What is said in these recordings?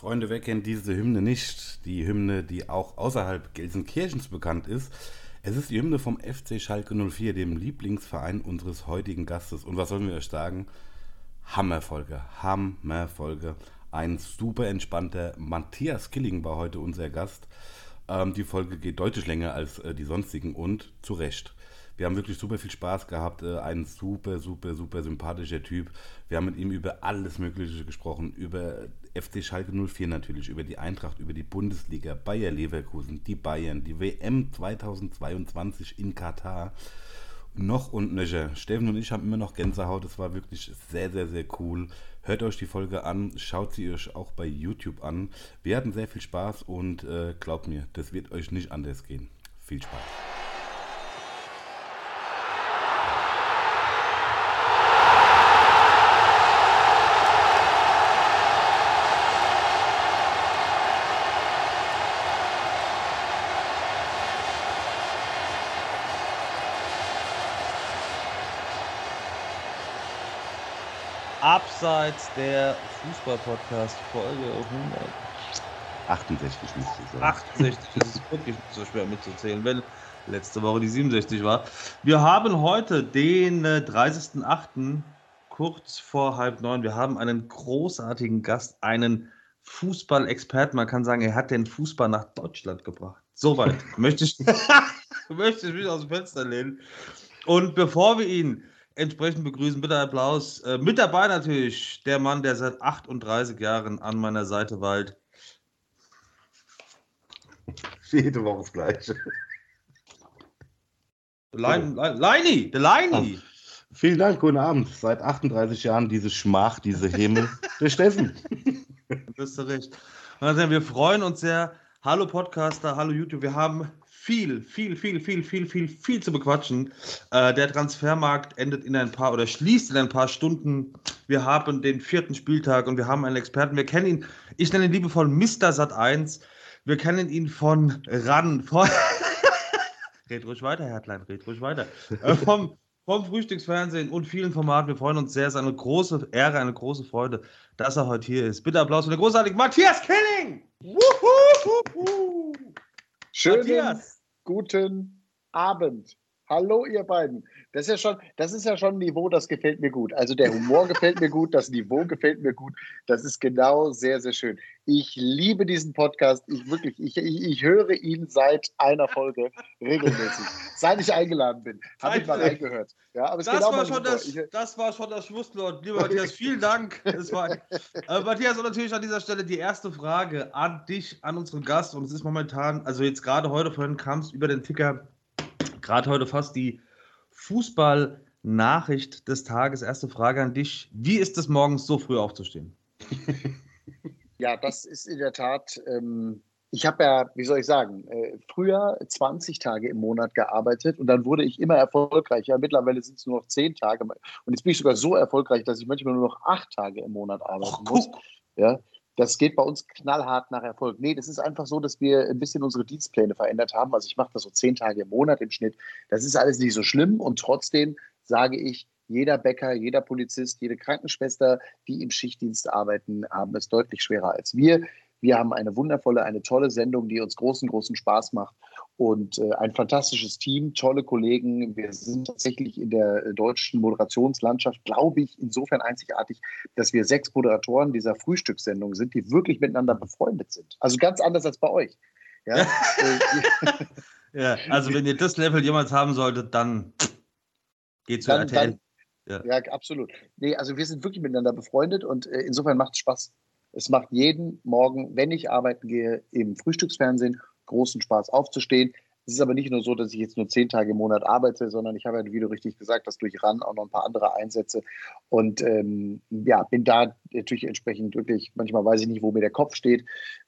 Freunde, wer kennt diese Hymne nicht? Die Hymne, die auch außerhalb Gelsenkirchens bekannt ist. Es ist die Hymne vom FC Schalke 04, dem Lieblingsverein unseres heutigen Gastes. Und was sollen wir euch sagen? Hammerfolge, Hammerfolge. Ein super entspannter Matthias Killing war heute unser Gast. Ähm, die Folge geht deutlich länger als äh, die sonstigen und zu Recht. Wir haben wirklich super viel Spaß gehabt. Äh, ein super, super, super sympathischer Typ. Wir haben mit ihm über alles Mögliche gesprochen. Über FC Schalke 04 natürlich, über die Eintracht, über die Bundesliga, Bayer Leverkusen, die Bayern, die WM 2022 in Katar. Noch und nöcher. Steffen und ich haben immer noch Gänsehaut. Es war wirklich sehr, sehr, sehr cool. Hört euch die Folge an, schaut sie euch auch bei YouTube an. Wir hatten sehr viel Spaß und äh, glaubt mir, das wird euch nicht anders gehen. Viel Spaß. Abseits der Fußball-Podcast Folge 168 müsste ich sagen. 68 ist es wirklich nicht so schwer mitzuzählen, wenn letzte Woche die 67 war. Wir haben heute den 30.08. Äh, kurz vor halb neun. Wir haben einen großartigen Gast, einen Fußballexperten. Man kann sagen, er hat den Fußball nach Deutschland gebracht. Soweit möchte ich, möchte ich mich aus dem Fenster lehnen. Und bevor wir ihn entsprechend begrüßen. Bitte Applaus. Äh, mit dabei natürlich der Mann, der seit 38 Jahren an meiner Seite weilt. Jede Woche das Gleiche. Leini, der Leini. Vielen Dank, guten Abend. Seit 38 Jahren diese Schmach, diese Himmel. der Steffen. Du bist du recht. Wir freuen uns sehr. Hallo Podcaster, hallo YouTube. Wir haben viel, viel, viel, viel, viel, viel, viel zu bequatschen. Äh, der Transfermarkt endet in ein paar oder schließt in ein paar Stunden. Wir haben den vierten Spieltag und wir haben einen Experten. Wir kennen ihn, ich nenne ihn liebevoll Mr. Sat 1. Wir kennen ihn von RAN. Von red ruhig weiter, Hertlein, red ruhig weiter. Äh, vom, vom Frühstücksfernsehen und vielen Formaten. Wir freuen uns sehr. Es ist eine große Ehre, eine große Freude, dass er heute hier ist. Bitte Applaus für den großartigen Matthias Killing! Wuhu! Schönen Matthias. Guten Abend. Hallo, ihr beiden. Das ist ja schon, das ist ja schon ein Niveau, das gefällt mir gut. Also der Humor gefällt mir gut, das Niveau gefällt mir gut. Das ist genau sehr, sehr schön. Ich liebe diesen Podcast. Ich wirklich, ich, ich, ich höre ihn seit einer Folge regelmäßig. Seit ich eingeladen bin. Habe ich mal reingehört. Ja, aber es das, genau war schon das, ich, das war schon das Schlusswort. Lieber Matthias, vielen Dank. Es war, äh, Matthias, und natürlich an dieser Stelle die erste Frage an dich, an unseren Gast. Und es ist momentan, also jetzt gerade heute vorhin kam es über den Ticker gerade heute fast die Fußball-Nachricht des Tages. Erste Frage an dich. Wie ist es morgens so früh aufzustehen? Ja, das ist in der Tat. Ähm, ich habe ja, wie soll ich sagen, äh, früher 20 Tage im Monat gearbeitet und dann wurde ich immer erfolgreicher. Mittlerweile sind es nur noch 10 Tage. Und jetzt bin ich sogar so erfolgreich, dass ich manchmal nur noch 8 Tage im Monat arbeiten oh, muss. Ja, das geht bei uns knallhart nach Erfolg. Nee, das ist einfach so, dass wir ein bisschen unsere Dienstpläne verändert haben. Also ich mache das so zehn Tage im Monat im Schnitt. Das ist alles nicht so schlimm und trotzdem sage ich, jeder Bäcker, jeder Polizist, jede Krankenschwester, die im Schichtdienst arbeiten, haben es deutlich schwerer als wir. Wir haben eine wundervolle, eine tolle Sendung, die uns großen, großen Spaß macht und äh, ein fantastisches Team, tolle Kollegen. Wir sind tatsächlich in der äh, deutschen Moderationslandschaft, glaube ich, insofern einzigartig, dass wir sechs Moderatoren dieser Frühstückssendung sind, die wirklich miteinander befreundet sind. Also ganz anders als bei euch. Ja, ja also wenn ihr das Level jemals haben solltet, dann geht zu dann, RTL. Dann, ja. ja. absolut. Nee, also wir sind wirklich miteinander befreundet und äh, insofern macht es Spaß. Es macht jeden Morgen, wenn ich arbeiten gehe, im Frühstücksfernsehen großen Spaß aufzustehen. Es ist aber nicht nur so, dass ich jetzt nur zehn Tage im Monat arbeite, sondern ich habe ja, wie du richtig gesagt hast, durch RAN auch noch ein paar andere Einsätze. Und ähm, ja, bin da natürlich entsprechend wirklich, manchmal weiß ich nicht, wo mir der Kopf steht,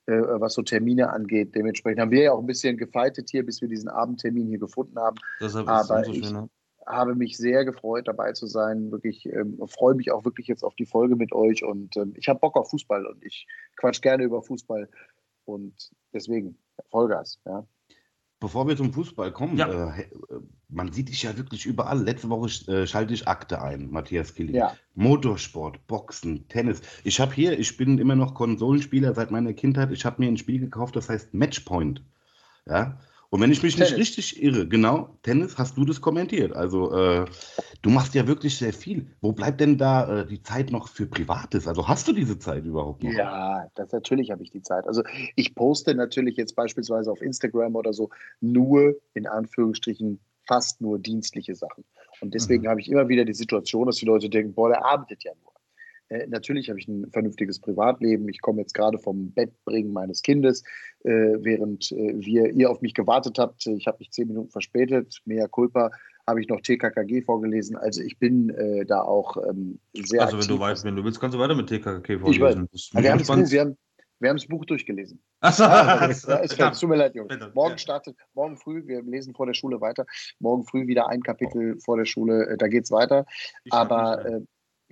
äh, was so Termine angeht. Dementsprechend haben wir ja auch ein bisschen gefeitet hier, bis wir diesen Abendtermin hier gefunden haben. Deshalb aber so ich schön, ne? Habe mich sehr gefreut, dabei zu sein. Wirklich ähm, freue mich auch wirklich jetzt auf die Folge mit euch und ähm, ich habe Bock auf Fußball und ich quatsch gerne über Fußball. Und deswegen Vollgas, ja. Bevor wir zum Fußball kommen, ja. äh, man sieht dich ja wirklich überall. Letzte Woche äh, schalte ich Akte ein, Matthias Killing. Ja. Motorsport, Boxen, Tennis. Ich habe hier, ich bin immer noch Konsolenspieler seit meiner Kindheit. Ich habe mir ein Spiel gekauft, das heißt Matchpoint. Ja. Und wenn ich mich Tennis. nicht richtig irre, genau, Tennis, hast du das kommentiert. Also äh, du machst ja wirklich sehr viel. Wo bleibt denn da äh, die Zeit noch für Privates? Also hast du diese Zeit überhaupt noch? Ja, das, natürlich habe ich die Zeit. Also ich poste natürlich jetzt beispielsweise auf Instagram oder so nur in Anführungsstrichen fast nur dienstliche Sachen. Und deswegen mhm. habe ich immer wieder die Situation, dass die Leute denken, boah, der arbeitet ja nur. Äh, natürlich habe ich ein vernünftiges Privatleben. Ich komme jetzt gerade vom Bettbringen meines Kindes, äh, während äh, wir, ihr auf mich gewartet habt. Ich habe mich zehn Minuten verspätet. Mea culpa habe ich noch TKKG vorgelesen. Also ich bin äh, da auch ähm, sehr Also wenn du weißt, wenn du willst, kannst du weiter mit TKKG vorlesen. Ich weiß. Wir haben, Buch, wir, haben, wir haben das Buch durchgelesen. Achso. Ja, es, tut mir leid, Jungs. Morgen startet, morgen früh, wir lesen vor der Schule weiter. Morgen früh wieder ein Kapitel oh. vor der Schule, äh, da geht es weiter. Ich Aber äh,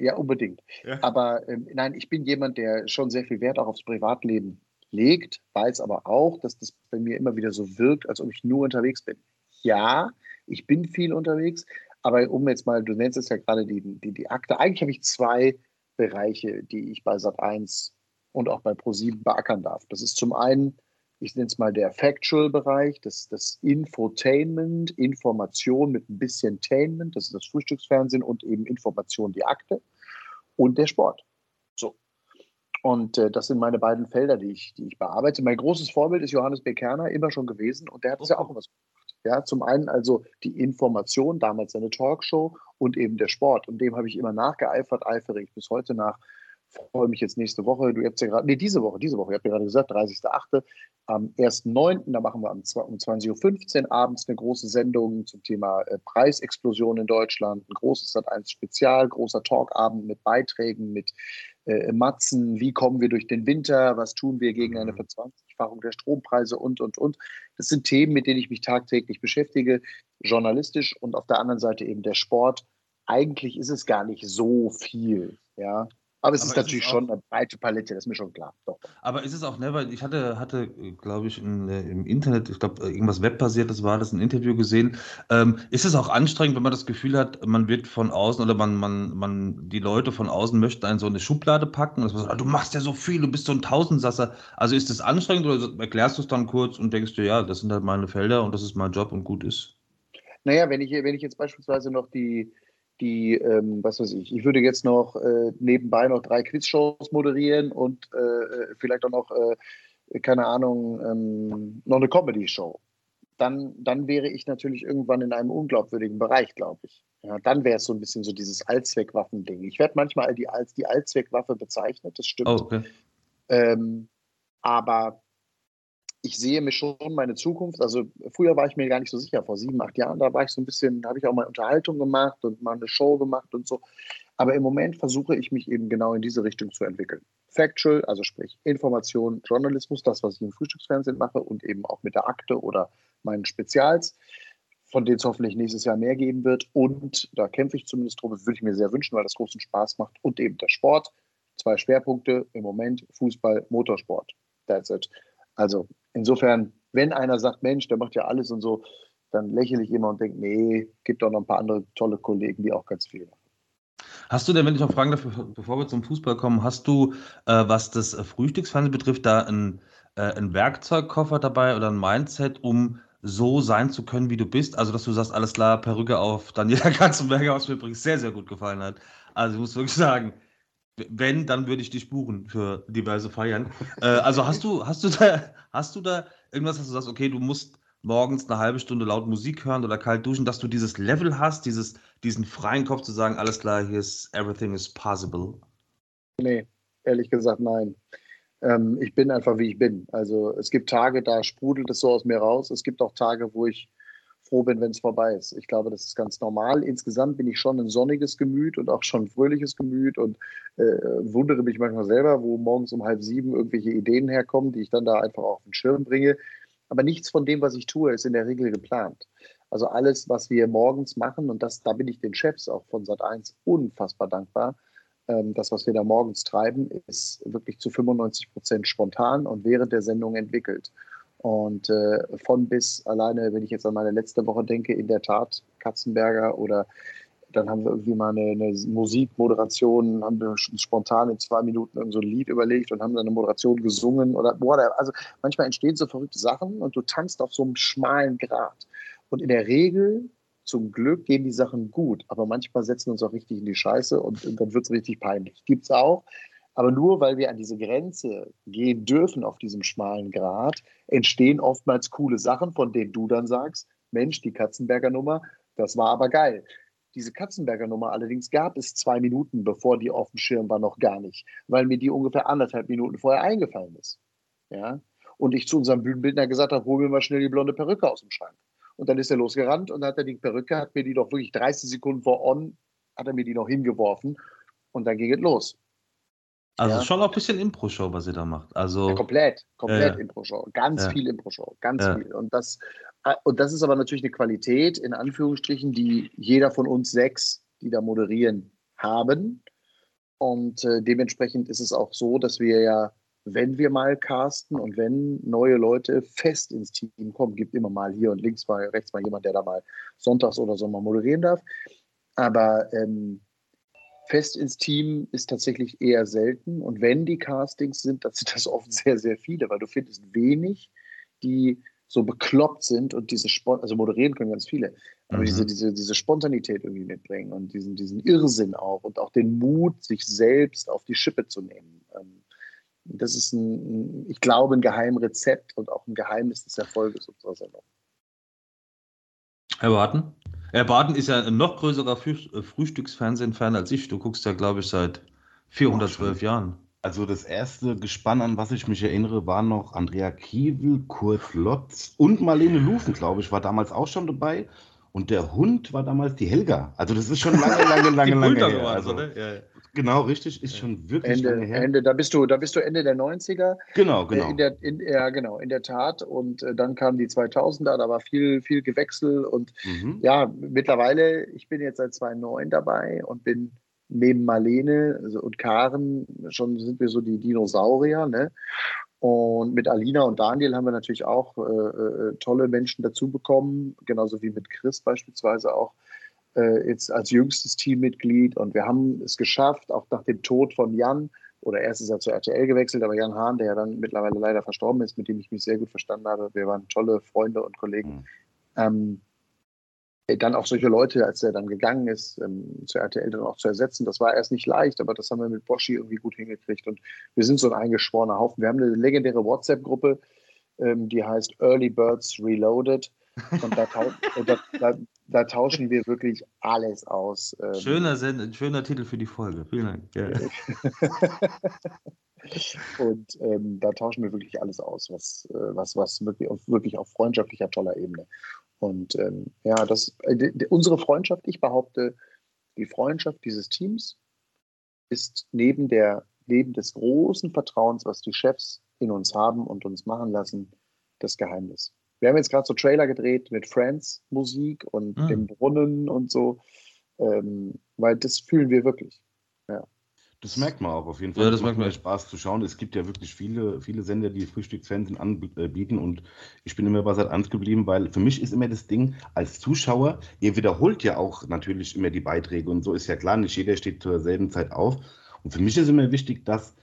ja, unbedingt. Ja. Aber ähm, nein, ich bin jemand, der schon sehr viel Wert auch aufs Privatleben legt, weiß aber auch, dass das bei mir immer wieder so wirkt, als ob ich nur unterwegs bin. Ja, ich bin viel unterwegs, aber um jetzt mal, du nennst es ja gerade die, die, die Akte, eigentlich habe ich zwei Bereiche, die ich bei Sat1 und auch bei Pro7 beackern darf. Das ist zum einen, ich nenne es mal der Factual-Bereich, das, das Infotainment, Information mit ein bisschen Tainment, das ist das Frühstücksfernsehen und eben Information, die Akte und der Sport. So. Und äh, das sind meine beiden Felder, die ich, die ich bearbeite. Mein großes Vorbild ist Johannes B. Kerner, immer schon gewesen und der hat es ja auch immer so gemacht. Ja, zum einen also die Information, damals seine Talkshow und eben der Sport. Und dem habe ich immer nachgeeifert, eifere ich bis heute nach freue mich jetzt nächste Woche. Du habt ja gerade, nee, diese Woche, diese Woche, ihr habt ja gerade gesagt, 30.08. Am 1.9., da machen wir um 20.15 Uhr abends eine große Sendung zum Thema äh, Preisexplosion in Deutschland. Ein großes Sat1 Spezial, großer Talkabend mit Beiträgen, mit äh, Matzen. Wie kommen wir durch den Winter? Was tun wir gegen eine mhm. Verzwanzigfachung der Strompreise und, und, und. Das sind Themen, mit denen ich mich tagtäglich beschäftige, journalistisch und auf der anderen Seite eben der Sport. Eigentlich ist es gar nicht so viel. Ja, aber es aber ist natürlich es schon eine breite Palette, das ist mir schon klar. Doch. Aber ist es auch, ne, weil ich hatte, hatte glaube ich, in, äh, im Internet, ich glaube, irgendwas webbasiertes war das, ein Interview gesehen. Ähm, ist es auch anstrengend, wenn man das Gefühl hat, man wird von außen oder man, man, man, die Leute von außen möchten einen so eine Schublade packen und man sagt, ah, du machst ja so viel, du bist so ein Tausendsasser. Also ist das anstrengend oder erklärst du es dann kurz und denkst dir, ja, das sind halt meine Felder und das ist mein Job und gut ist? Naja, wenn ich, wenn ich jetzt beispielsweise noch die, die, ähm, was weiß ich, ich würde jetzt noch äh, nebenbei noch drei Quizshows moderieren und äh, vielleicht auch noch, äh, keine Ahnung, ähm, noch eine Comedy-Show. Dann, dann wäre ich natürlich irgendwann in einem unglaubwürdigen Bereich, glaube ich. Ja, dann wäre es so ein bisschen so dieses Allzweckwaffen-Ding. Ich werde manchmal die, als die Allzweckwaffe bezeichnet, das stimmt. Oh, okay. ähm, aber ich sehe mir schon meine Zukunft. Also früher war ich mir gar nicht so sicher, vor sieben, acht Jahren, da war ich so ein bisschen, habe ich auch mal Unterhaltung gemacht und mal eine Show gemacht und so. Aber im Moment versuche ich mich eben genau in diese Richtung zu entwickeln. Factual, also sprich Information, Journalismus, das, was ich im Frühstücksfernsehen mache und eben auch mit der Akte oder meinen Spezials, von denen es hoffentlich nächstes Jahr mehr geben wird. Und da kämpfe ich zumindest drum, das würde ich mir sehr wünschen, weil das großen Spaß macht. Und eben der Sport. Zwei Schwerpunkte im Moment, Fußball, Motorsport. That's it. Also insofern, wenn einer sagt, Mensch, der macht ja alles und so, dann lächle ich immer und denke, nee, gibt auch noch ein paar andere tolle Kollegen, die auch ganz viel machen. Hast du denn, wenn ich noch fragen darf, bevor wir zum Fußball kommen, hast du, äh, was das Frühstücksfernsehen betrifft, da ein, äh, einen Werkzeugkoffer dabei oder ein Mindset, um so sein zu können, wie du bist? Also, dass du sagst, alles klar, Perücke auf Daniela Katzenberger, was mir übrigens sehr, sehr gut gefallen hat. Also, ich muss wirklich sagen, wenn, dann würde ich dich buchen für diverse Feiern. äh, also hast du, hast du da, hast du da irgendwas, dass du sagst, okay, du musst morgens eine halbe Stunde laut Musik hören oder kalt duschen, dass du dieses Level hast, dieses, diesen freien Kopf zu sagen, alles klar, hier ist everything is possible? Nee, ehrlich gesagt, nein. Ähm, ich bin einfach wie ich bin. Also es gibt Tage, da sprudelt es so aus mir raus. Es gibt auch Tage, wo ich froh bin, wenn es vorbei ist. Ich glaube, das ist ganz normal. Insgesamt bin ich schon ein sonniges Gemüt und auch schon ein fröhliches Gemüt und äh, wundere mich manchmal selber, wo morgens um halb sieben irgendwelche Ideen herkommen, die ich dann da einfach auf den Schirm bringe. Aber nichts von dem, was ich tue, ist in der Regel geplant. Also alles, was wir morgens machen, und das, da bin ich den Chefs auch von Sat1 unfassbar dankbar. Ähm, das, was wir da morgens treiben, ist wirklich zu 95 Prozent spontan und während der Sendung entwickelt. Und äh, von bis alleine, wenn ich jetzt an meine letzte Woche denke, in der Tat Katzenberger oder dann haben wir irgendwie mal eine, eine Musikmoderation, haben wir spontan in zwei Minuten so ein Lied überlegt und haben dann eine Moderation gesungen oder whatever. Also manchmal entstehen so verrückte Sachen und du tanzt auf so einem schmalen Grat. Und in der Regel, zum Glück, gehen die Sachen gut. Aber manchmal setzen wir uns auch richtig in die Scheiße und, und dann wird es richtig peinlich. Gibt es auch. Aber nur weil wir an diese Grenze gehen dürfen auf diesem schmalen Grat, entstehen oftmals coole Sachen, von denen du dann sagst, Mensch, die Katzenberger Nummer, das war aber geil. Diese Katzenberger Nummer allerdings gab es zwei Minuten, bevor die auf dem Schirm war, noch gar nicht, weil mir die ungefähr anderthalb Minuten vorher eingefallen ist. Ja? Und ich zu unserem Bühnenbildner gesagt habe, hol mir mal schnell die blonde Perücke aus dem Schrank. Und dann ist er losgerannt und hat er die Perücke, hat mir die doch wirklich 30 Sekunden vor On, hat er mir die noch hingeworfen und dann ging es los. Also ja. schon auch ein bisschen Impro-Show, was ihr da macht. Also ja, komplett, komplett ja, Impro-Show. Ganz viel Impro-Show, ganz viel. Und das, äh, und das ist aber natürlich eine Qualität, in Anführungsstrichen, die jeder von uns sechs, die da moderieren, haben. Und äh, dementsprechend ist es auch so, dass wir ja, wenn wir mal casten und wenn neue Leute fest ins Team kommen, gibt immer mal hier und links mal, rechts mal jemand, der da mal sonntags oder so mal moderieren darf. Aber ähm, fest ins Team ist tatsächlich eher selten. Und wenn die Castings sind, dann sind das oft sehr, sehr viele, weil du findest wenig, die so bekloppt sind und diese Spont also moderieren können ganz viele, aber mhm. diese, diese, diese Spontanität irgendwie mitbringen und diesen, diesen Irrsinn auch und auch den Mut, sich selbst auf die Schippe zu nehmen. Ähm, das ist ein, ich glaube, ein Geheimrezept und auch ein Geheimnis des Erfolges unserer Sendung. Herr Barton? Herr Baden ist ja ein noch größerer Früh Frühstücksfernsehen-Fan als ich. Du guckst ja, glaube ich, seit 412 oh, Jahren. Also das erste Gespann, an was ich mich erinnere, war noch Andrea Kiewel, Kurt Lotz und Marlene Lufen, glaube ich, war damals auch schon dabei. Und der Hund war damals die Helga. Also das ist schon lange, lange, lange, lange her. Also, ne? ja, ja. Genau, richtig, ist schon wirklich Ende, lange her. Ende, da bist du, da bist du Ende der 90er. Genau, genau. In der, in, ja, genau, in der Tat. Und äh, dann kamen die 2000er, da war viel, viel Gewechsel. Und mhm. ja, mittlerweile, ich bin jetzt seit 2009 dabei und bin neben Marlene also, und Karen, schon sind wir so die Dinosaurier, ne? Und mit Alina und Daniel haben wir natürlich auch äh, äh, tolle Menschen dazu bekommen, genauso wie mit Chris beispielsweise auch äh, jetzt als jüngstes Teammitglied. Und wir haben es geschafft, auch nach dem Tod von Jan, oder erst ist er zur RTL gewechselt, aber Jan Hahn, der ja dann mittlerweile leider verstorben ist, mit dem ich mich sehr gut verstanden habe, wir waren tolle Freunde und Kollegen, mhm. ähm, dann auch solche Leute, als er dann gegangen ist, ähm, zur RTL dann auch zu ersetzen, das war erst nicht leicht, aber das haben wir mit Boschi irgendwie gut hingekriegt. Und wir sind so ein eingeschworener Haufen. Wir haben eine legendäre WhatsApp-Gruppe, ähm, die heißt Early Birds Reloaded. Und da, und da, da, da, tauschen wir wirklich alles aus. Ähm, schöner, Send schöner Titel für die Folge. Vielen Dank. Ja. und ähm, da tauschen wir wirklich alles aus, was, äh, was, was wirklich, auf, wirklich auf freundschaftlicher, toller Ebene. Und ähm, ja, das, äh, unsere Freundschaft, ich behaupte, die Freundschaft dieses Teams ist neben, der, neben des großen Vertrauens, was die Chefs in uns haben und uns machen lassen, das Geheimnis. Wir haben jetzt gerade so Trailer gedreht mit Friends Musik und mhm. dem Brunnen und so, ähm, weil das fühlen wir wirklich. Ja. Das merkt man auch auf jeden Fall. Ja, das, macht mir Spaß zu schauen. Es gibt ja wirklich viele, viele Sender, die Frühstücksfernsehen anbieten und ich bin immer bei Sat 1 geblieben, weil für mich ist immer das Ding als Zuschauer, ihr wiederholt ja auch natürlich immer die Beiträge und so ist ja klar, nicht jeder steht zur selben Zeit auf. Und für mich ist immer wichtig, dass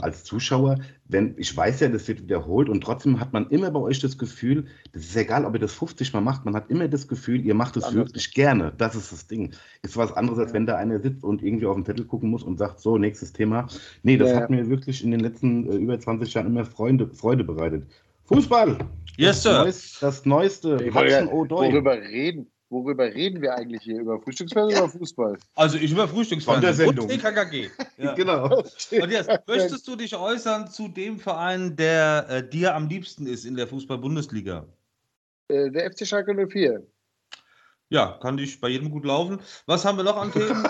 als Zuschauer, wenn ich weiß ja, das wird wiederholt und trotzdem hat man immer bei euch das Gefühl, das ist egal, ob ihr das 50 Mal macht, man hat immer das Gefühl, ihr macht es wirklich gerne. Das ist das Ding. Ist was anderes, als wenn da einer sitzt und irgendwie auf den Zettel gucken muss und sagt, so, nächstes Thema. Nee, das ja, hat mir wirklich in den letzten äh, über 20 Jahren immer Freunde, Freude bereitet. Fußball! Yes, das Sir! Neueste, das Neueste. Hudson Worüber reden, Worüber reden wir eigentlich hier? Über Frühstücksfernsehen oder Fußball? Also ich über Frühstücksfernsehen. Von der Sendung. Und TKKG. Ja. genau. Und jetzt, möchtest du dich äußern zu dem Verein, der äh, dir am liebsten ist in der Fußball-Bundesliga? Äh, der FC Schalke 04. Ja, kann dich bei jedem gut laufen. Was haben wir noch an Themen?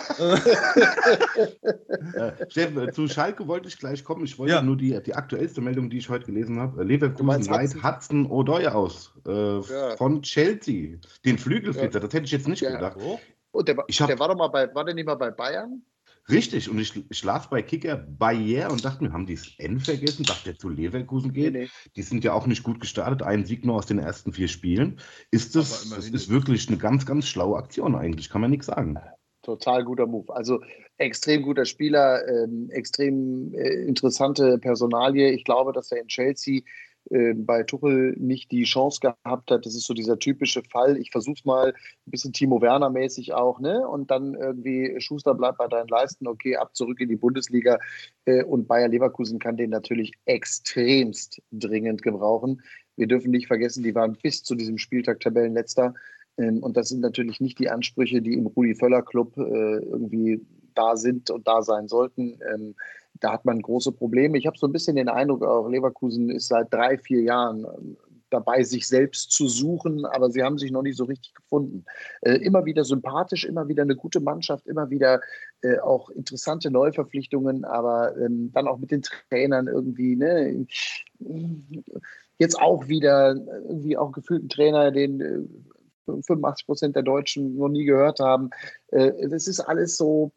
ja, Steffen, zu Schalke wollte ich gleich kommen. Ich wollte ja. nur die, die aktuellste Meldung, die ich heute gelesen habe. Leverkusen leiht Hudson O'Doy aus äh, ja. von Chelsea. Den Flügelflitzer, das hätte ich jetzt nicht gedacht. Oh. Und der, der war doch mal bei, war der nicht mal bei Bayern? Richtig, und ich, ich las bei Kicker Bayer und dachte mir, haben die das N vergessen, dass der zu Leverkusen geht? Nee, nee. Die sind ja auch nicht gut gestartet, ein Sieg nur aus den ersten vier Spielen. Ist das, das ist wirklich eine ganz, ganz schlaue Aktion eigentlich, kann man nichts sagen. Total guter Move. Also extrem guter Spieler, ähm, extrem äh, interessante Personalie. Ich glaube, dass er in Chelsea äh, bei Tuchel nicht die Chance gehabt hat. Das ist so dieser typische Fall. Ich versuche es mal ein bisschen Timo Werner mäßig auch, ne? Und dann irgendwie Schuster bleibt bei deinen Leisten, okay, ab zurück in die Bundesliga. Äh, und Bayer Leverkusen kann den natürlich extremst dringend gebrauchen. Wir dürfen nicht vergessen, die waren bis zu diesem Spieltag Tabellenletzter. Ähm, und das sind natürlich nicht die Ansprüche, die im Rudi Völler Club äh, irgendwie da sind und da sein sollten. Da hat man große Probleme. Ich habe so ein bisschen den Eindruck, auch Leverkusen ist seit drei, vier Jahren ähm, dabei, sich selbst zu suchen, aber sie haben sich noch nicht so richtig gefunden. Äh, immer wieder sympathisch, immer wieder eine gute Mannschaft, immer wieder äh, auch interessante Neuverpflichtungen, aber ähm, dann auch mit den Trainern irgendwie, ne, jetzt auch wieder irgendwie auch gefühlten Trainer, den äh, 85 Prozent der Deutschen noch nie gehört haben. Äh, das ist alles so.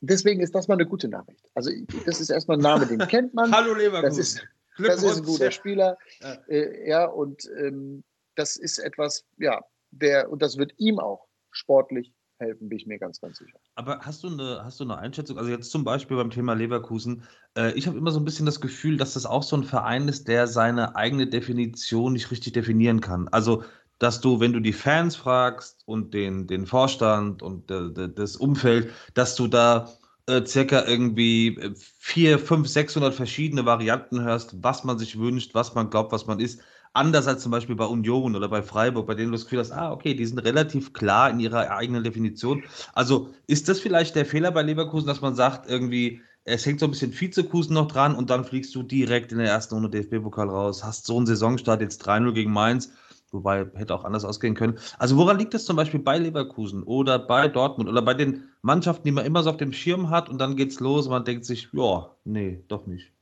Deswegen ist das mal eine gute Nachricht. Also, das ist erstmal ein Name, den kennt man. Hallo Leverkusen. Das ist, das ist ein guter Spieler. Ja, äh, ja und ähm, das ist etwas, ja, der, und das wird ihm auch sportlich helfen, bin ich mir ganz, ganz sicher. Aber hast du eine, hast du eine Einschätzung? Also jetzt zum Beispiel beim Thema Leverkusen. Äh, ich habe immer so ein bisschen das Gefühl, dass das auch so ein Verein ist, der seine eigene Definition nicht richtig definieren kann. Also dass du, wenn du die Fans fragst und den, den Vorstand und de, das Umfeld, dass du da äh, circa irgendwie äh, vier, fünf, 600 verschiedene Varianten hörst, was man sich wünscht, was man glaubt, was man ist. Anders als zum Beispiel bei Union oder bei Freiburg, bei denen du das Gefühl hast, ah, okay, die sind relativ klar in ihrer eigenen Definition. Also ist das vielleicht der Fehler bei Leverkusen, dass man sagt, irgendwie, es hängt so ein bisschen Vizekusen noch dran und dann fliegst du direkt in der ersten Runde DFB-Pokal raus, hast so einen Saisonstart jetzt 3-0 gegen Mainz Wobei hätte auch anders ausgehen können. Also woran liegt es zum Beispiel bei Leverkusen oder bei Dortmund oder bei den Mannschaften, die man immer so auf dem Schirm hat und dann geht's los und man denkt sich, ja, nee, doch nicht.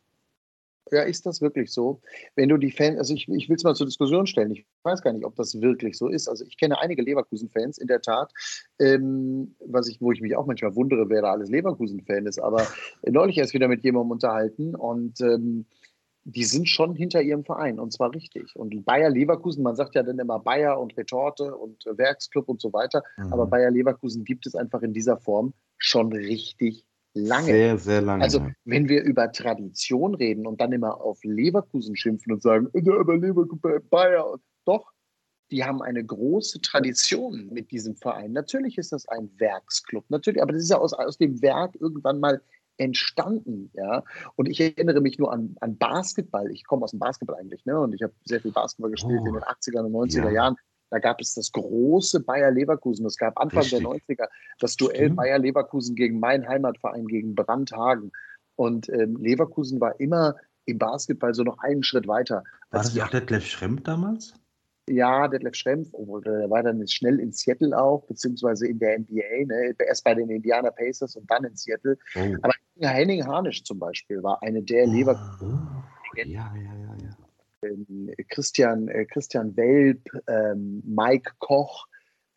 Ja, ist das wirklich so? Wenn du die Fans, also ich, ich will es mal zur Diskussion stellen, ich weiß gar nicht, ob das wirklich so ist. Also ich kenne einige Leverkusen-Fans in der Tat, ähm, was ich, wo ich mich auch manchmal wundere, wer da alles Leverkusen-Fan ist, aber neulich erst wieder mit jemandem unterhalten und ähm, die sind schon hinter ihrem Verein und zwar richtig. Und Bayer Leverkusen, man sagt ja dann immer Bayer und Retorte und Werksclub und so weiter, mhm. aber Bayer Leverkusen gibt es einfach in dieser Form schon richtig lange. Sehr, sehr lange. Also, wenn wir über Tradition reden und dann immer auf Leverkusen schimpfen und sagen, aber Leverkusen, Bayer, doch, die haben eine große Tradition mit diesem Verein. Natürlich ist das ein Werksclub, natürlich, aber das ist ja aus, aus dem Werk irgendwann mal entstanden, ja. Und ich erinnere mich nur an, an Basketball. Ich komme aus dem Basketball eigentlich, ne? Und ich habe sehr viel Basketball gespielt oh, in den 80er und 90er ja. Jahren. Da gab es das große Bayer Leverkusen. Es gab Anfang Richtig. der 90er das Duell Stimmt. Bayer Leverkusen gegen mein Heimatverein, gegen Brandhagen. Und ähm, Leverkusen war immer im Basketball so noch einen Schritt weiter. War das auch Detlef Schremp damals? Ja, Detlef Schrempf, obwohl der war dann schnell in Seattle auch, beziehungsweise in der NBA, ne? erst bei den Indiana Pacers und dann in Seattle. Oh. Aber Henning Harnisch zum Beispiel war eine der oh. Leverkusen. Ja, ja, ja, ja. Ähm, Christian, äh, Christian Welp, ähm, Mike Koch,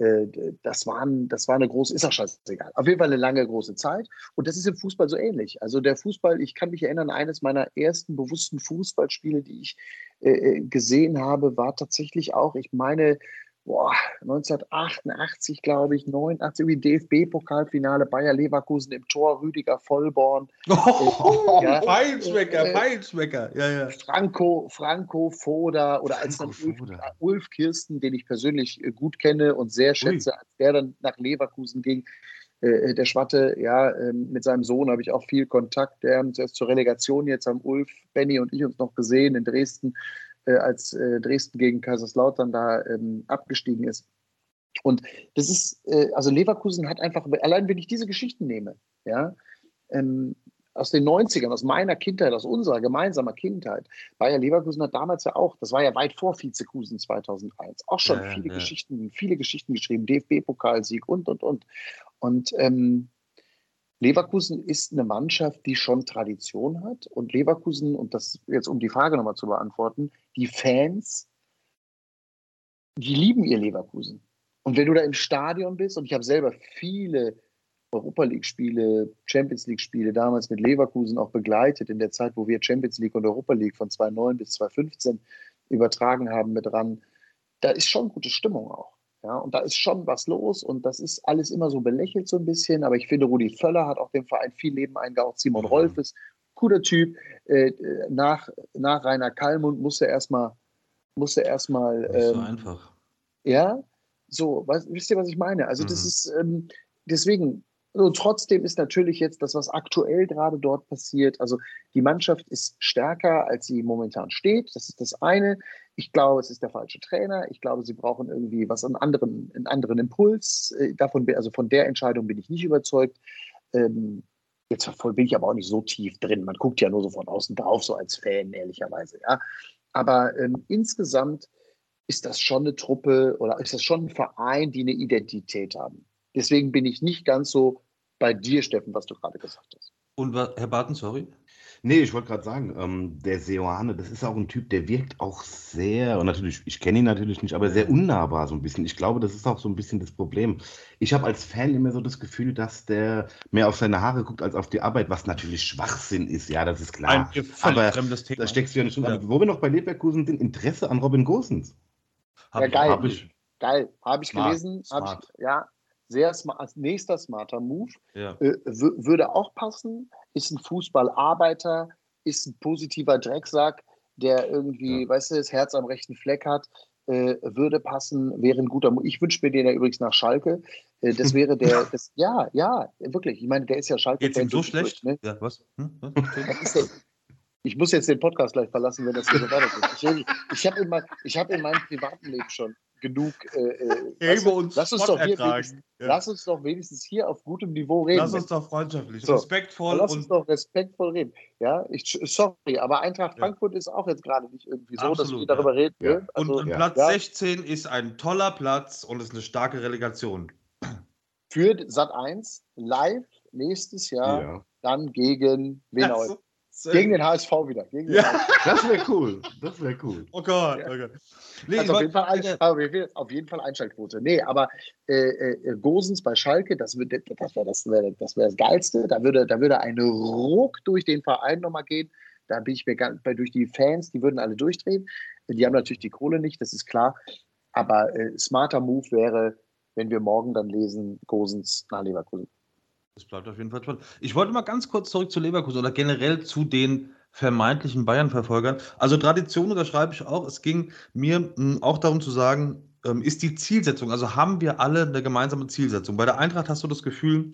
äh, das, waren, das war eine große, ist auch scheißegal. Auf jeden Fall eine lange, große Zeit. Und das ist im Fußball so ähnlich. Also der Fußball, ich kann mich erinnern, eines meiner ersten bewussten Fußballspiele, die ich äh gesehen habe, war tatsächlich auch, ich meine, boah, 1988, glaube ich, 89, wie DFB-Pokalfinale, Bayer Leverkusen im Tor, Rüdiger Vollborn. Oh, äh, ja, Feinschmecker, äh, Feinschmecker. Ja, ja. Franco, Franco Foda oder als dann Ulf, Ulf, Kirsten, den ich persönlich äh, gut kenne und sehr schätze, Ui. als der dann nach Leverkusen ging. Äh, der Schwatte, ja, ähm, mit seinem Sohn habe ich auch viel Kontakt. Der haben zuerst zur Relegation, jetzt haben Ulf, Benny und ich uns noch gesehen in Dresden äh, als äh, Dresden gegen Kaiserslautern da ähm, abgestiegen ist. Und das ist, äh, also Leverkusen hat einfach, allein wenn ich diese Geschichten nehme, ja, ähm, aus den 90ern, aus meiner Kindheit, aus unserer gemeinsamer Kindheit. Bayer Leverkusen hat damals ja auch, das war ja weit vor Vizekusen 2001, auch schon ja, viele ja. Geschichten, viele Geschichten geschrieben, DFB-Pokalsieg und, und, und. Und ähm, Leverkusen ist eine Mannschaft, die schon Tradition hat. Und Leverkusen, und das jetzt um die Frage nochmal zu beantworten, die Fans, die lieben ihr Leverkusen. Und wenn du da im Stadion bist, und ich habe selber viele Europa League-Spiele, Champions League-Spiele damals mit Leverkusen auch begleitet, in der Zeit, wo wir Champions League und Europa League von 2009 bis 2015 übertragen haben mit ran, da ist schon gute Stimmung auch. Ja, und da ist schon was los und das ist alles immer so belächelt so ein bisschen. Aber ich finde, Rudi Völler hat auch dem Verein viel Leben eingehaucht. Simon mhm. Rolf ist guter Typ. Äh, nach, nach Rainer Kallmund musste erstmal musste erstmal. Ähm, so einfach. Ja, so, was, wisst ihr, was ich meine? Also, mhm. das ist ähm, deswegen, und trotzdem ist natürlich jetzt das, was aktuell gerade dort passiert, also die Mannschaft ist stärker, als sie momentan steht. Das ist das eine. Ich glaube, es ist der falsche Trainer. Ich glaube, sie brauchen irgendwie was einen anderen, einen anderen Impuls. Äh, davon, also von der Entscheidung bin ich nicht überzeugt. Ähm, jetzt bin ich aber auch nicht so tief drin. Man guckt ja nur so von außen drauf, so als Fan, ehrlicherweise. Ja. Aber ähm, insgesamt ist das schon eine Truppe oder ist das schon ein Verein, die eine Identität haben. Deswegen bin ich nicht ganz so bei dir, Steffen, was du gerade gesagt hast. Und Herr Barton, sorry? Nee, ich wollte gerade sagen, ähm, der Seoane, das ist auch ein Typ, der wirkt auch sehr, und natürlich, ich kenne ihn natürlich nicht, aber sehr unnahbar so ein bisschen. Ich glaube, das ist auch so ein bisschen das Problem. Ich habe als Fan immer so das Gefühl, dass der mehr auf seine Haare guckt als auf die Arbeit, was natürlich Schwachsinn ist, ja, das ist klar. Ein aber fremdes Thema. da steckst du ja nicht drin. Wo wir noch bei Leverkusen sind, Interesse an Robin Gosens. Hab ja, geil. Hab ich, geil. Habe ich smart, gelesen. Hab ich, ja, sehr smart, als nächster smarter Move. Ja. Äh, würde auch passen. Ist ein Fußballarbeiter, ist ein positiver Drecksack, der irgendwie, ja. weißt du, das Herz am rechten Fleck hat. Äh, würde passen, wäre ein guter Move. Ich wünsche mir den ja übrigens nach Schalke. Äh, das wäre der, das, ja, ja, wirklich. Ich meine, der ist ja Schalke. Geht's ihm so schlecht? Ne? Ja, was? Hm? was? Ich muss jetzt den Podcast gleich verlassen, wenn das hier so weitergeht. Ich, ich habe in, mein, hab in meinem privaten Leben schon genug. Äh, äh lass, uns lass, uns doch hier ja. lass uns doch wenigstens hier auf gutem Niveau reden. Lass uns doch freundschaftlich, so. respektvoll. Lass uns doch respektvoll reden. Ja, ich, sorry, aber Eintracht ja. Frankfurt ist auch jetzt gerade nicht irgendwie so, Absolut, dass wir darüber reden. Ja. Also, und, und Platz 16 ist ein toller Platz und ist eine starke Relegation. Für Sat 1 live nächstes Jahr dann gegen wen auch gegen den HSV wieder. Gegen ja. HSV. Das wäre cool. Das wäre cool. Oh Gott, oh Gott. Nee, also auf, jeden Fall ein, auf jeden Fall Einschaltquote. Nee, aber äh, äh, Gosens bei Schalke, das, das wäre das, wär, das, wär das Geilste. Da würde, da würde ein Ruck durch den Verein nochmal gehen. Da bin ich mir ganz, bei, durch die Fans, die würden alle durchdrehen. Die haben natürlich die Kohle nicht, das ist klar. Aber äh, smarter Move wäre, wenn wir morgen dann lesen, Gosens nach Leverkusen. Das bleibt auf jeden Fall spannend. Ich wollte mal ganz kurz zurück zu Leverkusen oder generell zu den vermeintlichen Bayern-Verfolgern. Also Tradition unterschreibe ich auch. Es ging mir hm, auch darum zu sagen, ähm, ist die Zielsetzung, also haben wir alle eine gemeinsame Zielsetzung. Bei der Eintracht hast du das Gefühl,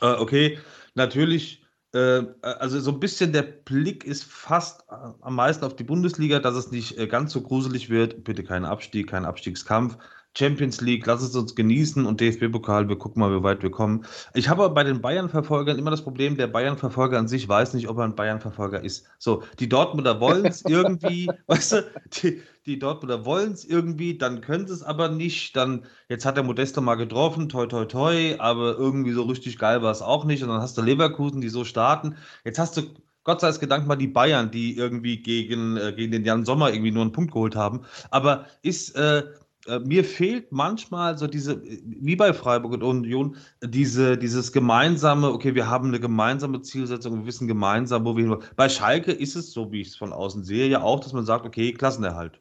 äh, okay, natürlich, äh, also so ein bisschen der Blick ist fast äh, am meisten auf die Bundesliga, dass es nicht ganz so gruselig wird. Bitte kein Abstieg, kein Abstiegskampf. Champions League, lass es uns genießen und DFB-Pokal, wir gucken mal, wie weit wir kommen. Ich habe aber bei den Bayern-Verfolgern immer das Problem, der Bayern-Verfolger an sich weiß nicht, ob er ein Bayern-Verfolger ist. So, die Dortmunder wollen es irgendwie, weißt du, die, die Dortmunder wollen es irgendwie, dann können sie es aber nicht. Dann, jetzt hat der Modesto mal getroffen, toi, toi, toi, aber irgendwie so richtig geil war es auch nicht. Und dann hast du Leverkusen, die so starten. Jetzt hast du Gott sei Dank mal die Bayern, die irgendwie gegen, äh, gegen den Jan Sommer irgendwie nur einen Punkt geholt haben. Aber ist, äh, äh, mir fehlt manchmal so diese, wie bei Freiburg und Union, diese, dieses gemeinsame, okay, wir haben eine gemeinsame Zielsetzung, wir wissen gemeinsam, wo wir hin Bei Schalke ist es, so wie ich es von außen sehe, ja auch, dass man sagt, okay, Klassenerhalt.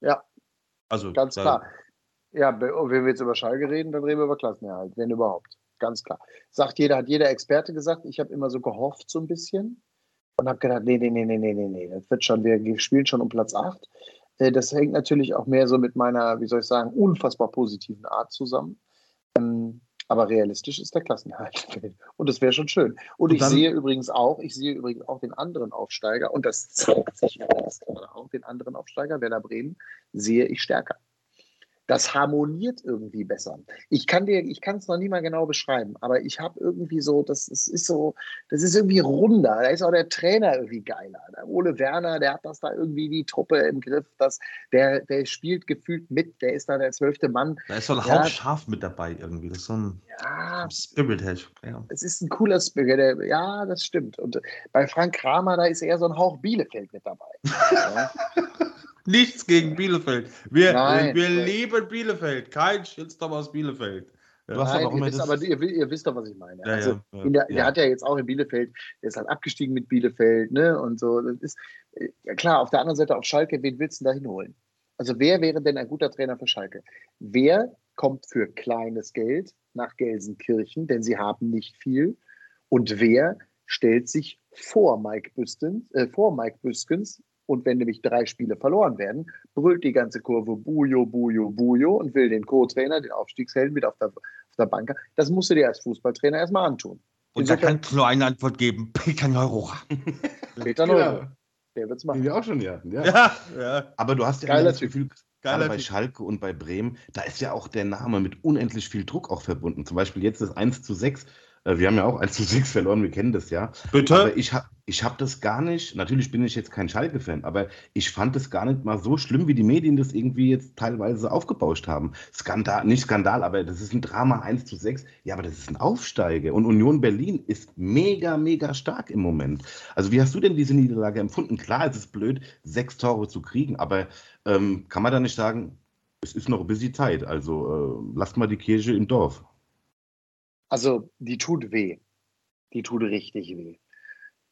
Ja. Also, ganz klar. Ja, oh, wenn wir jetzt über Schalke reden, dann reden wir über Klassenerhalt, wenn überhaupt. Ganz klar. Sagt jeder, hat jeder Experte gesagt, ich habe immer so gehofft, so ein bisschen. Und habe gedacht, nee, nee, nee, nee, nee, nee, das wird schon, wir spielen schon um Platz 8. Äh, das hängt natürlich auch mehr so mit meiner, wie soll ich sagen, unfassbar positiven Art zusammen. Ähm, aber realistisch ist der Klassenerhalt. Und das wäre schon schön. Und, und ich sehe übrigens auch, ich sehe übrigens auch den anderen Aufsteiger, und das zeigt sich auch den anderen Aufsteiger, Werder Bremen, sehe ich stärker das harmoniert irgendwie besser. Ich kann dir, ich kann es noch nie mal genau beschreiben, aber ich habe irgendwie so, das, das ist so, das ist irgendwie runder. Da ist auch der Trainer irgendwie geiler. Der Ole Werner, der hat das da irgendwie die Truppe im Griff. Das, der, der spielt gefühlt mit, der ist da der zwölfte Mann. Da ist so ein Hauptschaf mit dabei irgendwie. Das ist so ein ja, Spirit. Ja. Es ist ein cooler Spirit. Der, ja, das stimmt. Und bei Frank Kramer, da ist eher so ein Hauch Bielefeld mit dabei. ja. Nichts gegen Bielefeld. Wir, wir lieben Bielefeld. Kein Shitstorm aus Bielefeld. Du hast Nein, aber, ihr wisst, aber ihr, ihr, wisst doch, was ich meine. Ja, also, ja, der, der, hat ja jetzt auch in Bielefeld, der ist halt abgestiegen mit Bielefeld, ne? Und so. Das ist ja klar, auf der anderen Seite auf Schalke, wen willst du da hinholen? Also, wer wäre denn ein guter Trainer für Schalke? Wer kommt für kleines Geld nach Gelsenkirchen, denn sie haben nicht viel? Und wer stellt sich vor Mike Büskens, äh, vor Mike Büskens und wenn nämlich drei Spiele verloren werden, brüllt die ganze Kurve Bujo, Bujo, Bujo und will den Co-Trainer, den Aufstiegshelden mit auf der, auf der Bank. Das musst du dir als Fußballtrainer erstmal antun. Und da kannst du nur eine Antwort geben: Peter Neurohrer. Peter Neurohrer. Der wird es machen. Den wir auch schon hatten, ja. ja. ja. Aber du hast ja Geiler das Gefühl, gerade bei Schalke und bei Bremen, da ist ja auch der Name mit unendlich viel Druck auch verbunden. Zum Beispiel jetzt das 1 zu 6 äh, wir haben ja auch 1 zu 6 verloren, wir kennen das ja. Bitte? Aber ich habe ich hab das gar nicht, natürlich bin ich jetzt kein Schalke-Fan, aber ich fand es gar nicht mal so schlimm, wie die Medien das irgendwie jetzt teilweise aufgebauscht haben. Skandal, nicht Skandal, aber das ist ein Drama 1 zu 6. Ja, aber das ist ein Aufsteiger. Und Union Berlin ist mega, mega stark im Moment. Also wie hast du denn diese Niederlage empfunden? Klar, es ist blöd, sechs Tore zu kriegen, aber ähm, kann man da nicht sagen, es ist noch ein bisschen Zeit. Also äh, lasst mal die Kirche im Dorf. Also die tut weh. Die tut richtig weh.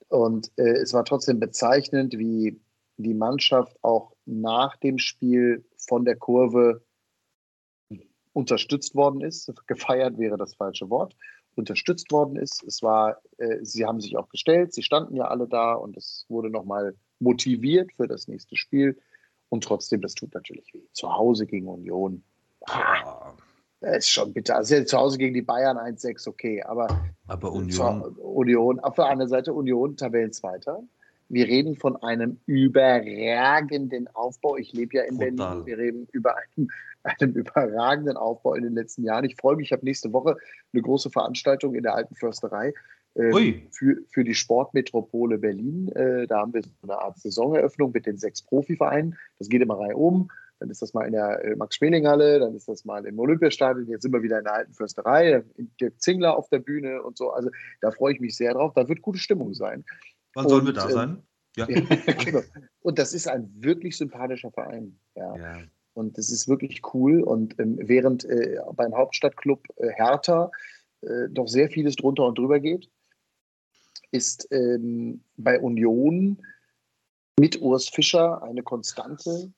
Und äh, es war trotzdem bezeichnend, wie die Mannschaft auch nach dem Spiel von der Kurve unterstützt worden ist. Gefeiert wäre das falsche Wort. Unterstützt worden ist. Es war, äh, sie haben sich auch gestellt, sie standen ja alle da und es wurde nochmal motiviert für das nächste Spiel. Und trotzdem, das tut natürlich weh. Zu Hause gegen Union. Ah, das ist schon bitter. Also zu Hause gegen die Bayern 1-6, okay, aber, aber Union. Union, auf der anderen Seite Union, Tabellenzweiter. Wir reden von einem überragenden Aufbau. Ich lebe ja in Total. Berlin. Wir reden über einen, einen, überragenden Aufbau in den letzten Jahren. Ich freue mich, ich habe nächste Woche eine große Veranstaltung in der Alten Försterei äh, für, für die Sportmetropole Berlin. Äh, da haben wir so eine Art Saisoneröffnung mit den sechs Profivereinen. Das geht immer rein um dann ist das mal in der äh, Max-Schmeling-Halle, dann ist das mal im Olympiastadion, jetzt sind wir wieder in der alten Försterei, Dirk Zingler auf der Bühne und so. Also da freue ich mich sehr drauf. Da wird gute Stimmung sein. Wann sollen wir da ähm, sein? Ja. genau. Und das ist ein wirklich sympathischer Verein. Ja. ja. Und das ist wirklich cool. Und ähm, während äh, beim Hauptstadtclub äh, Hertha äh, doch sehr vieles drunter und drüber geht, ist ähm, bei Union mit Urs Fischer eine Konstante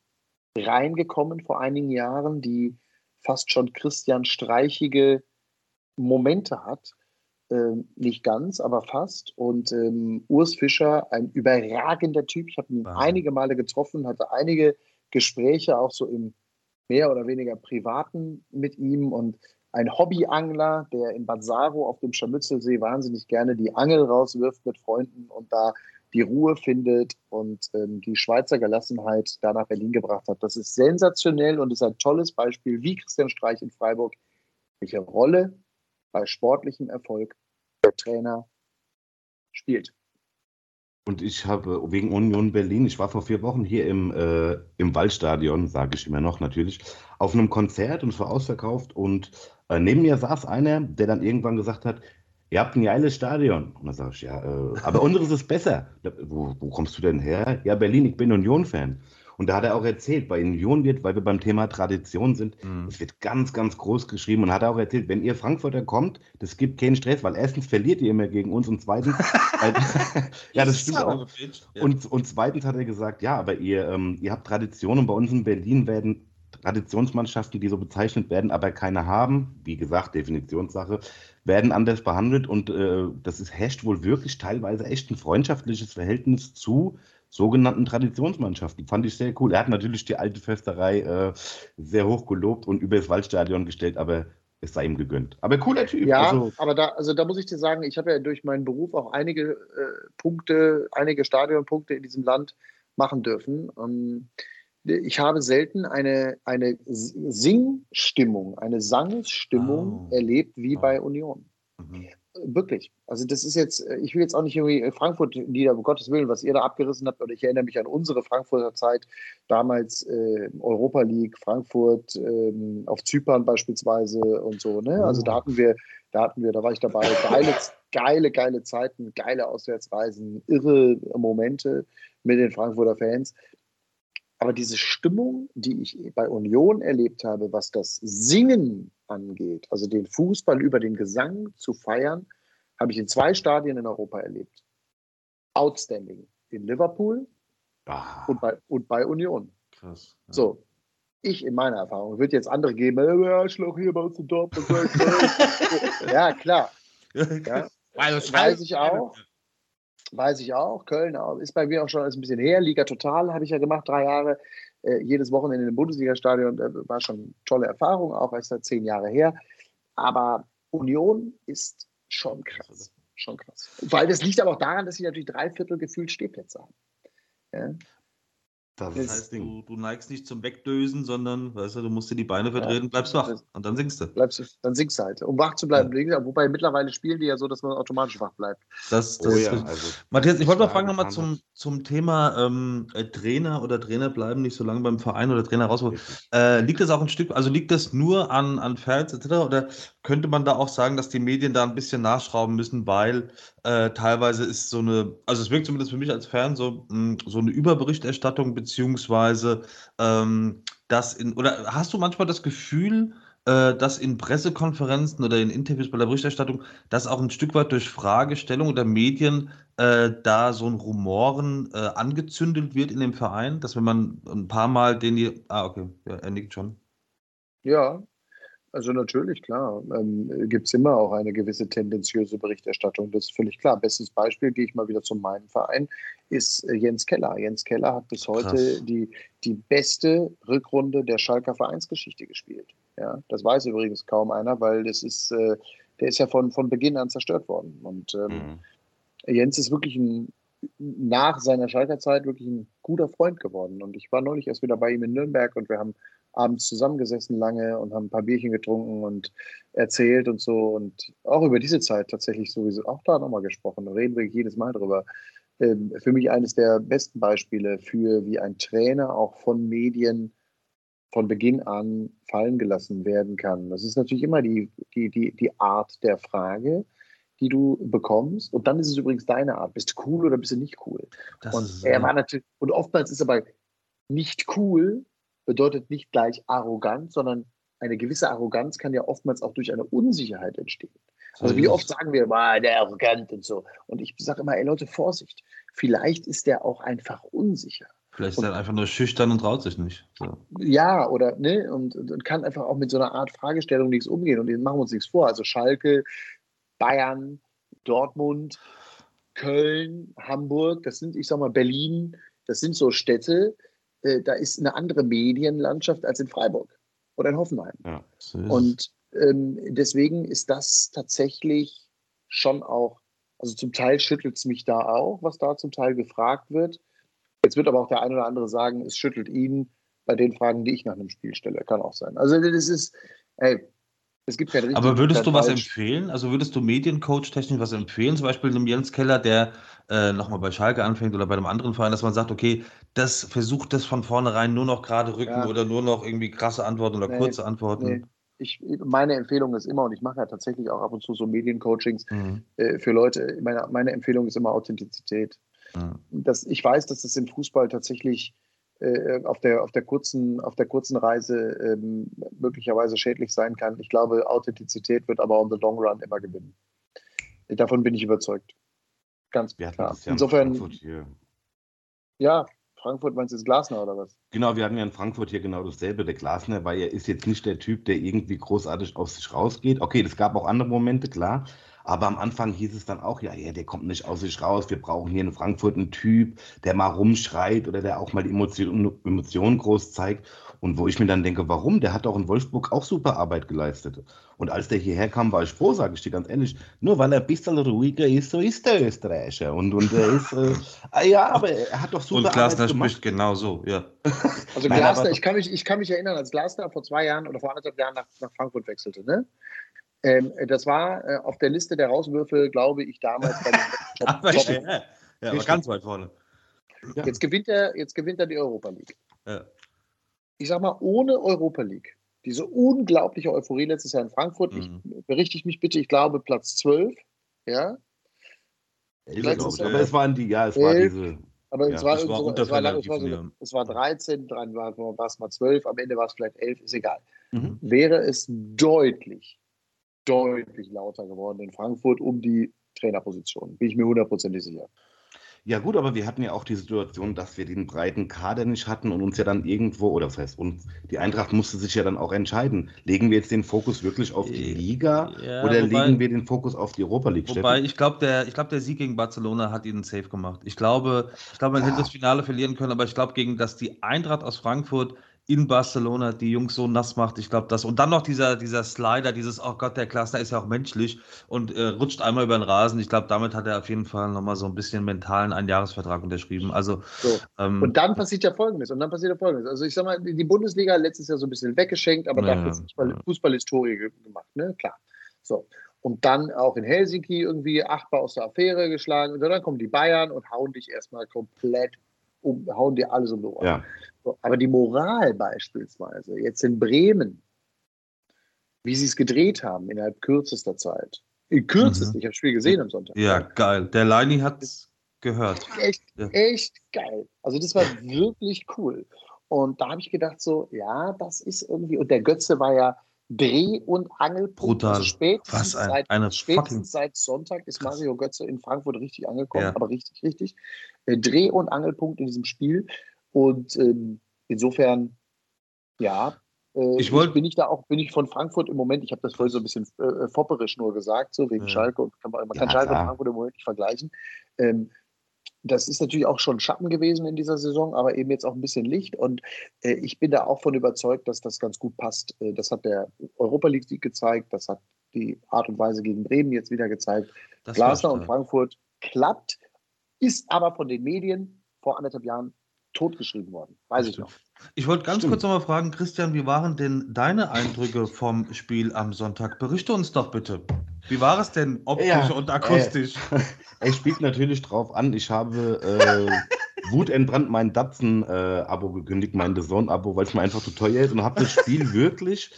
reingekommen vor einigen Jahren, die fast schon Christian Streichige Momente hat. Ähm, nicht ganz, aber fast. Und ähm, Urs Fischer, ein überragender Typ. Ich habe ihn Wahnsinn. einige Male getroffen, hatte einige Gespräche, auch so im mehr oder weniger privaten mit ihm und ein Hobbyangler, der in Bad Saro auf dem Scharmützelsee wahnsinnig gerne die Angel rauswirft mit Freunden und da die Ruhe findet und ähm, die Schweizer Gelassenheit da nach Berlin gebracht hat. Das ist sensationell und ist ein tolles Beispiel, wie Christian Streich in Freiburg, welche Rolle bei sportlichem Erfolg der Trainer spielt. Und ich habe wegen Union Berlin, ich war vor vier Wochen hier im, äh, im Waldstadion, sage ich immer noch natürlich, auf einem Konzert und es war ausverkauft und äh, neben mir saß einer, der dann irgendwann gesagt hat, ihr habt ein geiles Stadion. Und dann sage ich, ja, äh, aber unseres ist besser. Wo, wo, kommst du denn her? Ja, Berlin, ich bin Union-Fan. Und da hat er auch erzählt, bei Union wird, weil wir beim Thema Tradition sind, mhm. es wird ganz, ganz groß geschrieben und hat er auch erzählt, wenn ihr Frankfurter kommt, das gibt keinen Stress, weil erstens verliert ihr immer gegen uns und zweitens, ja, das stimmt auch. Und, und zweitens hat er gesagt, ja, aber ihr, ähm, ihr habt Traditionen. Bei uns in Berlin werden Traditionsmannschaften, die so bezeichnet werden, aber keine haben, wie gesagt, Definitionssache, werden anders behandelt und äh, das ist, herrscht wohl wirklich teilweise echt ein freundschaftliches Verhältnis zu sogenannten Traditionsmannschaften. Fand ich sehr cool. Er hat natürlich die alte Försterei äh, sehr hoch gelobt und über das Waldstadion gestellt, aber es sei ihm gegönnt. Aber cooler Typ. Ja, also, aber da, also da muss ich dir sagen, ich habe ja durch meinen Beruf auch einige äh, Punkte, einige Stadionpunkte in diesem Land machen dürfen. Ähm, ich habe selten eine, eine Singstimmung, eine Sangsstimmung oh. erlebt wie oh. bei Union. Mhm. Wirklich. Also das ist jetzt, ich will jetzt auch nicht irgendwie Frankfurt nieder, um Gottes Willen, was ihr da abgerissen habt, oder ich erinnere mich an unsere Frankfurter Zeit, damals äh, Europa League, Frankfurt, ähm, auf Zypern beispielsweise und so. Ne? Also da oh. hatten wir, da hatten wir, da war ich dabei, geile, geile, geile Zeiten, geile Auswärtsreisen, irre Momente mit den Frankfurter Fans. Aber diese Stimmung, die ich bei Union erlebt habe, was das Singen angeht, also den Fußball über den Gesang zu feiern, habe ich in zwei Stadien in Europa erlebt. Outstanding. In Liverpool ah. und, bei, und bei Union. Krass. Ja. So, ich in meiner Erfahrung, wird jetzt andere geben, äh, Schloch hier bei uns in Dortmund. ja, klar. Ja, weiß ich auch. Weiß ich auch. Köln ist bei mir auch schon ein bisschen her. Liga Total habe ich ja gemacht, drei Jahre. Äh, jedes Wochenende im Bundesliga-Stadion. Äh, war schon eine tolle Erfahrung, auch erst seit zehn Jahre her. Aber Union ist schon krass. Schon krass. Weil das liegt aber auch daran, dass sie natürlich drei Viertel gefühlt Stehplätze haben. Ja? Das, das heißt, du, du, neigst nicht zum Wegdösen, sondern weißt du, du musst dir die Beine verdrehen, ja, bleibst wach und dann singst du. Bleibst, dann singst du halt, um wach zu bleiben. Ja. Wobei mittlerweile spielen die ja so, dass man automatisch wach bleibt. Das, das oh, ja. also, Matthias, ich wollte mal fragen nochmal zum, zum Thema ähm, äh, Trainer oder Trainer bleiben nicht so lange beim Verein oder Trainer raus. Äh, liegt das auch ein Stück, also liegt das nur an, an Fans etc. oder könnte man da auch sagen, dass die Medien da ein bisschen nachschrauben müssen, weil äh, teilweise ist so eine, also es wirkt zumindest für mich als Fan so, mh, hm, so eine Überberichterstattung, beziehungsweise ähm, das in, oder hast du manchmal das Gefühl, äh, dass in Pressekonferenzen oder in Interviews bei der Berichterstattung, dass auch ein Stück weit durch Fragestellung der Medien äh, da so ein Rumoren äh, angezündelt wird in dem Verein, dass wenn man ein paar Mal den, ah okay, ja, er nickt schon. Ja, also natürlich, klar, ähm, gibt es immer auch eine gewisse tendenziöse Berichterstattung. Das ist völlig klar. Bestes Beispiel, gehe ich mal wieder zu meinem Verein, ist äh, Jens Keller. Jens Keller hat bis heute die, die beste Rückrunde der Schalker Vereinsgeschichte gespielt. Ja, das weiß übrigens kaum einer, weil das ist, äh, der ist ja von, von Beginn an zerstört worden. Und ähm, mhm. Jens ist wirklich ein, nach seiner Schalker Zeit wirklich ein guter Freund geworden. Und ich war neulich erst wieder bei ihm in Nürnberg und wir haben abends zusammengesessen lange und haben ein paar Bierchen getrunken und erzählt und so und auch über diese Zeit tatsächlich sowieso auch da nochmal gesprochen. Da reden wir jedes Mal drüber. Ähm, für mich eines der besten Beispiele für, wie ein Trainer auch von Medien von Beginn an fallen gelassen werden kann. Das ist natürlich immer die, die, die, die Art der Frage, die du bekommst. Und dann ist es übrigens deine Art. Bist du cool oder bist du nicht cool? Das und er war natürlich, und oftmals ist aber nicht cool bedeutet nicht gleich arrogant, sondern eine gewisse Arroganz kann ja oftmals auch durch eine Unsicherheit entstehen. Also wie oft sagen wir, ah, der arrogant und so. Und ich sage immer, ey Leute, Vorsicht. Vielleicht ist der auch einfach unsicher. Vielleicht ist er einfach nur schüchtern und traut sich nicht. So. Ja, oder ne, und, und, kann einfach auch mit so einer Art Fragestellung nichts umgehen. Und machen wir uns nichts vor. Also Schalke, Bayern, Dortmund, Köln, Hamburg, das sind, ich sag mal, Berlin, das sind so Städte, äh, da ist eine andere Medienlandschaft als in Freiburg oder in Hoffenheim. Ja, und ähm, deswegen ist das tatsächlich schon auch, also zum Teil schüttelt es mich da auch, was da zum Teil gefragt wird. Jetzt wird aber auch der eine oder andere sagen, es schüttelt ihn bei den Fragen, die ich nach einem Spiel stelle. Kann auch sein. Also das ist, ey, es gibt kein Aber würdest du was falsch. empfehlen? Also würdest du Mediencoach-technisch was empfehlen? Zum Beispiel einem Jens Keller, der äh, nochmal bei Schalke anfängt oder bei einem anderen Verein, dass man sagt, okay, das versucht das von vornherein nur noch gerade rücken ja. oder nur noch irgendwie krasse Antworten oder nee, kurze Antworten. Nee. Ich, meine Empfehlung ist immer, und ich mache ja tatsächlich auch ab und zu so Mediencoachings mhm. äh, für Leute, meine, meine Empfehlung ist immer Authentizität. Mhm. Das, ich weiß, dass das im Fußball tatsächlich äh, auf, der, auf, der kurzen, auf der kurzen Reise ähm, möglicherweise schädlich sein kann. Ich glaube, Authentizität wird aber on the long run immer gewinnen. Davon bin ich überzeugt. Ganz klar. Insofern. Ja, Frankfurt meinst du jetzt Glasner oder was? Genau, wir hatten ja in Frankfurt hier genau dasselbe. Der Glasner, weil er ist jetzt nicht der Typ, der irgendwie großartig aus sich rausgeht. Okay, es gab auch andere Momente, klar. Aber am Anfang hieß es dann auch, ja, ja, der kommt nicht aus sich raus. Wir brauchen hier in Frankfurt einen Typ, der mal rumschreit oder der auch mal die Emotionen Emotion groß zeigt. Und wo ich mir dann denke, warum? Der hat doch in Wolfsburg auch super Arbeit geleistet. Und als der hierher kam, war ich froh, sage ich dir ganz ehrlich. Nur weil er ein bisschen ruhiger ist, so ist der Österreicher. Und, und er ist, äh, ah, ja, aber er hat doch super Und Glasner spricht genau so, ja. Also Glasner, ich kann, mich, ich kann mich erinnern, als Glasner vor zwei Jahren oder vor anderthalb Jahren nach, nach Frankfurt wechselte, ne? Ähm, das war äh, auf der Liste der Rauswürfe, glaube ich, damals bei den Top, aber, Top ja, ja, aber ganz weit vorne. Ja. Jetzt, gewinnt er, jetzt gewinnt er die Europa League. Ja. Ich sag mal, ohne Europa League, diese unglaubliche Euphorie letztes Jahr in Frankfurt, mhm. ich, berichte ich mich bitte, ich glaube Platz 12, ja. Aber es waren die, ja, es war diese. Aber ja, es, war das war so, es, war, Penalty es, war so, es war 13, dann war, war es mal 12, am Ende war es vielleicht 11, ist egal. Mhm. Wäre es deutlich, deutlich lauter geworden in Frankfurt um die Trainerposition. Bin ich mir hundertprozentig sicher. Ja gut, aber wir hatten ja auch die Situation, dass wir den breiten Kader nicht hatten und uns ja dann irgendwo, oder das heißt, uns, die Eintracht musste sich ja dann auch entscheiden. Legen wir jetzt den Fokus wirklich auf die Äh, Liga ja, oder wobei- legen wir den Fokus auf die Europa League? Wobei, Steffen? ich glaube, der, ich glaub, der Sieg gegen Barcelona hat ihnen safe gemacht. Ich glaube, ich glaube, man Ja. hätte das Finale verlieren können, aber ich glaube, gegen dass die Eintracht aus Frankfurt in Barcelona die Jungs so nass macht, ich glaube das. Und dann noch dieser, dieser Slider, dieses, oh Gott, der Klasner ist ja auch menschlich und äh, rutscht einmal über den Rasen. Ich glaube, damit hat er auf jeden Fall nochmal so ein bisschen mentalen Einjahresvertrag unterschrieben. Also, So. ähm, Und dann passiert ja Folgendes. Und dann passiert ja Folgendes. Also ich sag mal, die Bundesliga hat letztes Jahr so ein bisschen weggeschenkt, aber Ja, dafür Fußball. Fußballhistorie ge- gemacht, ne? Klar. So. Und dann auch in Helsinki irgendwie achtbar aus der Affäre geschlagen. Und dann kommen die Bayern und hauen dich erstmal komplett um, hauen dir alles um die Ohren. ja. So, aber die Moral beispielsweise, jetzt in Bremen, wie sie es gedreht haben innerhalb kürzester Zeit. In kürzester, Mhm. ich habe das Spiel gesehen am Sonntag. ja, geil. Der Leini hat es gehört. Echt, Ja. echt geil. Also das war wirklich cool. Und da habe ich gedacht so, ja, das ist irgendwie, und der Götze war ja Dreh- und Angelpunkt. Brutal. Also spätestens, Was ein- seit, eine spätestens seit Sonntag ist Krass. Mario Götze in Frankfurt richtig angekommen, Ja. aber richtig, richtig. Äh, Dreh- und Angelpunkt in diesem Spiel. Und ähm, insofern, ja, äh, Ich wollt- bin ich da auch, bin ich von Frankfurt im Moment, ich habe das vorhin so ein bisschen äh, fopperisch nur gesagt, so wegen Ja. Schalke und kann man, man kann Ja, Schalke und. Frankfurt im Moment nicht vergleichen. Ähm, das ist natürlich auch schon Schatten gewesen in dieser Saison, aber eben jetzt auch ein bisschen Licht. Und äh, ich bin da auch von überzeugt, dass das ganz gut passt. Äh, das hat der Europa League-Sieg gezeigt, das hat die Art und Weise gegen Bremen jetzt wieder gezeigt. Das Glasner und. Frankfurt klappt, ist aber von den Medien vor anderthalb Jahren totgeschrieben worden. Weiß ich noch. Ich wollte ganz Stimmt. kurz nochmal fragen, Christian, wie waren denn deine Eindrücke vom Spiel am Sonntag? Berichte uns doch bitte. Wie war es denn optisch Ja, und akustisch? Es spielt natürlich drauf an. Ich habe äh, wutentbrannt mein Datsen-Abo gekündigt, mein DAZN-Abo, weil es mir einfach zu teuer ist und habe das Spiel wirklich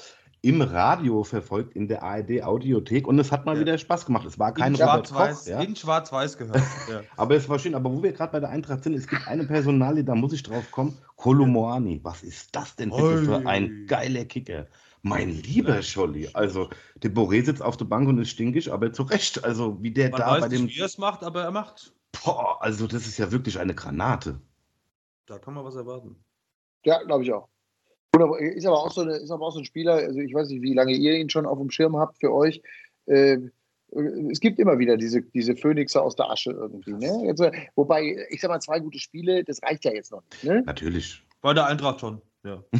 im Radio verfolgt, in der ARD-Audiothek und es hat mal Ja. wieder Spaß gemacht. Es war kein in Robert Schwarz-Weiß Koch, ja? in Schwarz-Weiß gehört. Ja. aber es war schön. Aber wo wir gerade bei der Eintracht sind, es gibt eine Personalie, da muss ich drauf kommen, Kolomoani. Was ist das denn bitte für ein geiler Kicker? Mein lieber Scholli, also der Boré sitzt auf der Bank und ist stinkig, aber zu Recht, also wie der Man da weiß bei nicht, dem wie er es macht, aber er macht. Boah, also das ist ja wirklich eine Granate. Da kann man was erwarten. Ja, glaube ich auch. Wunderbar. Ist aber auch so, eine, ist aber auch so ein Spieler, also ich weiß nicht, wie lange ihr ihn schon auf dem Schirm habt für euch. Äh, es gibt immer wieder diese, diese Phönixe aus der Asche irgendwie. Ne? Jetzt, wobei, ich sag mal, zwei gute Spiele, das reicht ja jetzt noch nicht. Ne? Natürlich. Bei der Eintracht schon. Ja.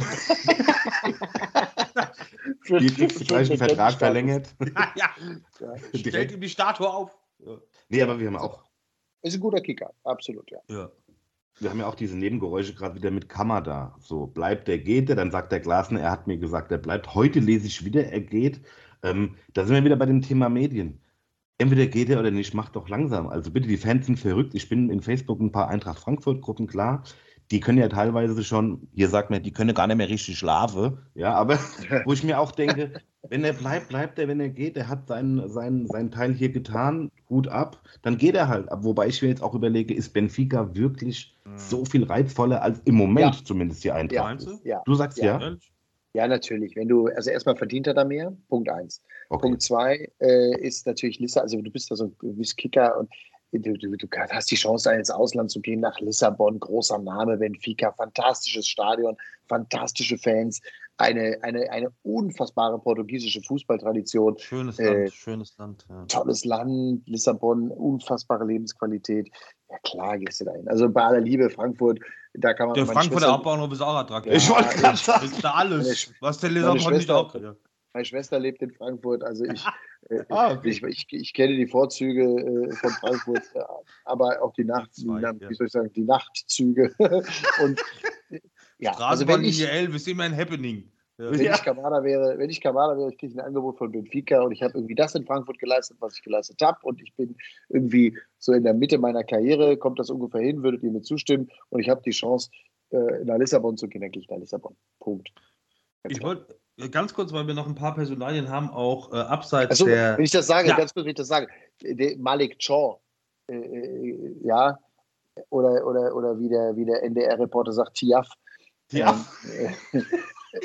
Für- Hier kriegst du für- gleich einen den Vertrag verlängert. ja. Ja. Stellt Direkt. ihm die Statue auf. Ja. Nee, aber wir haben ja auch, Ist ein guter Kicker, absolut, ja. ja. Wir haben ja auch diese Nebengeräusche gerade wieder mit Kamada. So, bleibt der, geht der, dann sagt der Glasner, er hat mir gesagt, er bleibt. Heute lese ich wieder, er geht. Ähm, da sind wir wieder bei dem Thema Medien. Entweder geht er oder nicht, macht doch langsam. Also bitte, die Fans sind verrückt. Ich bin in Facebook ein paar Eintracht Frankfurt-Gruppen, klar. Die können ja teilweise schon, hier sagt man, die können gar nicht mehr richtig schlafen. Ja, aber wo ich mir auch denke, wenn er bleibt, bleibt er, wenn er geht, er hat seinen, seinen, seinen Teil hier getan, gut ab, dann geht er halt. ab. Wobei ich mir jetzt auch überlege, ist Benfica wirklich so viel reizvoller als im Moment Ja. zumindest die Eintracht? Meinst du? Ja, Du sagst ja? Ehrlich? ja, natürlich. Wenn du, also erstmal verdient er da mehr, Punkt eins. Okay. Punkt zwei äh, ist natürlich Lissa, also du bist da so ein du bist Kicker und du, du, du hast die Chance, ins Ausland zu gehen, nach Lissabon, großer Name, Benfica, fantastisches Stadion, fantastische Fans, eine, eine, eine unfassbare portugiesische Fußballtradition, Schönes Äh, Land, schönes Land. Ja. tolles Land, Lissabon, unfassbare Lebensqualität. Ja klar gehst du dahin. Also bei aller Liebe, Frankfurt, da kann man... Der Frankfurter Schwester- Hauptbahnhof ist auch attraktiv. Ja, Ich wollte Das sagen. ist da alles. Was der Lissabon nicht auch. Ja. Meine Schwester lebt in Frankfurt, also ich, äh, Ah, okay. ich, ich, ich kenne die Vorzüge äh, von Frankfurt, äh, aber auch die Nacht, zwei, die, Nacht- ja. wie soll ich sagen, die Nachtzüge. Und ja, also wenn ich, Straßenbahnlinie 11 ist immer ein Happening. Ja. wenn Ja. ich Kamada wäre, wenn ich Kamada wäre, ich kriege ein Angebot von Benfica und ich habe irgendwie das in Frankfurt geleistet, was ich geleistet habe und ich bin irgendwie so in der Mitte meiner Karriere, kommt das ungefähr hin, würdet ihr mir zustimmen und ich habe die Chance, nach Lissabon zu gehen, dann gehe ich nach Lissabon. Punkt. Ganz Ich wollte ganz kurz, weil wir noch ein paar Personalien haben, auch äh, abseits Also, der. wenn ich das sage, Ja. ganz kurz, wenn ich das sage, der Malik Chaw, äh, äh, ja, oder, oder, oder wie der, wie der NDR-Reporter sagt, Tiaf. Tiaf. Ähm,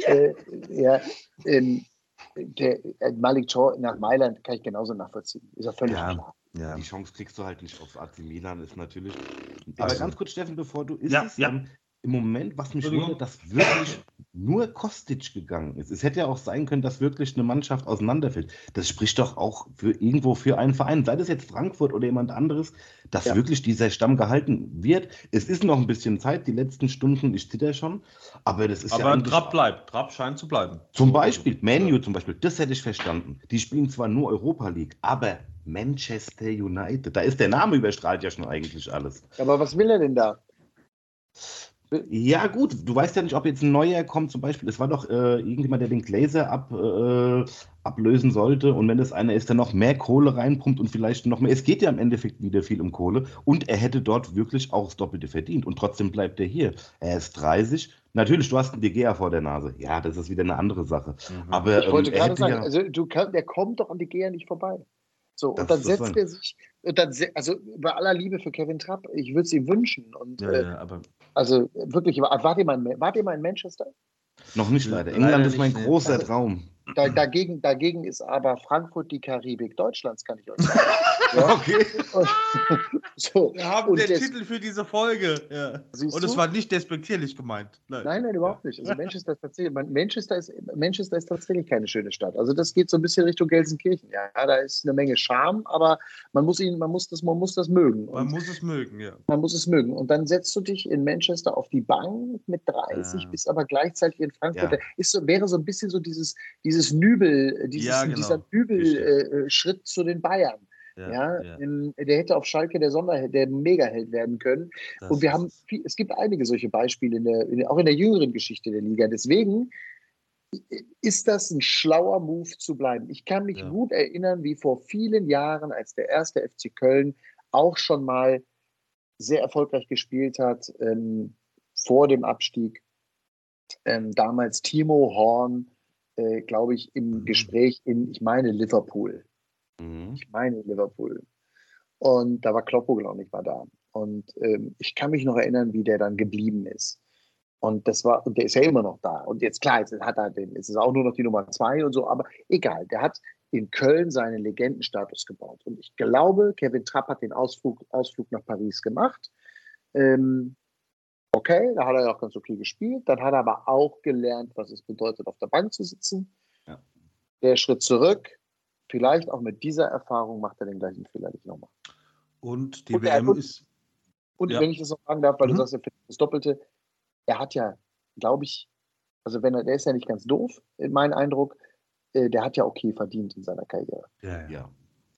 äh, äh, ja, ähm, der, äh, Malik Chor nach Mailand kann ich genauso nachvollziehen. Ist ja völlig Ja. klar. Ja. Die Chance kriegst du halt nicht auf AC Milan, ist natürlich. Aber Also- ganz kurz, Steffen, bevor du isst, Ja, ja. Im Moment, was mich wundert, dass wirklich nur Kostic gegangen ist. Es hätte ja auch sein können, dass wirklich eine Mannschaft auseinanderfällt. Das spricht doch auch für irgendwo für einen Verein, sei das jetzt Frankfurt oder jemand anderes, dass Ja. wirklich dieser Stamm gehalten wird. Es ist noch ein bisschen Zeit, die letzten Stunden, ich zitter schon, aber das ist ja Aber Trapp bleibt. Trapp scheint zu bleiben. zum Beispiel, Manu zum Beispiel, das hätte ich verstanden. Die spielen zwar nur Europa League, aber Manchester United, da ist der Name überstrahlt ja schon eigentlich alles. Aber was will er denn da? Ja, gut, du weißt ja nicht, ob jetzt ein neuer kommt, zum Beispiel. Es war doch äh, irgendjemand, der den Glazer ab, äh, ablösen sollte. Und wenn das einer ist, der noch mehr Kohle reinpumpt und vielleicht noch mehr. Es geht ja im Endeffekt wieder viel um Kohle. Und er hätte dort wirklich auch das Doppelte verdient. Und trotzdem bleibt er hier. Er ist 30. Natürlich, du hast einen DGA vor der Nase. Ja, das ist wieder eine andere Sache. Mhm. Aber Ich wollte ähm, er gerade sagen, ja, also du kann, der kommt doch an die Gea nicht vorbei. So, und dann setzt er sich, und dann, also bei aller Liebe für Kevin Trapp, ich würde es ihm wünschen. Und Ja, äh, ja, aber also wirklich, wart ihr, mal, in- wart ihr mal in Manchester? noch nicht leider. Leider England ist nicht, mein großer Also- Traum. Da, dagegen, dagegen ist aber Frankfurt die Karibik Deutschlands, kann ich euch sagen. ja? Okay. so, wir haben und den des- Titel für diese Folge. Ja. Und es war nicht despektierlich gemeint. Nein. Nein, nein, überhaupt nicht. Also Manchester ist tatsächlich, man- Manchester ist, Manchester ist tatsächlich keine schöne Stadt. Also das geht so ein bisschen Richtung Gelsenkirchen. Ja, da ist eine Menge Charme, aber man muss ihn, man muss das, man muss das mögen. Man Und muss es mögen, ja. man muss es mögen. Und dann setzt du dich in Manchester auf die Bank mit 30, Ja. bist aber gleichzeitig in Frankfurt. Ja. Ist so, wäre so ein bisschen so dieses, dieses Nübel, dieses, Ja, genau. dieser Nübel-Schritt zu den Bayern. Ja, in, der hätte auf Schalke der Sonderheld, der Megaheld werden können. das Und wir haben, es. viel, es gibt einige solche Beispiele, in der, in auch in der jüngeren Geschichte der Liga. Deswegen ist das ein schlauer Move zu bleiben. Ich kann mich Ja. gut erinnern, wie vor vielen Jahren, als der erste FC Köln auch schon mal sehr erfolgreich gespielt hat, ähm, vor dem Abstieg. Ähm, damals Timo Horn, äh, glaube ich, im Mhm. Gespräch in, ich meine, Liverpool. Mhm. Ich meine Liverpool. Und da war Kloppo, glaube ich, mal da. Und ähm, ich kann mich noch erinnern, wie der dann geblieben ist. Und das war, und der ist ja immer noch da. Und jetzt klar, jetzt hat er den, jetzt ist auch nur noch die Nummer zwei und so, aber egal, der hat in Köln seinen Legendenstatus gebaut. Und ich glaube, Kevin Trapp hat den Ausflug, Ausflug nach Paris gemacht. Ähm, okay, da hat er ja auch ganz okay gespielt. Dann hat er aber auch gelernt, was es bedeutet, auf der Bank zu sitzen. Ja. Der Schritt zurück, vielleicht auch mit dieser Erfahrung macht er den gleichen Fehler nicht nochmal. Und die Und WM ist. Und Ja. wenn ich das noch sagen darf, weil Mhm. du sagst, er findet das Doppelte, er hat ja, glaube ich, also wenn er, der ist ja nicht ganz doof, in meinem Eindruck, äh, der hat ja okay verdient in seiner Karriere. Ja, ja. Ja,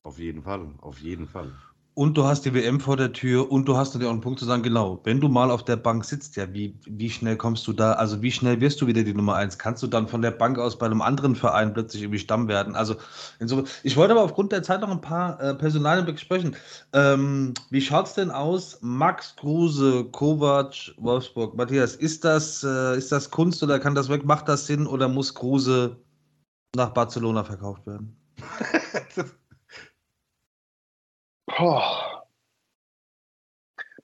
auf jeden Fall, auf jeden Fall. Und du hast die WM vor der Tür und du hast natürlich auch einen Punkt zu sagen, genau, wenn du mal auf der Bank sitzt, ja, wie, wie schnell kommst du da, also wie schnell wirst du wieder die Nummer eins? Kannst du dann von der Bank aus bei einem anderen Verein plötzlich irgendwie Stamm werden? Also insofern, ich wollte aber aufgrund der Zeit noch ein paar äh, Personalien besprechen. Ähm, wie schaut es denn aus? Max Kruse, Kovac, Wolfsburg, Matthias, ist das, äh, ist das Kunst oder kann das weg? Macht das Sinn oder muss Kruse nach Barcelona verkauft werden? Boah.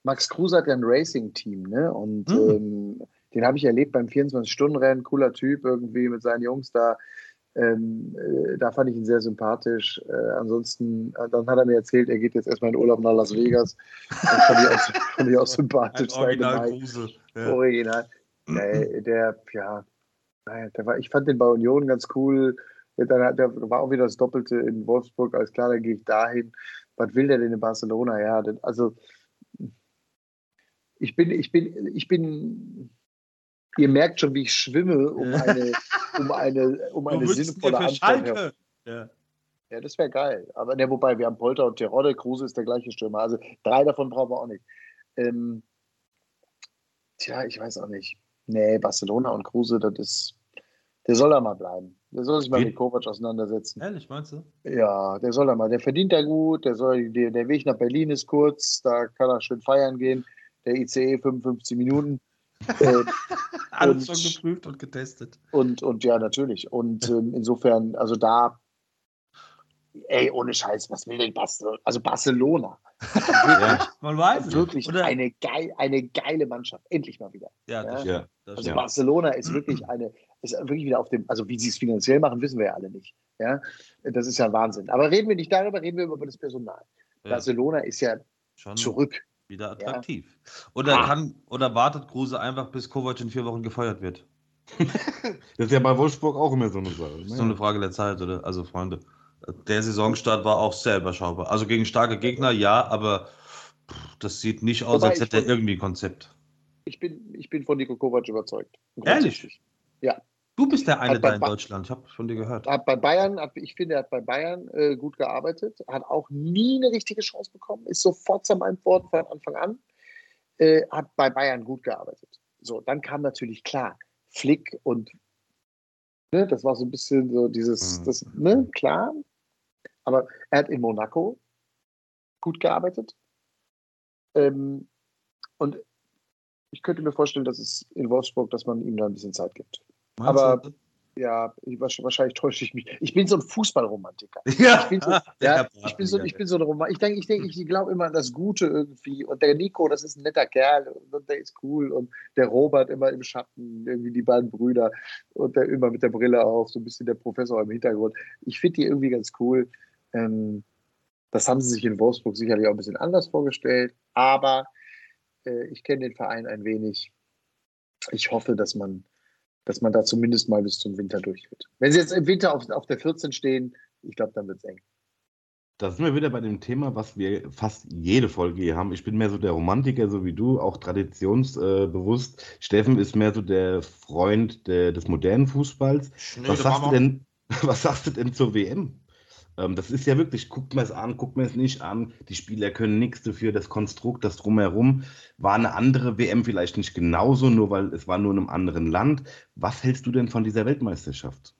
Max Kruse hat ja ein Racing-Team, ne? Und Mhm. ähm, den habe ich erlebt beim 24-Stunden-Rennen, cooler Typ irgendwie mit seinen Jungs da. Ähm, äh, da fand ich ihn sehr sympathisch. Äh, ansonsten, äh, dann hat er mir erzählt, er geht jetzt erstmal in Urlaub nach Las Vegas. Das fand ich auch, fand ich auch sympathisch. seine Meinung. Kruse. Original. Der, der, ja, der war, ich fand den bei Union ganz cool. Dann hat, der war auch wieder das Doppelte in Wolfsburg. Alles klar, dann gehe ich dahin. Was will der denn in Barcelona? Ja, das, also ich bin, ich bin, ich bin, ihr merkt schon, wie ich schwimme um eine, um eine, um eine sinnvolle Antwort. Ja. Ja, das wäre geil. Aber ne, wobei, wir haben Polter und Terodde, Kruse ist der gleiche Stürmer. Also drei davon brauchen wir auch nicht. Ähm, tja, ich weiß auch nicht. Nee, Barcelona und Kruse, das ist. Der soll da mal bleiben. Der soll sich mal mit Kovac auseinandersetzen. Ehrlich, meinst du? Ja, der soll da mal. Der verdient da gut. Der, soll, der, der Weg nach Berlin ist kurz. Da kann er schön feiern gehen. Der ICE 55 Minuten. äh, Alles Und- schon geprüft und getestet. Und, und ja, natürlich. Und ähm, insofern, also da, ey, ohne Scheiß, was will denn Barcelona? Also Barcelona. ja, man weiß Wirklich Oder? eine, geil, eine geile Mannschaft. Endlich mal wieder. Ja, das ja. Das also Barcelona ist wirklich eine, ist wirklich wieder auf dem, also wie sie es finanziell machen, wissen wir ja alle nicht. Ja, das ist ja Wahnsinn. Aber reden wir nicht darüber, reden wir über das Personal. Ja. Barcelona ist ja Schon zurück. Wieder attraktiv. Ja. Oder ah. kann, oder wartet Kruse einfach, bis Kovac in vier Wochen gefeuert wird. das ist ja bei Wolfsburg auch immer so eine Sache. Das ist so eine Frage der Zeit, oder? Also, Freunde, der Saisonstart war auch sehr überschaubar. Also gegen starke Gegner, ja, aber das sieht nicht aus, als hätte er irgendwie ein Konzept. Ich bin, ich bin von Nico Kovac überzeugt. Ehrlich? Ja. Du bist der eine da in Deutschland, ich habe von dir gehört. Hat bei Bayern, hat, ich finde, er hat bei Bayern äh, gut gearbeitet, hat auch nie eine richtige Chance bekommen, ist sofort zermalmt worden von Anfang an, äh, hat bei Bayern gut gearbeitet. So, dann kam natürlich klar, Flick und ne, das war so ein bisschen so dieses, mhm. das, ne, klar. Aber er hat in Monaco gut gearbeitet. Ähm, und ich könnte mir vorstellen, dass es in Wolfsburg, dass man ihm da ein bisschen Zeit gibt. Meinst aber du? ja, ich, wahrscheinlich täusche ich mich. Ich bin so ein Fußballromantiker. Ja, ich bin so, ja, ich bin so, ich bin so ein Roman. Ich denke, ich denke, ich glaube immer an das Gute irgendwie. Und der Nico, das ist ein netter Kerl und der ist cool. Und der Robert immer im Schatten, irgendwie die beiden Brüder und der immer mit der Brille auf, so ein bisschen der Professor im Hintergrund. Ich finde die irgendwie ganz cool. Ähm, das haben sie sich in Wolfsburg sicherlich auch ein bisschen anders vorgestellt. Aber äh, ich kenne den Verein ein wenig. Ich hoffe, dass man dass man da zumindest mal bis zum Winter durchführt. Wenn sie jetzt im Winter auf, auf der 14 stehen, ich glaube, dann wird es eng. Da sind wir wieder bei dem Thema, was wir fast jede Folge hier haben. Ich bin mehr so der Romantiker, so wie du, auch traditionsbewusst. Steffen ist mehr so der Freund der, des modernen Fußballs. was sagst, du denn, was sagst du denn zur WM? Ähm, das ist ja wirklich, guckt man es an, guckt man es nicht an. Die Spieler können nichts dafür. Das Konstrukt, das drumherum war eine andere WM vielleicht nicht genauso, nur weil es war nur in einem anderen Land. Was hältst du denn von dieser Weltmeisterschaft?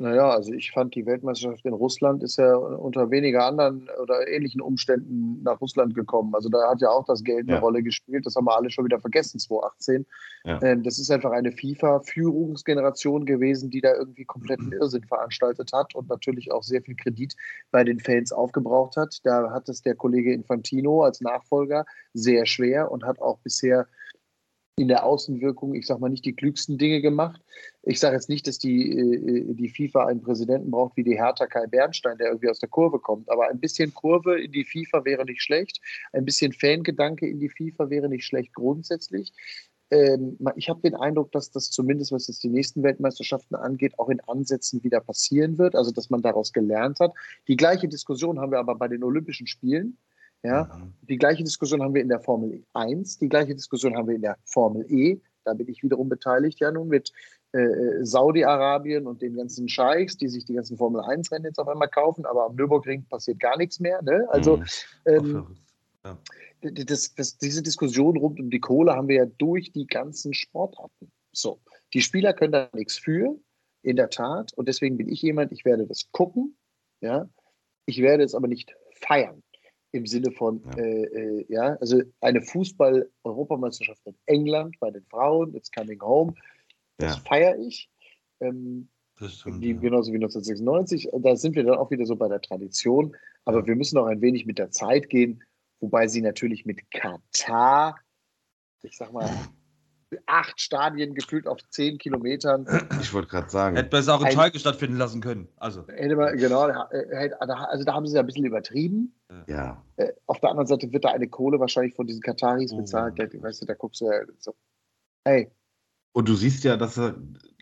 Naja, also ich fand die Weltmeisterschaft in Russland ist ja unter weniger anderen oder ähnlichen Umständen nach Russland gekommen. Also da hat ja auch das Geld eine ja. Rolle gespielt. Das haben wir alle schon wieder vergessen, 2018. Ja. Ähm, das ist einfach eine FIFA-Führungsgeneration gewesen, die da irgendwie kompletten Irrsinn veranstaltet hat und natürlich auch sehr viel Kredit bei den Fans aufgebraucht hat. Da hat es der Kollege Infantino als Nachfolger sehr schwer und hat auch bisher in der Außenwirkung, ich sage mal, nicht die klügsten Dinge gemacht. Ich sage jetzt nicht, dass die, äh, die FIFA einen Präsidenten braucht wie die Hertha Kai Bernstein, der irgendwie aus der Kurve kommt. Aber ein bisschen Kurve in die FIFA wäre nicht schlecht. Ein bisschen Fangedanke in die FIFA wäre nicht schlecht grundsätzlich. Ähm, ich habe den Eindruck, dass das zumindest, was jetzt die nächsten Weltmeisterschaften angeht, auch in Ansätzen wieder passieren wird. Also, dass man daraus gelernt hat. Die gleiche Diskussion haben wir aber bei den Olympischen Spielen. Ja? Mhm. Die gleiche Diskussion haben wir in der Formel 1, die gleiche Diskussion haben wir in der Formel E. Da bin ich wiederum beteiligt, ja, nun mit äh, Saudi-Arabien und den ganzen Scheichs, die sich die ganzen Formel 1-Rennen jetzt auf einmal kaufen, aber am Nürburgring passiert gar nichts mehr. Ne? Also, mhm. ähm, ja. das, das, diese Diskussion rund um die Kohle haben wir ja durch die ganzen Sportarten. So, die Spieler können da nichts für, in der Tat. Und deswegen bin ich jemand, ich werde das gucken, ja. Ich werde es aber nicht feiern im Sinne von, ja, äh, äh, ja also eine Fußball-Europameisterschaft in England bei den Frauen, it's coming home, das ja. feiere ich. Ähm, stimmt, die, ja. Genauso wie 1996. Da sind wir dann auch wieder so bei der Tradition. Aber wir müssen auch ein wenig mit der Zeit gehen, wobei sie natürlich mit Katar, ich sag mal, acht Stadien gefühlt auf zehn Kilometern. Ich wollte gerade sagen. Hätte besser auch in Schalke stattfinden lassen können. Also. Hätte man, genau, also da haben sie ja ein bisschen übertrieben. Ja. Äh, auf der anderen Seite wird da eine Kohle wahrscheinlich von diesen Kataris oh. bezahlt. Weißt du, da guckst du ja so. Hey. Und du siehst ja, dass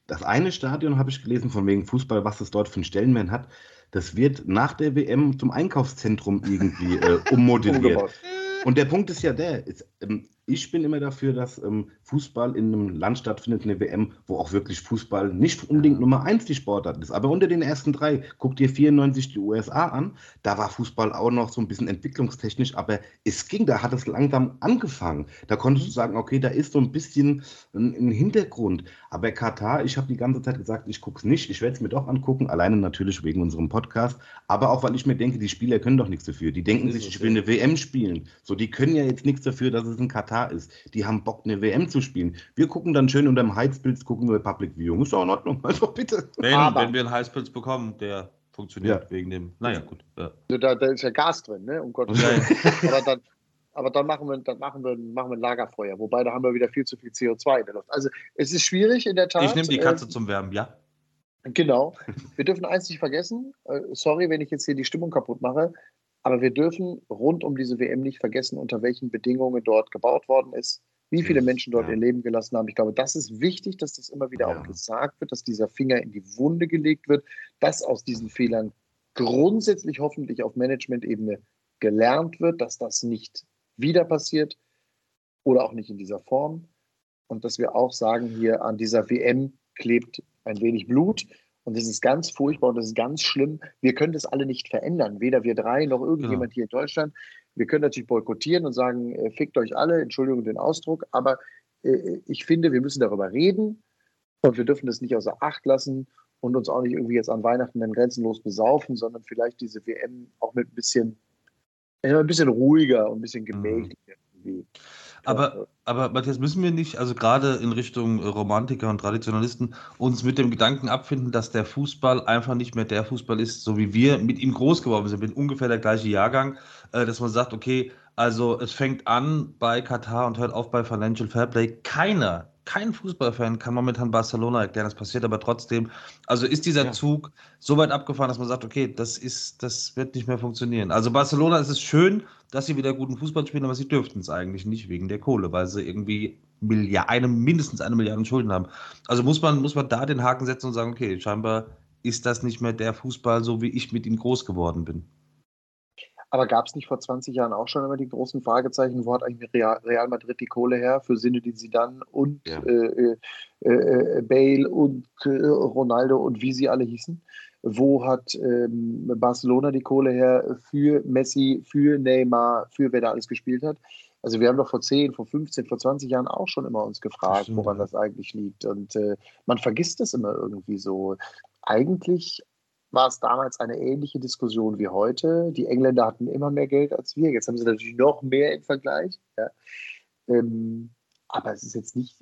das eine Stadion, habe ich gelesen, von wegen Fußball, was es dort für einen Stellenwert hat, das wird nach der WM zum Einkaufszentrum irgendwie äh, ummodelliert. Und der Punkt ist ja der, ist, ähm, ich bin immer dafür, dass ähm, Fußball in einem Land stattfindet, eine WM, wo auch wirklich Fußball nicht unbedingt Nummer eins die Sportart ist. Aber unter den ersten drei, guck dir 94 die USA an, da war Fußball auch noch so ein bisschen entwicklungstechnisch, aber es ging, da hat es langsam angefangen. Da konntest du sagen, okay, da ist so ein bisschen ein, ein Hintergrund. Aber Katar, ich habe die ganze Zeit gesagt, ich gucke es nicht, ich werde es mir doch angucken, alleine natürlich wegen unserem Podcast, aber auch weil ich mir denke, die Spieler können doch nichts dafür. Die denken sich, ich will eine WM spielen. So, die können ja jetzt nichts dafür, dass es in Katar Katar ist. Die haben Bock, eine WM zu spielen. Wir gucken dann schön unter dem Heizpilz, gucken wir Public Viewing. Ist doch in Ordnung. Also bitte. Wenn, wenn wir einen Heizpilz bekommen, der funktioniert ja. wegen dem. Naja, gut. Ja. Da, da, ist ja Gas drin, ne? Um Gottes Willen. aber dann, aber dann machen wir, dann machen wir, machen wir ein Lagerfeuer. Wobei da haben wir wieder viel zu viel CO2 in der Luft. Also es ist schwierig in der Tat. Ich nehme die Katze äh, zum Wärmen, ja. Genau. Wir dürfen eins nicht vergessen. Äh, sorry, wenn ich jetzt hier die Stimmung kaputt mache. Aber wir dürfen rund um diese WM nicht vergessen, unter welchen Bedingungen dort gebaut worden ist, wie viele Menschen dort ja. ihr Leben gelassen haben. Ich glaube, das ist wichtig, dass das immer wieder ja. auch gesagt wird, dass dieser Finger in die Wunde gelegt wird, dass aus diesen Fehlern grundsätzlich hoffentlich auf Management-Ebene gelernt wird, dass das nicht wieder passiert oder auch nicht in dieser Form. Und dass wir auch sagen, hier an dieser WM klebt ein wenig Blut. Und das ist ganz furchtbar und das ist ganz schlimm. Wir können das alle nicht verändern, weder wir drei noch irgendjemand genau. hier in Deutschland. Wir können natürlich boykottieren und sagen, äh, fickt euch alle, Entschuldigung den Ausdruck, aber äh, ich finde, wir müssen darüber reden und wir dürfen das nicht außer Acht lassen und uns auch nicht irgendwie jetzt an Weihnachten dann grenzenlos besaufen, sondern vielleicht diese WM auch mit ein bisschen, ein bisschen ruhiger und ein bisschen mhm. gemächlicher mhm. Aber, aber Matthias, müssen wir nicht, also gerade in Richtung Romantiker und Traditionalisten, uns mit dem Gedanken abfinden, dass der Fußball einfach nicht mehr der Fußball ist, so wie wir mit ihm groß geworden sind, mit ungefähr der gleiche Jahrgang, äh, dass man sagt, okay, also es fängt an bei Katar und hört auf bei Financial Fairplay. Keiner kein Fußballfan kann momentan Barcelona erklären, das passiert aber trotzdem. Also ist dieser ja. Zug so weit abgefahren, dass man sagt, okay, das ist, das wird nicht mehr funktionieren. Also Barcelona ist es schön, dass sie wieder guten Fußball spielen, aber sie dürften es eigentlich nicht wegen der Kohle, weil sie irgendwie Milliard, eine, mindestens eine Milliarde Schulden haben. Also muss man, muss man da den Haken setzen und sagen, okay, scheinbar ist das nicht mehr der Fußball, so wie ich mit ihm groß geworden bin. Aber gab es nicht vor 20 Jahren auch schon immer die großen Fragezeichen, wo hat eigentlich Real, Real Madrid die Kohle her für Sinne, die sie dann und ja. äh, äh, äh, Bale und äh, Ronaldo und wie sie alle hießen? Wo hat ähm, Barcelona die Kohle her für Messi, für Neymar, für wer da alles gespielt hat? Also wir haben doch vor 10, vor 15, vor 20 Jahren auch schon immer uns gefragt, woran das eigentlich liegt. Und äh, man vergisst das immer irgendwie so. Eigentlich war es damals eine ähnliche Diskussion wie heute. Die Engländer hatten immer mehr Geld als wir. Jetzt haben sie natürlich noch mehr im Vergleich. Ja. Ähm, aber es ist jetzt nicht.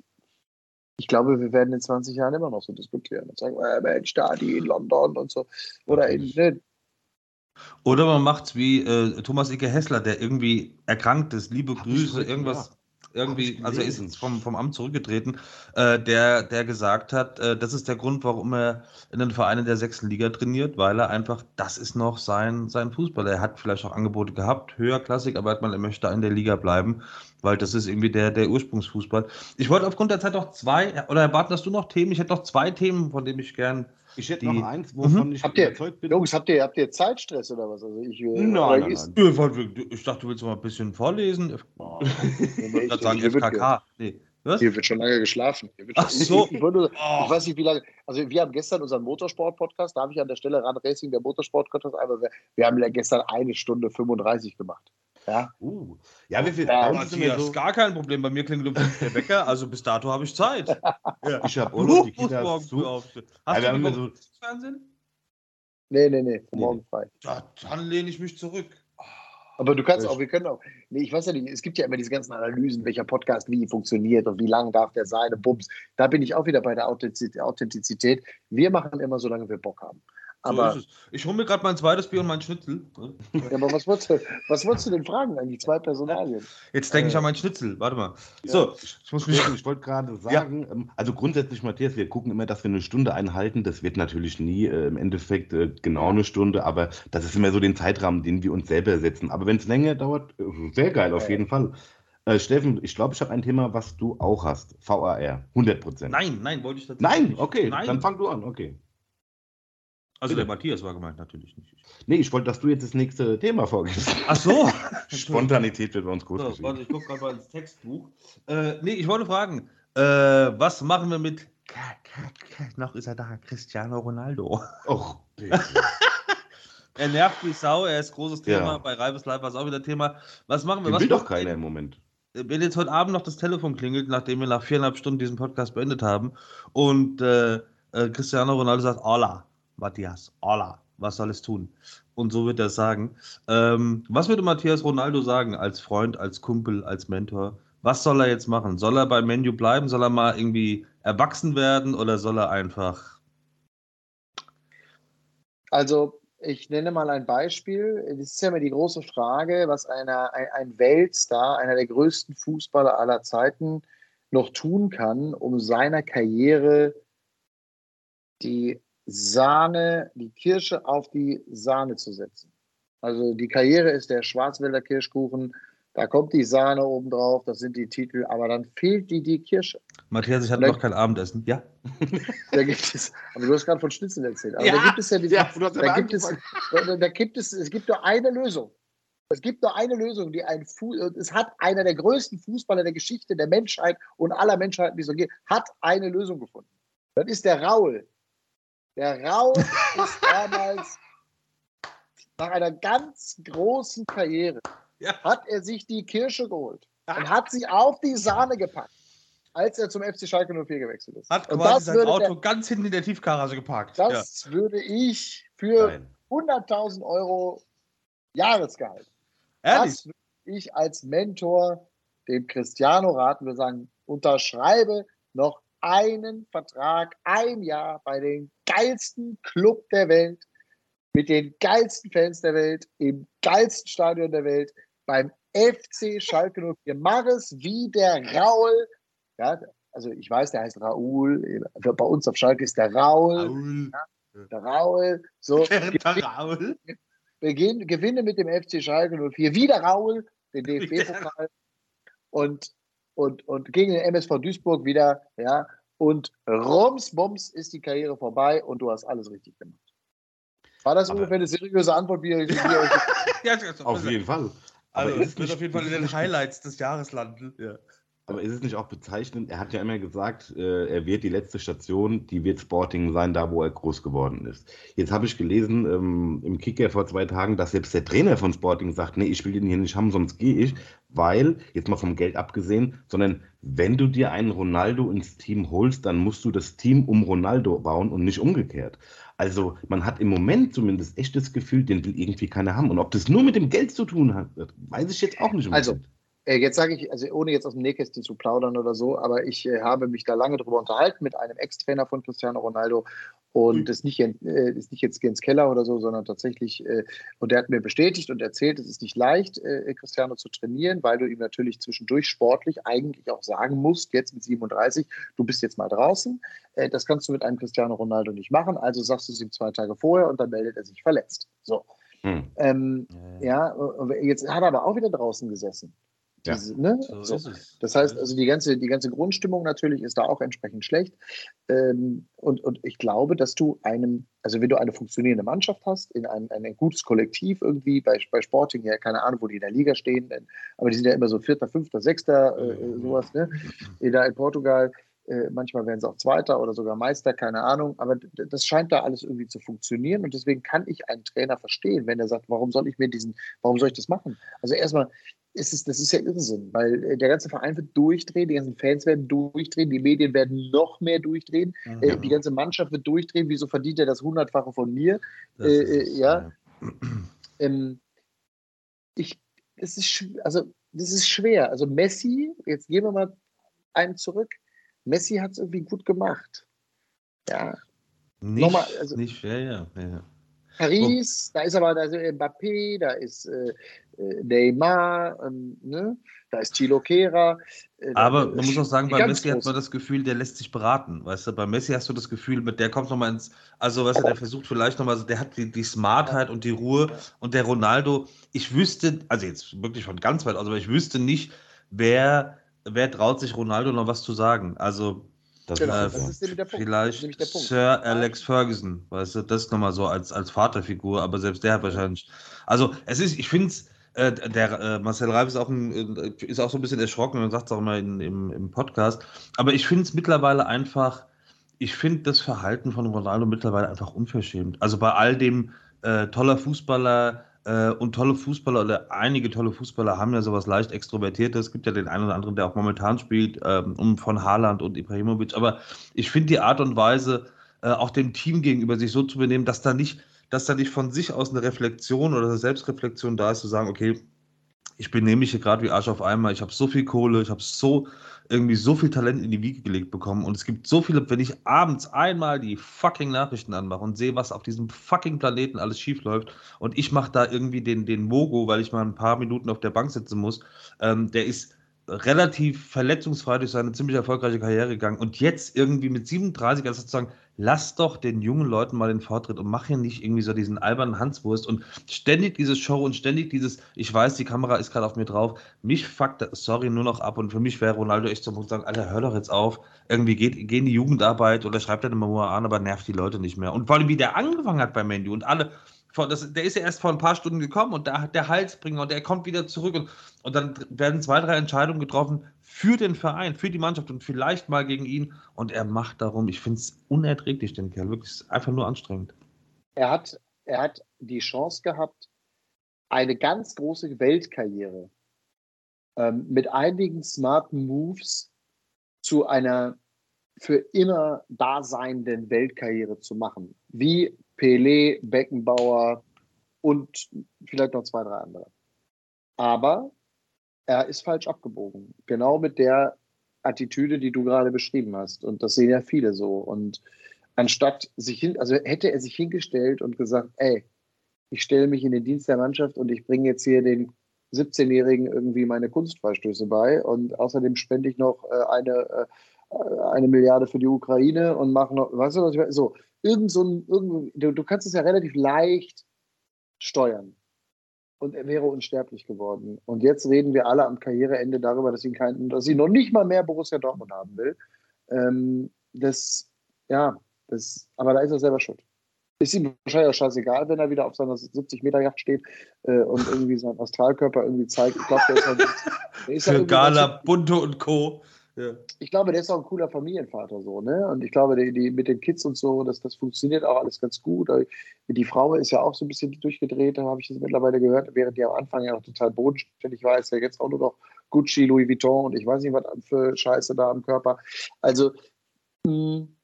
Ich glaube, wir werden in 20 Jahren immer noch so diskutieren und sagen, äh, Mensch, da die in London und so. Oder in. Ne, oder man macht es wie äh, Thomas Icke Hessler, der irgendwie erkrankt ist. Liebe Grüße, irgendwas. Ja irgendwie, also er ist jetzt vom, vom Amt zurückgetreten, äh, der, der gesagt hat, äh, das ist der Grund, warum er in den Vereinen der sechsten Liga trainiert, weil er einfach, das ist noch sein, sein Fußball. Er hat vielleicht auch Angebote gehabt, höherklassig, aber er möchte in der Liga bleiben, weil das ist irgendwie der, der Ursprungsfußball. Ich wollte aufgrund der Zeit noch zwei, oder erwarten, dass du noch Themen? Ich hätte noch zwei Themen, von denen ich gern ich hätte die, noch eins, wovon mhm. ich habt überzeugt bin. Jungs, habt ihr, habt ihr Zeitstress oder was? Also ich, nein, nein, nein. Ich dachte, du willst mal ein bisschen vorlesen. Oh, ich würde sagen, FKK. Nee. Was? Hier wird schon lange geschlafen. Ach so. Ich, nur, ich, oh. weiß nicht, wie lange. Also, wir haben gestern unseren Motorsport-Podcast, da habe ich an der Stelle Run Racing, der Motorsport-Podcast, wir, wir haben ja gestern eine Stunde 35 gemacht. Ja. Uh. Ja, wie viel? Ja, Matthias, so gar kein Problem. Bei mir klingelt um der Wecker, also bis dato habe ich Zeit. ja. Ich habe Urlaub, die Kinder zu. Hast ja, du so Fernsehen? Nee, nee, nee, morgen frei. Da, dann lehne ich mich zurück. Aber du kannst auch, wir können auch, nee, ich weiß ja nicht, es gibt ja immer diese ganzen Analysen, welcher Podcast wie funktioniert und wie lang darf der sein und Bums. Da bin ich auch wieder bei der Authentizität. Wir machen immer, solange wir Bock haben. Aber, so ich hole mir gerade mein zweites Bier und mein Schnitzel. Ja, aber was wolltest, du, was wolltest du denn fragen eigentlich? Zwei Personalien. Jetzt denke ich äh. an mein Schnitzel. Warte mal. Ja. So, ich, muss mich. Ich wollte gerade sagen, ja. Ähm, also grundsätzlich, Matthias, wir gucken immer, dass wir eine Stunde einhalten. Das wird natürlich nie äh, im Endeffekt äh, genau eine Stunde, aber das ist immer so den Zeitrahmen, den wir uns selber setzen. Aber wenn es länger dauert, äh, sehr geil, auf jeden Fall. Äh, Steffen, ich glaube, ich habe ein Thema, was du auch hast. VAR, 100 Prozent. Nein, nein, wollte ich tatsächlich Nein, okay, nein. dann fang du an, okay. Also Bitte. der Matthias war gemeint, natürlich nicht. Nee, ich wollte, dass du jetzt das nächste Thema vorgibst. Ach so. Spontanität wird bei uns gut. So, warte, ich gucke gerade mal ins Textbuch. Äh, nee, ich wollte fragen, äh, was machen wir mit. Noch ist er da, Cristiano Ronaldo. Och, Er nervt wie Sau, er ist großes Thema. Ja. Bei Reibes Live war es auch wieder Thema. Was machen wir? Den was will doch keiner im Moment. Wenn jetzt heute Abend noch das Telefon klingelt, nachdem wir nach viereinhalb Stunden diesen Podcast beendet haben und äh, äh Cristiano Ronaldo sagt, Hola, Matthias, hola, was soll es tun? Und so wird er sagen. Ähm, was würde Matthias Ronaldo sagen als Freund, als Kumpel, als Mentor? Was soll er jetzt machen? Soll er beim Menu bleiben? Soll er mal irgendwie erwachsen werden oder soll er einfach. Also, ich nenne mal ein Beispiel. Das ist ja immer die große Frage, was einer, ein, ein Weltstar, einer der größten Fußballer aller Zeiten, noch tun kann, um seiner Karriere die Sahne, die Kirsche auf die Sahne zu setzen. Also die Karriere ist der Schwarzwälder Kirschkuchen, da kommt die Sahne oben drauf, das sind die Titel, aber dann fehlt die, die Kirsche. Matthias, ich hatte noch kein Abendessen. Ja. Da gibt es, aber du hast gerade von Schnitzel erzählt. Aber ja, da gibt es ja, die, ja da, gibt es, da, da gibt es, es gibt nur eine Lösung. Es gibt nur eine Lösung, die ein Fu es hat einer der größten Fußballer der Geschichte der Menschheit und aller Menschheiten, die so geht, hat eine Lösung gefunden. Das ist der Raul. Der Raul ist damals nach einer ganz großen Karriere ja. hat er sich die Kirsche geholt und hat sie auf die Sahne gepackt, als er zum FC Schalke 04 gewechselt ist. Hat quasi sein Auto der, ganz hinten in der Tiefgarage geparkt. Das ja. würde ich für 100.000 Euro Jahresgehalt Ehrlich? Das würde ich als Mentor dem Cristiano raten. Wir sagen, unterschreibe noch einen Vertrag, ein Jahr bei dem geilsten Club der Welt, mit den geilsten Fans der Welt, im geilsten Stadion der Welt, beim FC Schalke 04. Mach es wie der Raul. Ja, also ich weiß, der heißt Raul. Bei uns auf Schalke ist der Raul. Raul. Ja, der Raul. So, der Raul. Beginn, gewinne mit dem FC Schalke 04 wieder Raul, den DFB-Pokal und, und, und gegen den MSV Duisburg wieder, ja, und rums, bums ist die Karriere vorbei und du hast alles richtig gemacht. War das Aber ungefähr eine seriöse Antwort, wie, wie ja, Auf jeden Fall. Also, es wird auf jeden Fall in den Highlights des Jahres landen. Ja. Aber ist es nicht auch bezeichnend? Er hat ja immer gesagt, äh, er wird die letzte Station, die wird Sporting sein, da wo er groß geworden ist. Jetzt habe ich gelesen ähm, im Kicker vor zwei Tagen, dass selbst der Trainer von Sporting sagt, nee, ich will den hier nicht haben, sonst gehe ich, weil, jetzt mal vom Geld abgesehen, sondern wenn du dir einen Ronaldo ins Team holst, dann musst du das Team um Ronaldo bauen und nicht umgekehrt. Also man hat im Moment zumindest echt das Gefühl, den will irgendwie keiner haben. Und ob das nur mit dem Geld zu tun hat, weiß ich jetzt auch nicht. Also äh, jetzt sage ich, also ohne jetzt aus dem Nähkästchen zu plaudern oder so, aber ich äh, habe mich da lange drüber unterhalten mit einem Ex-Trainer von Cristiano Ronaldo und mhm. das nicht, äh, ist nicht jetzt Jens Keller oder so, sondern tatsächlich, äh, und der hat mir bestätigt und erzählt, es ist nicht leicht, äh, Cristiano zu trainieren, weil du ihm natürlich zwischendurch sportlich eigentlich auch sagen musst, jetzt mit 37, du bist jetzt mal draußen. Äh, das kannst du mit einem Cristiano Ronaldo nicht machen, also sagst du es ihm zwei Tage vorher und dann meldet er sich verletzt. So. Hm. Ähm, ja. ja, jetzt hat er aber auch wieder draußen gesessen. Diese, ja. ne? so so. Das heißt, also die ganze, die ganze Grundstimmung natürlich ist da auch entsprechend schlecht. Ähm, und, und ich glaube, dass du einem, also wenn du eine funktionierende Mannschaft hast, in ein, ein gutes Kollektiv irgendwie, bei, bei Sporting, ja, keine Ahnung, wo die in der Liga stehen, aber die sind ja immer so Vierter, Fünfter, Sechster, äh, äh sowas, ne? Da in Portugal. Äh, manchmal werden sie auch Zweiter oder sogar Meister, keine Ahnung. Aber das scheint da alles irgendwie zu funktionieren. Und deswegen kann ich einen Trainer verstehen, wenn er sagt, warum soll ich mir diesen, warum soll ich das machen? Also erstmal, ist es, das ist ja Irrsinn, weil äh, der ganze Verein wird durchdrehen, die ganzen Fans werden durchdrehen, die Medien werden noch mehr durchdrehen, mhm. äh, die ganze Mannschaft wird durchdrehen. Wieso verdient er das Hundertfache von mir? Äh, ist, ja. ja. Ähm, ich, das ist, also, das ist schwer. Also Messi, jetzt gehen wir mal einen zurück. Messi hat es irgendwie gut gemacht. Ja. Nicht, Nochmal, also, nicht schwer, ja. ja. Paris, oh. da ist aber da ist Mbappé, da ist äh, äh, Neymar, ähm, ne? da ist Thilo Kehrer. Äh, aber man muss auch sagen, bei Messi hat man das Gefühl, der lässt sich beraten. Weißt du, bei Messi hast du das Gefühl, mit der kommt nochmal ins, also weißt du, der versucht vielleicht nochmal, der hat die, die Smartheit und die Ruhe und der Ronaldo, ich wüsste, also jetzt wirklich von ganz weit aus, aber ich wüsste nicht, wer, wer traut sich Ronaldo noch was zu sagen. Also das genau, ist, das ist nämlich der Punkt. Vielleicht Sir Alex Ferguson, weißt du, das nochmal so als, als Vaterfigur, aber selbst der hat wahrscheinlich. Also, es ist, ich finde es, äh, der äh, Marcel Reif ist auch, ein, äh, ist auch so ein bisschen erschrocken und sagt es auch immer in, im, im Podcast. Aber ich finde es mittlerweile einfach, ich finde das Verhalten von Ronaldo mittlerweile einfach unverschämt. Also bei all dem äh, toller Fußballer, äh, und tolle Fußballer oder einige tolle Fußballer haben ja sowas leicht Extrovertiertes. Es gibt ja den einen oder anderen, der auch momentan spielt, ähm, um von Haaland und Ibrahimovic. Aber ich finde die Art und Weise, äh, auch dem Team gegenüber sich so zu benehmen, dass da nicht, dass da nicht von sich aus eine Reflexion oder eine Selbstreflexion da ist, zu sagen, okay, ich benehme mich hier gerade wie Arsch auf einmal. Ich habe so viel Kohle, ich habe so irgendwie so viel Talent in die Wiege gelegt bekommen. Und es gibt so viele, wenn ich abends einmal die fucking Nachrichten anmache und sehe, was auf diesem fucking Planeten alles schief läuft und ich mache da irgendwie den, den Mogo, weil ich mal ein paar Minuten auf der Bank sitzen muss, ähm, der ist relativ verletzungsfrei durch seine ziemlich erfolgreiche Karriere gegangen und jetzt irgendwie mit 37, also sozusagen, lass doch den jungen Leuten mal den Vortritt und mach hier nicht irgendwie so diesen albernen Hanswurst und ständig diese Show und ständig dieses, ich weiß, die Kamera ist gerade auf mir drauf, mich fuckt, sorry, nur noch ab und für mich wäre Ronaldo echt so Punkt sagen, Alter, hör doch jetzt auf, irgendwie geht, geh in die Jugendarbeit oder schreibt deine Memoir an, aber nervt die Leute nicht mehr. Und vor allem, wie der angefangen hat bei Mandy und alle, das, der ist ja erst vor ein paar Stunden gekommen und da hat der Halsbringer und der kommt wieder zurück und, und dann werden zwei, drei Entscheidungen getroffen für den Verein, für die Mannschaft und vielleicht mal gegen ihn und er macht darum, ich finde es unerträglich, den Kerl, wirklich einfach nur anstrengend. Er hat, er hat die Chance gehabt, eine ganz große Weltkarriere ähm, mit einigen smarten Moves zu einer für immer daseinenden Weltkarriere zu machen. Wie Pelé, Beckenbauer und vielleicht noch zwei, drei andere. Aber er ist falsch abgebogen. Genau mit der Attitüde, die du gerade beschrieben hast. Und das sehen ja viele so. Und anstatt sich hin, also hätte er sich hingestellt und gesagt, ey, ich stelle mich in den Dienst der Mannschaft und ich bringe jetzt hier den 17-Jährigen irgendwie meine Kunstfreistöße bei und außerdem spende ich noch äh, eine, äh, eine Milliarde für die Ukraine und mache noch, weißt du, was ich meine? So, irgend so ein, irgend, du, du kannst es ja relativ leicht steuern. Und er wäre unsterblich geworden. Und jetzt reden wir alle am Karriereende darüber, dass ihn kein, dass ihn noch nicht mal mehr Borussia Dortmund haben will. Ähm, das, ja, das, aber da ist er selber schuld. Ist ihm wahrscheinlich auch scheißegal, wenn er wieder auf seiner 70-Meter-Yacht steht äh, und irgendwie seinen Astralkörper irgendwie zeigt. Ich glaube, der ist, halt, der ist Für Gala, Bunte und Co. Ja. Ich glaube, der ist auch ein cooler Familienvater so, ne? Und ich glaube, die, die, mit den Kids und so, das, das funktioniert auch alles ganz gut. Die Frau ist ja auch so ein bisschen durchgedreht, habe ich das mittlerweile gehört, während die am Anfang ja noch total bodenständig war, ist ja jetzt auch nur noch Gucci, Louis Vuitton und ich weiß nicht, was für Scheiße da am Körper. Also, mh, hm,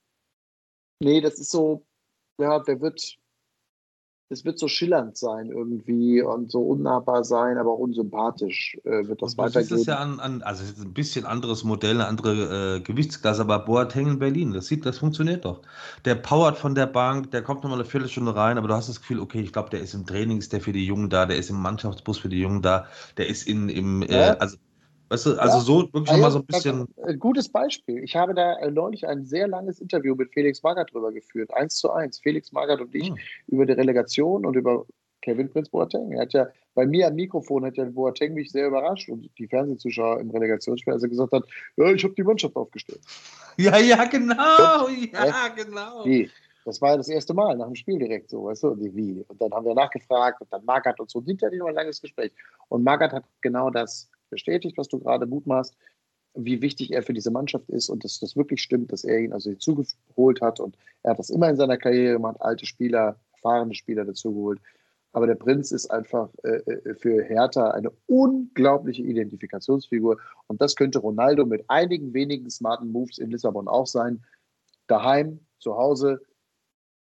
nee, das ist so, ja, der wird, es wird so schillernd sein irgendwie und so unnahbar sein, aber auch unsympathisch äh, wird das weitergehen. Das ist ja an, an, also ein bisschen anderes Modell, eine andere äh, Gewichtsklasse, aber Boateng in Berlin, das sieht, das funktioniert doch. Der powert von der Bank, der kommt nochmal eine Viertelstunde rein, aber du hast das Gefühl, okay, ich glaube, der ist im Training, ist der für die Jungen da, der ist im Mannschaftsbus für die Jungen da, der ist in, im, äh, also Weißt du, also ja, so wirklich also, mal so ein bisschen. Ein gutes Beispiel. Ich habe da äh, neulich ein sehr langes Interview mit Felix Magath drüber geführt. Eins zu eins. Felix Magath und ich hm. über die Relegation und über Kevin Prinz Boateng. Er hat ja bei mir am Mikrofon hat ja Boateng mich sehr überrascht und die Fernsehzuschauer im Relegationsspiel, als er gesagt hat, ja, ich habe die Mannschaft aufgestellt. Ja, ja, genau, und, ja, äh, genau. Wie? Das war ja das erste Mal nach dem Spiel direkt so, weißt du, wie. Und dann haben wir nachgefragt und dann Magath und so. Hinterher noch ein langes Gespräch. Und Magath hat genau das bestätigt, was du gerade mutmaßt, wie wichtig er für diese Mannschaft ist und dass das wirklich stimmt, dass er ihn also hinzugeholt hat. Und er hat das immer in seiner Karriere gemacht, alte Spieler, erfahrene Spieler dazugeholt. Aber der Prinz ist einfach äh, äh, für Hertha eine unglaubliche Identifikationsfigur. Und das könnte Ronaldo mit einigen wenigen smarten Moves in Lissabon auch sein. Daheim, zu Hause,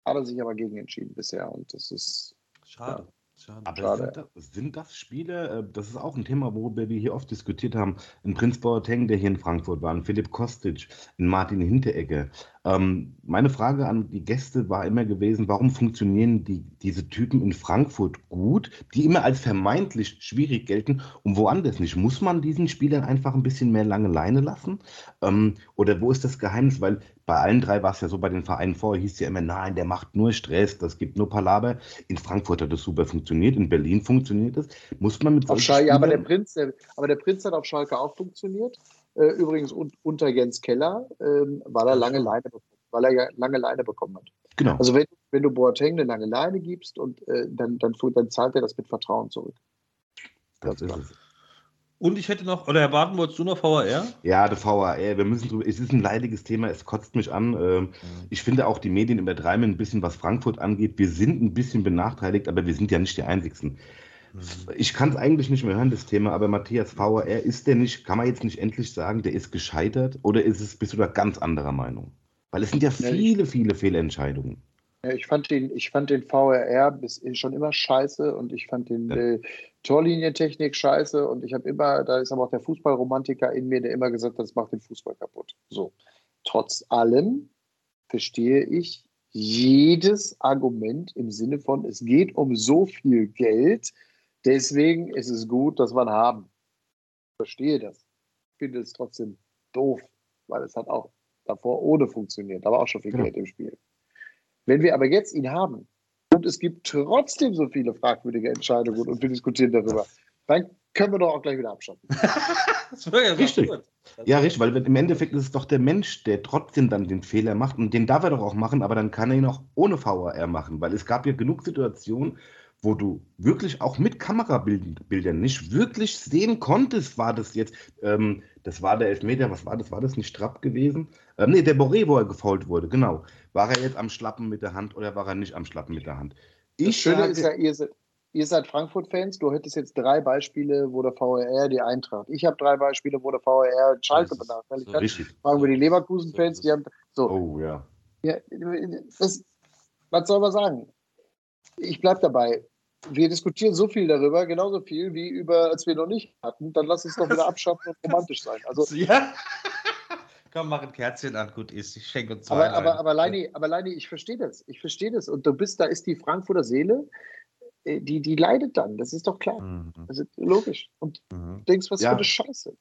hat er sich aber gegen entschieden bisher. Und das ist. Schade. Ja. Schade. Aber Schade. Sind, das, sind, das, Spiele, äh, das ist auch ein Thema, worüber wir hier oft diskutiert haben, ein Prinz Boateng, der hier in Frankfurt war, ein Philipp Kostic, ein Martin Hinteregger, ähm, meine Frage an die Gäste war immer gewesen, warum funktionieren die, diese Typen in Frankfurt gut, die immer als vermeintlich schwierig gelten und woanders nicht? Muss man diesen Spielern einfach ein bisschen mehr lange Leine lassen? Ähm, oder wo ist das Geheimnis? Weil bei allen drei war es ja so, bei den Vereinen vorher hieß es ja immer, nein, der macht nur Stress, das gibt nur Palaber. In Frankfurt hat das super funktioniert, in Berlin funktioniert das. Muss man mit auf Schalke, ja, aber der Prinz, der, aber der Prinz hat auf Schalke auch funktioniert. Äh, übrigens un unter Jens Keller, ähm, weil er lange Leine weil er ja lange Leine bekommen hat. Genau. Also wenn, wenn du Boateng eine lange Leine gibst und äh, dann, dann, dann zahlt er das mit Vertrauen zurück. Das ist es. Und ich hätte noch, oder Herr Barton, wolltest du noch VAR? Ja, der VAR, wir müssen drüber, es ist ein leidiges Thema, es kotzt mich an. Ähm, mhm. Ich finde auch, die Medien übertreiben ein bisschen, was Frankfurt angeht. Wir sind ein bisschen benachteiligt, aber wir sind ja nicht die Einzigen. Ich kann es eigentlich nicht mehr hören, das Thema, aber Matthias VAR, ist der nicht, kann man jetzt nicht endlich sagen, der ist gescheitert oder ist es, bist du da ganz anderer Meinung? Weil es sind ja viele, viele Fehlentscheidungen. Ja, ich fand den, ich fand den VRR bis, schon immer scheiße und ich fand den, ja. äh, Torlinientechnik scheiße und ich habe immer, da ist aber auch der Fußballromantiker in mir, der immer gesagt hat, das macht den Fußball kaputt. So. Trotz allem verstehe ich jedes Argument im Sinne von, es geht um so viel Geld, deswegen ist es gut, dass wir ihn haben. Ich verstehe das. Ich finde es trotzdem doof, weil es hat auch davor ohne funktioniert. Da war auch schon viel genau. Geld im Spiel. Wenn wir aber jetzt ihn haben und es gibt trotzdem so viele fragwürdige Entscheidungen und wir diskutieren darüber, dann können wir doch auch gleich wieder abschaffen. richtig. Ja, richtig, weil im Endeffekt ist es doch der Mensch, der trotzdem dann den Fehler macht und den darf er doch auch machen, aber dann kann er ihn auch ohne VAR machen, weil es gab ja genug Situationen, wo du wirklich auch mit Kamerabildern nicht wirklich sehen konntest, war das jetzt, ähm, das war der Elfmeter, was war das, war das nicht Strapp gewesen? Ähm, nee, der Boré, wo er gefault wurde, genau. War er jetzt am Schlappen mit der Hand oder war er nicht am Schlappen mit der Hand? Ich das Schöne sage, ist ja, ihr seid, ihr seid Frankfurt-Fans, du hättest jetzt drei Beispiele, wo der VRR die Eintracht. Ich habe drei Beispiele, wo der VRR Schalke benachteiligt hat. Richtig. Fragen wir die Leverkusen-Fans, die haben. So. Oh ja. ja das, was soll man sagen? Ich bleibe dabei wir diskutieren so viel darüber, genauso viel wie über, als wir noch nicht hatten. Dann lass uns doch wieder abschaffen und romantisch sein. Also, ja. Komm, mach ein Kerzchen an, gut ist. Ich schenke uns zwei. Aber, aber, aber, Leini, aber Leini, ich verstehe das. Ich verstehe das. Und du bist, da ist die Frankfurter Seele, äh, die, die leidet dann. Das ist doch klar. Mhm. Das ist logisch. Und mhm. du denkst, was ja. für eine Scheiße.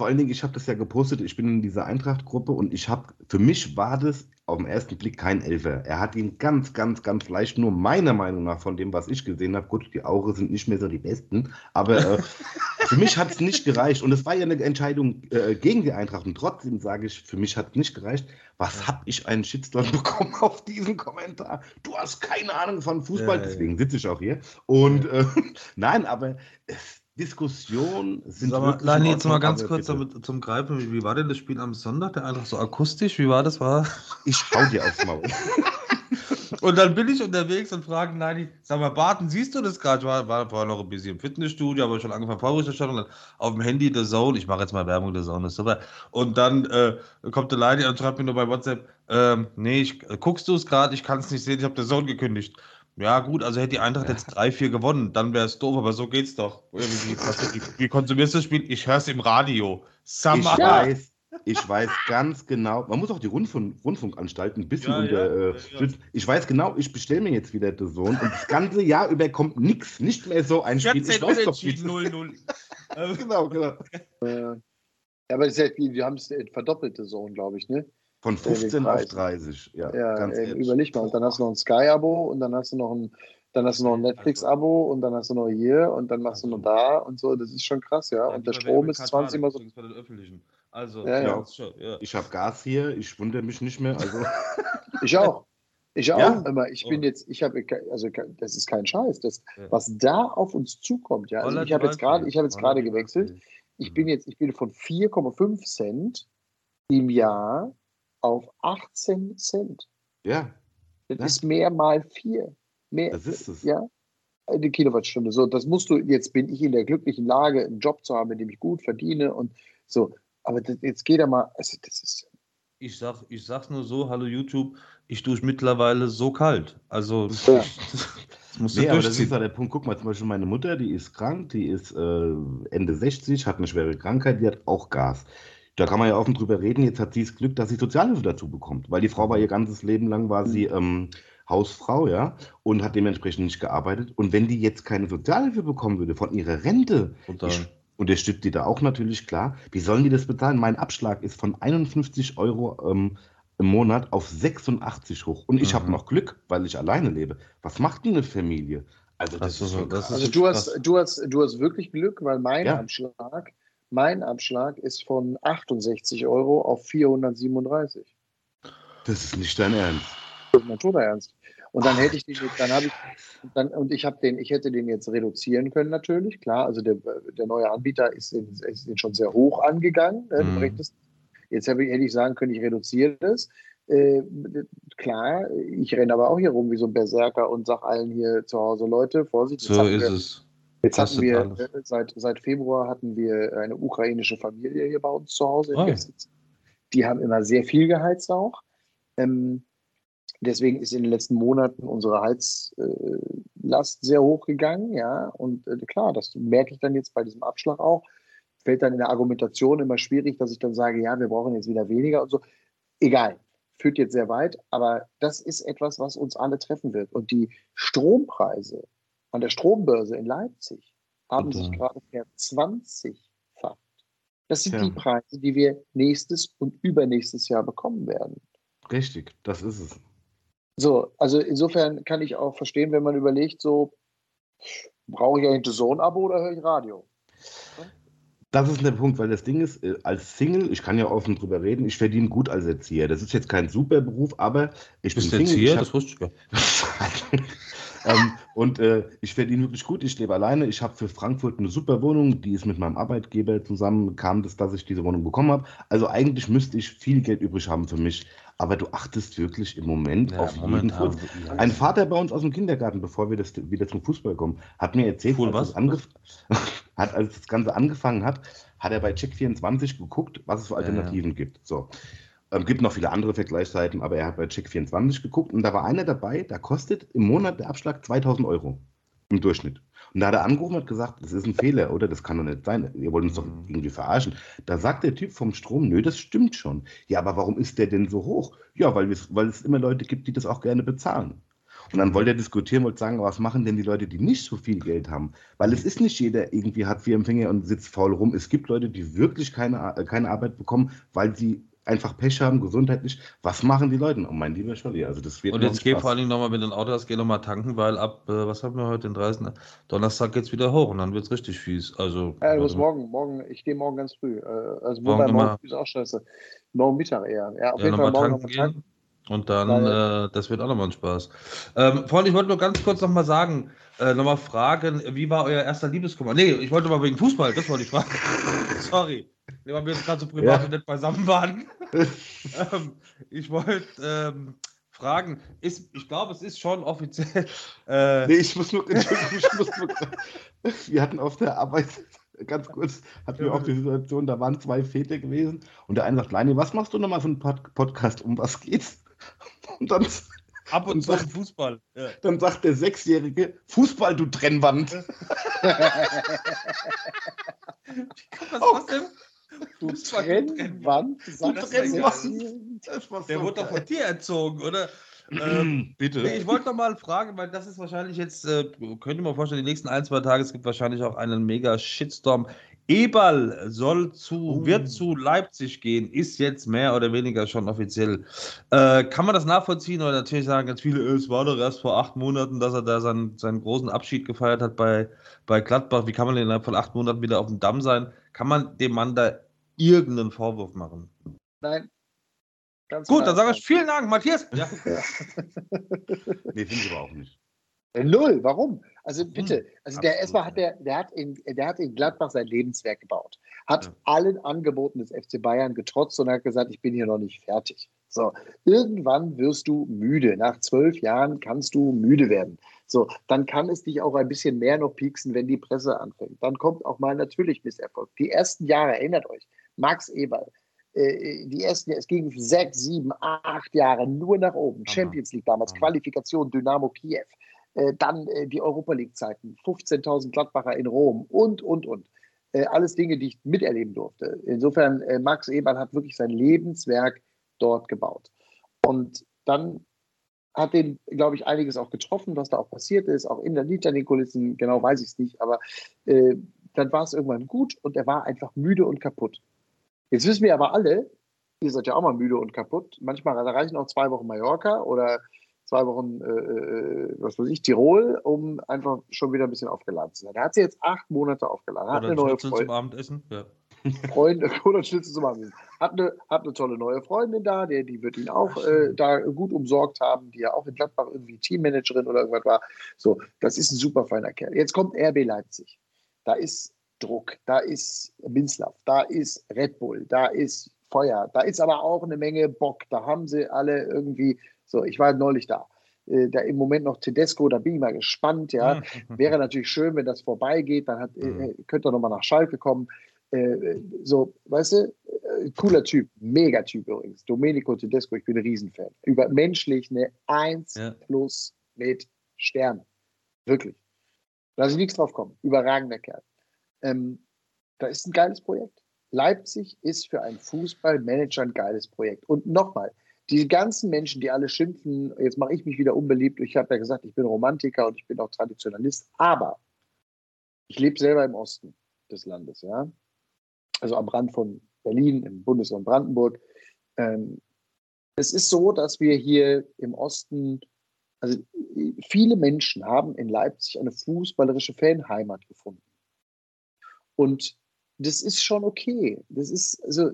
Vor allen Dingen, ich habe das ja gepostet, ich bin in dieser Eintracht-Gruppe und ich habe, für mich war das auf den ersten Blick kein Elfer. Er hat ihn ganz, ganz, ganz leicht, nur meiner Meinung nach, von dem, was ich gesehen habe, gut, die Aure sind nicht mehr so die besten, aber äh, für mich hat es nicht gereicht. Und es war ja eine Entscheidung äh, gegen die Eintracht. Und trotzdem sage ich, für mich hat es nicht gereicht. Was habe ich einen Shitstorm bekommen auf diesen Kommentar? Du hast keine Ahnung von Fußball, ja, deswegen sitze ich auch hier. Und äh, nein, aber es Diskussion sind Sag mal, Nein, jetzt mal ganz kurz damit, zum Greifen. Wie, wie, war denn das Spiel am Sonntag? Der einfach so akustisch? Wie war das? War? Ich hau dir aufs Maul. und dann bin ich unterwegs und frage Nein, sag mal, Barton, siehst du das gerade? Ich war, war, war, noch ein bisschen im Fitnessstudio, aber schon angefangen Vorberichterstattung dann auf dem Handy der Zone. Ich mache jetzt mal Werbung der Zone, ist super. Und dann äh, kommt der Leini und schreibt mir nur bei WhatsApp, ähm, nee, ich, guckst du es gerade? Ich kann es nicht sehen, ich habe der Zone gekündigt. Ja, gut, also hätte die Eintracht ja. jetzt 3-4 gewonnen, dann wäre es doof, aber so geht's doch. Wie, wie, wie konsumierst du das Spiel? Ich höre es im Radio. Summer. Ich weiß, ich weiß ganz genau, man muss auch die Rundfunk, Rundfunkanstalten ein bisschen ja, unter. Ja, äh, ich weiß genau, ich bestelle mir jetzt wieder The Zone und das ganze Jahr über kommt nichts, nicht mehr so ein Spiel. Ich weiß doch, wie 0-0. genau, genau. Ja, aber das ist ja, wir haben es verdoppelte Zone, glaube ich, ne? Von 15 auf 30, ja. Ja, ganz äh, überleg mal. Und dann hast du noch ein Sky-Abo und dann hast du noch ein, dann hast du noch ein Netflix-Abo und dann hast du noch hier und dann machst du noch da und so. Das ist schon krass, ja. Und der Strom ist 20 mal so. Bei den öffentlichen. Also, ja, ja. ich habe Gas hier, ich wundere mich nicht mehr. Also. ich auch. Ich auch ja. immer. Ich bin jetzt, ich habe, also das ist kein Scheiß. Das, was da auf uns zukommt, ja. Also ich habe jetzt gerade, ich habe jetzt gerade gewechselt. Ich bin jetzt, ich bin von 4,5 Cent im Jahr auf 18 Cent. Ja. Das ja. ist mehr mal vier. Mehr, das ist es. Ja. Eine Kilowattstunde. So, das musst du, jetzt bin ich in der glücklichen Lage, einen Job zu haben, in dem ich gut verdiene und so. Aber das, jetzt geht er mal, also das ist. Ich sag, ich sag's nur so, hallo YouTube, ich dusche mittlerweile so kalt. Also ja. ich, das musst du nee, aber das ist ja der Punkt. Guck mal, zum Beispiel meine Mutter, die ist krank, die ist äh, Ende 60, hat eine schwere Krankheit, die hat auch Gas. Da kann man ja offen drüber reden. Jetzt hat sie das Glück, dass sie Sozialhilfe dazu bekommt, weil die Frau war ihr ganzes Leben lang war sie ähm, Hausfrau, ja, und hat dementsprechend nicht gearbeitet. Und wenn die jetzt keine Sozialhilfe bekommen würde von ihrer Rente, und ich, unterstützt die da auch natürlich klar, wie sollen die das bezahlen? Mein Abschlag ist von 51 Euro ähm, im Monat auf 86 hoch. Und ich mhm. habe noch Glück, weil ich alleine lebe. Was macht denn eine Familie? Also, das, das ist, so, das ist also du, hast, du, hast, du hast wirklich Glück, weil mein ja. Abschlag mein Abschlag ist von 68 Euro auf 437. Das ist nicht dein Ernst. Das ist mein toter Ernst. Und dann hätte ich den, dann habe ich, dann, und ich habe den, ich hätte den jetzt reduzieren können natürlich, klar. Also der, der neue Anbieter ist, in, ist den schon sehr hoch angegangen. Ne, mhm. Jetzt hätte ich sagen können, ich reduziere das. Äh, klar, ich renne aber auch hier rum wie so ein Berserker und sage allen hier zu Hause, Leute, Vorsicht. So ist es. Jetzt hatten wir, alles. Äh, seit, seit Februar hatten wir eine ukrainische Familie hier bei uns zu Hause. Oh. Die haben immer sehr viel geheizt auch. Ähm, deswegen ist in den letzten Monaten unsere Heizleistung Last sehr hoch gegangen, ja. Und äh, klar, das merke ich dann jetzt bei diesem Abschlag auch. Fällt dann in der Argumentation immer schwierig, dass ich dann sage, ja, wir brauchen jetzt wieder weniger und so. Egal, führt jetzt sehr weit, aber das ist etwas, was uns alle treffen wird. Und die Strompreise an der Strombörse in Leipzig haben sich gerade verzwanzigfacht. Das sind ja. die Preise, die wir nächstes und übernächstes Jahr bekommen werden. Richtig, das ist es. So, also insofern kann ich auch verstehen, wenn man überlegt, so, brauche ich eigentlich ein Zone-Abo oder höre ich Radio? Das ist der Punkt, weil das Ding ist, äh, als Single, ich kann ja offen drüber reden, ich verdiene gut als Erzieher. Das ist jetzt kein super Beruf, aber ich Bist bin Single. Erzieher? das wusste ich ja. ähm, und äh, ich verdiene wirklich gut, ich lebe alleine. Ich habe für Frankfurt eine super Wohnung, die ist mit meinem Arbeitgeber zusammen, kam das, dass ich diese Wohnung bekommen habe. Also eigentlich müsste ich viel Geld übrig haben für mich aber du achtest wirklich im Moment ja, auf jeden Fuß. Ein Vater bei uns aus dem Kindergarten, bevor wir das wieder zum Fußball kommen, hat mir erzählt, cool, als, was? hat, als das Ganze angefangen hat, hat er bei Check24 geguckt, was es für Alternativen ja. gibt. So. Ähm, gibt noch viele andere Vergleichsseiten, aber er hat bei Check24 geguckt und da war einer dabei, da kostet im Monat der Abschlag 2000 Euro im Durchschnitt. Und da hat er angerufen und hat gesagt, das ist ein Fehler, oder? Das kann doch nicht sein. Ihr wollt uns doch mhm. irgendwie verarschen. Da sagt der Typ vom Strom, nö, das stimmt schon. Ja, aber warum ist der denn so hoch? Ja, weil, weil es immer Leute gibt, die das auch gerne bezahlen. Und dann wollte er diskutieren, wollte sagen, was machen denn die Leute, die nicht so viel Geld haben? Weil es ist nicht jeder irgendwie hat vier Empfänger und sitzt faul rum. Es gibt Leute, die wirklich keine, keine Arbeit bekommen, weil sie einfach Pech haben, gesundheitlich. Was machen die Leute? Oh mein lieber Scholli, also das wird Und jetzt geh vor allen Dingen nochmal mit dem Auto, geh nochmal tanken, weil ab, äh, was haben wir heute, den 30. Donnerstag geht es wieder hoch und dann wird es richtig fies. Also, ja, du musst morgen, morgen, ich gehe morgen ganz früh. Äh, also morgen, morgen ist auch scheiße. Morgen Mittag eher. Ja, auf ja, jeden Fall morgen nochmal tanken. Und dann, äh, das wird auch nochmal ein Spaß. Ähm, Freunde, ich wollte nur ganz kurz nochmal sagen, äh, nochmal fragen, wie war euer erster Liebeskummer? Nee, ich wollte mal wegen Fußball, das wollte ich fragen. Sorry, weil wir jetzt gerade so privat ja. nicht beisammen waren. ähm, ich wollte ähm, fragen, ist, ich glaube, es ist schon offiziell. Äh, nee, ich muss nur, ich muss nur wir hatten auf der Arbeit ganz kurz, hatten wir auch die Situation, da waren zwei Väter gewesen und der eine sagt, Leini, was machst du nochmal für einen Pod Podcast, um was geht's? Und dann Ab und zu Fußball. Ja. Dann sagt der Sechsjährige, Fußball, du Trennwand. Wie kommt das oh, denn? Du Trennwand? Du Trennwand. Der so wurde doch von dir erzogen, oder? ähm, Bitte. Ich wollte noch mal fragen, weil das ist wahrscheinlich jetzt, äh, könnte man vorstellen, die nächsten ein, zwei Tage, es gibt wahrscheinlich auch einen mega Shitstorm Eberl soll zu, oh. wird zu Leipzig gehen, ist jetzt mehr oder weniger schon offiziell. Äh, kann man das nachvollziehen oder natürlich sagen ganz viele, es war doch erst vor acht Monaten, dass er da seinen, seinen großen Abschied gefeiert hat bei, bei Gladbach. Wie kann man denn innerhalb von acht Monaten wieder auf dem Damm sein? Kann man dem Mann da irgendeinen Vorwurf machen? Nein. Ganz Gut, dann sage ich vielen Dank, Matthias. Ja. nee, finde ich aber auch nicht. Äh, null, warum? Also bitte, also der erstmal hat der, der hat in, der hat in Gladbach sein Lebenswerk gebaut, hat ja. allen Angeboten des FC Bayern getrotzt und hat gesagt, ich bin hier noch nicht fertig. So, irgendwann wirst du müde. Nach zwölf Jahren kannst du müde werden. So, dann kann es dich auch ein bisschen mehr noch pieksen, wenn die Presse anfängt. Dann kommt auch mal natürlich Misserfolg. Die ersten Jahre, erinnert euch, Max Eberl, äh, die ersten, es ging sechs, sieben, acht Jahre nur nach oben. Champions League damals, Qualifikation Dynamo Kiew. Äh, dann äh, die Europa League-Zeiten, 15.000 Gladbacher in Rom und, und, und. Äh, alles Dinge, die ich miterleben durfte. Insofern, Max Eberl hat wirklich sein Lebenswerk dort gebaut. Und dann hat den, glaube ich, einiges auch getroffen, was da auch passiert ist, auch in der hinter den Kulissen, genau weiß ich es nicht, aber äh, dann war es irgendwann gut und er war einfach müde und kaputt. Jetzt wissen wir aber alle, ihr seid ja auch mal müde und kaputt. Manchmal reichen auch zwei Wochen Mallorca oder zwei Wochen, äh, äh, was weiß ich, Tirol, um einfach schon wieder ein bisschen aufgeladen zu sein. Da hat sie jetzt acht Monate aufgeladen. Hat oder eine neue Freundin. zum Abendessen, ja. Freunde oder Schnitzel zum Abendessen. Hat eine, hat eine tolle neue Freundin da, der, die wird ihn auch äh, da gut umsorgt haben, die ja auch in Gladbach irgendwie Teammanagerin oder irgendwas war. So, das ist ein super feiner Kerl. Jetzt kommt RB Leipzig. Da ist Druck, da ist Minslav, da ist Red Bull, da ist Feuer, da ist aber auch eine Menge Bock. Da haben sie alle irgendwie so, ich war neulich da. Äh, da im Moment noch Tedesco, da bin ich mal gespannt. Ja, wäre natürlich schön, wenn das vorbeigeht. Dann hat, mhm. äh, könnte er nochmal nach Schalke kommen. Äh, so, weißt du, äh, cooler Typ, mega Typ übrigens. Domenico Tedesco, ich bin ein Riesenfan. Über menschlich eine 1 ja. plus mit Stern. Wirklich. Lass ich nichts drauf kommen. Überragender Kerl. Ähm, da ist ein geiles Projekt. Leipzig ist für einen Fußballmanager ein geiles Projekt. Und nochmal, die ganzen Menschen, die alle schimpfen, jetzt mache ich mich wieder unbeliebt. Ich habe ja gesagt, ich bin Romantiker und ich bin auch Traditionalist, aber ich lebe selber im Osten des Landes, ja. Also am Rand von Berlin, im Bundesland Brandenburg. Ähm, es ist so, dass wir hier im Osten, also viele Menschen haben in Leipzig eine fußballerische Fanheimat gefunden. Und das ist schon okay. Das ist, also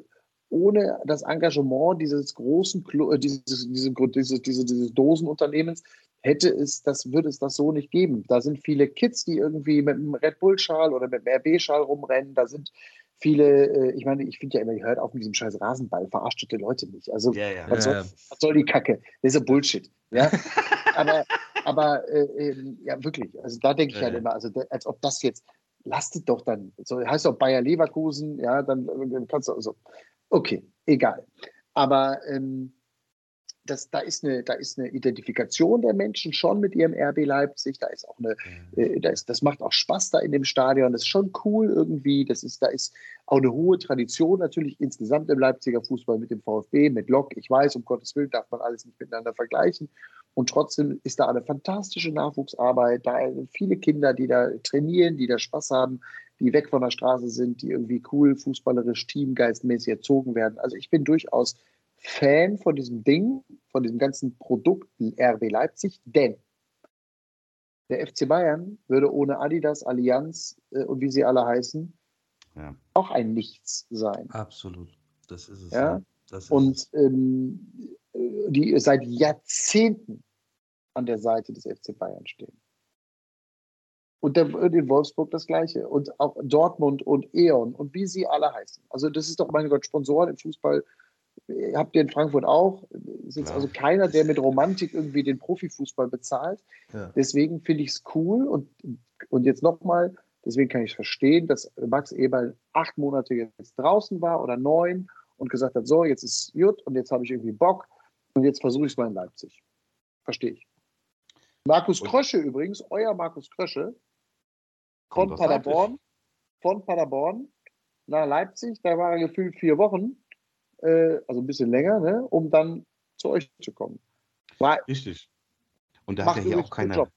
ohne das Engagement dieses großen, äh, dieses, dieses, dieses, dieses Dosenunternehmens hätte es, das würde es das so nicht geben. Da sind viele Kids, die irgendwie mit einem Red Bull-Schal oder mit einem RB-Schal rumrennen. Da sind viele, äh, ich meine, ich finde ja immer, ihr hört auf mit diesem scheiß Rasenball, verarscht die Leute nicht. Also, ja, ja. Was, soll, was, soll, die Kacke? Das ist ja Bullshit. Ja? aber aber äh, ähm, ja, wirklich, also da denke ich halt immer, also als ob das jetzt, lasst doch dann, so heißt doch Bayer Leverkusen, ja, dann, dann kannst du, also, okay, egal. Aber ähm, das, da, ist eine, da ist eine Identifikation der Menschen schon mit ihrem RB Leipzig. Da ist auch eine, mhm. äh, da ist, das macht auch Spaß da in dem Stadion. Das ist schon cool irgendwie. Das ist, da ist auch eine hohe Tradition natürlich insgesamt im Leipziger Fußball mit dem VfB, mit Lok. Ich weiß, um Gottes Willen darf man alles nicht miteinander vergleichen. Und trotzdem ist da eine fantastische Nachwuchsarbeit. Da sind viele Kinder, die da trainieren, die da Spaß haben, die weg von der Straße sind, die irgendwie cool, fußballerisch, teamgeistmäßig erzogen werden. Also ich bin durchaus Fan von diesem Ding, von diesem ganzen Produkt RB Leipzig, denn der FC Bayern würde ohne Adidas, Allianz äh, und wie sie alle heißen, ja. auch ein Nichts sein. Absolut. Das ist es. Ja? Ist und. Ähm, die seit Jahrzehnten an der Seite des FC Bayern stehen. Und der, in Wolfsburg das Gleiche. Und auch Dortmund und E.ON und wie sie alle heißen. Also, das ist doch, meine Gott, Sponsoren im Fußball habt ihr in Frankfurt auch. Ist jetzt also keiner, der mit Romantik irgendwie den Profifußball bezahlt. Ja. Deswegen finde ich es cool und, und jetzt nochmal, deswegen kann ich verstehen, dass Max Eberl acht Monate jetzt draußen war oder neun und gesagt hat, so, jetzt ist gut und jetzt habe ich irgendwie Bock und jetzt versuche ich es mal in Leipzig. Verstehe ich. Markus Krösche übrigens, euer Markus Krösche von Paderborn, von Paderborn nach Leipzig, da war er gefühlt vier Wochen äh, also ein bisschen länger, ne, um dann zu euch zu kommen. War, Richtig. Und da hat ja hier auch keiner.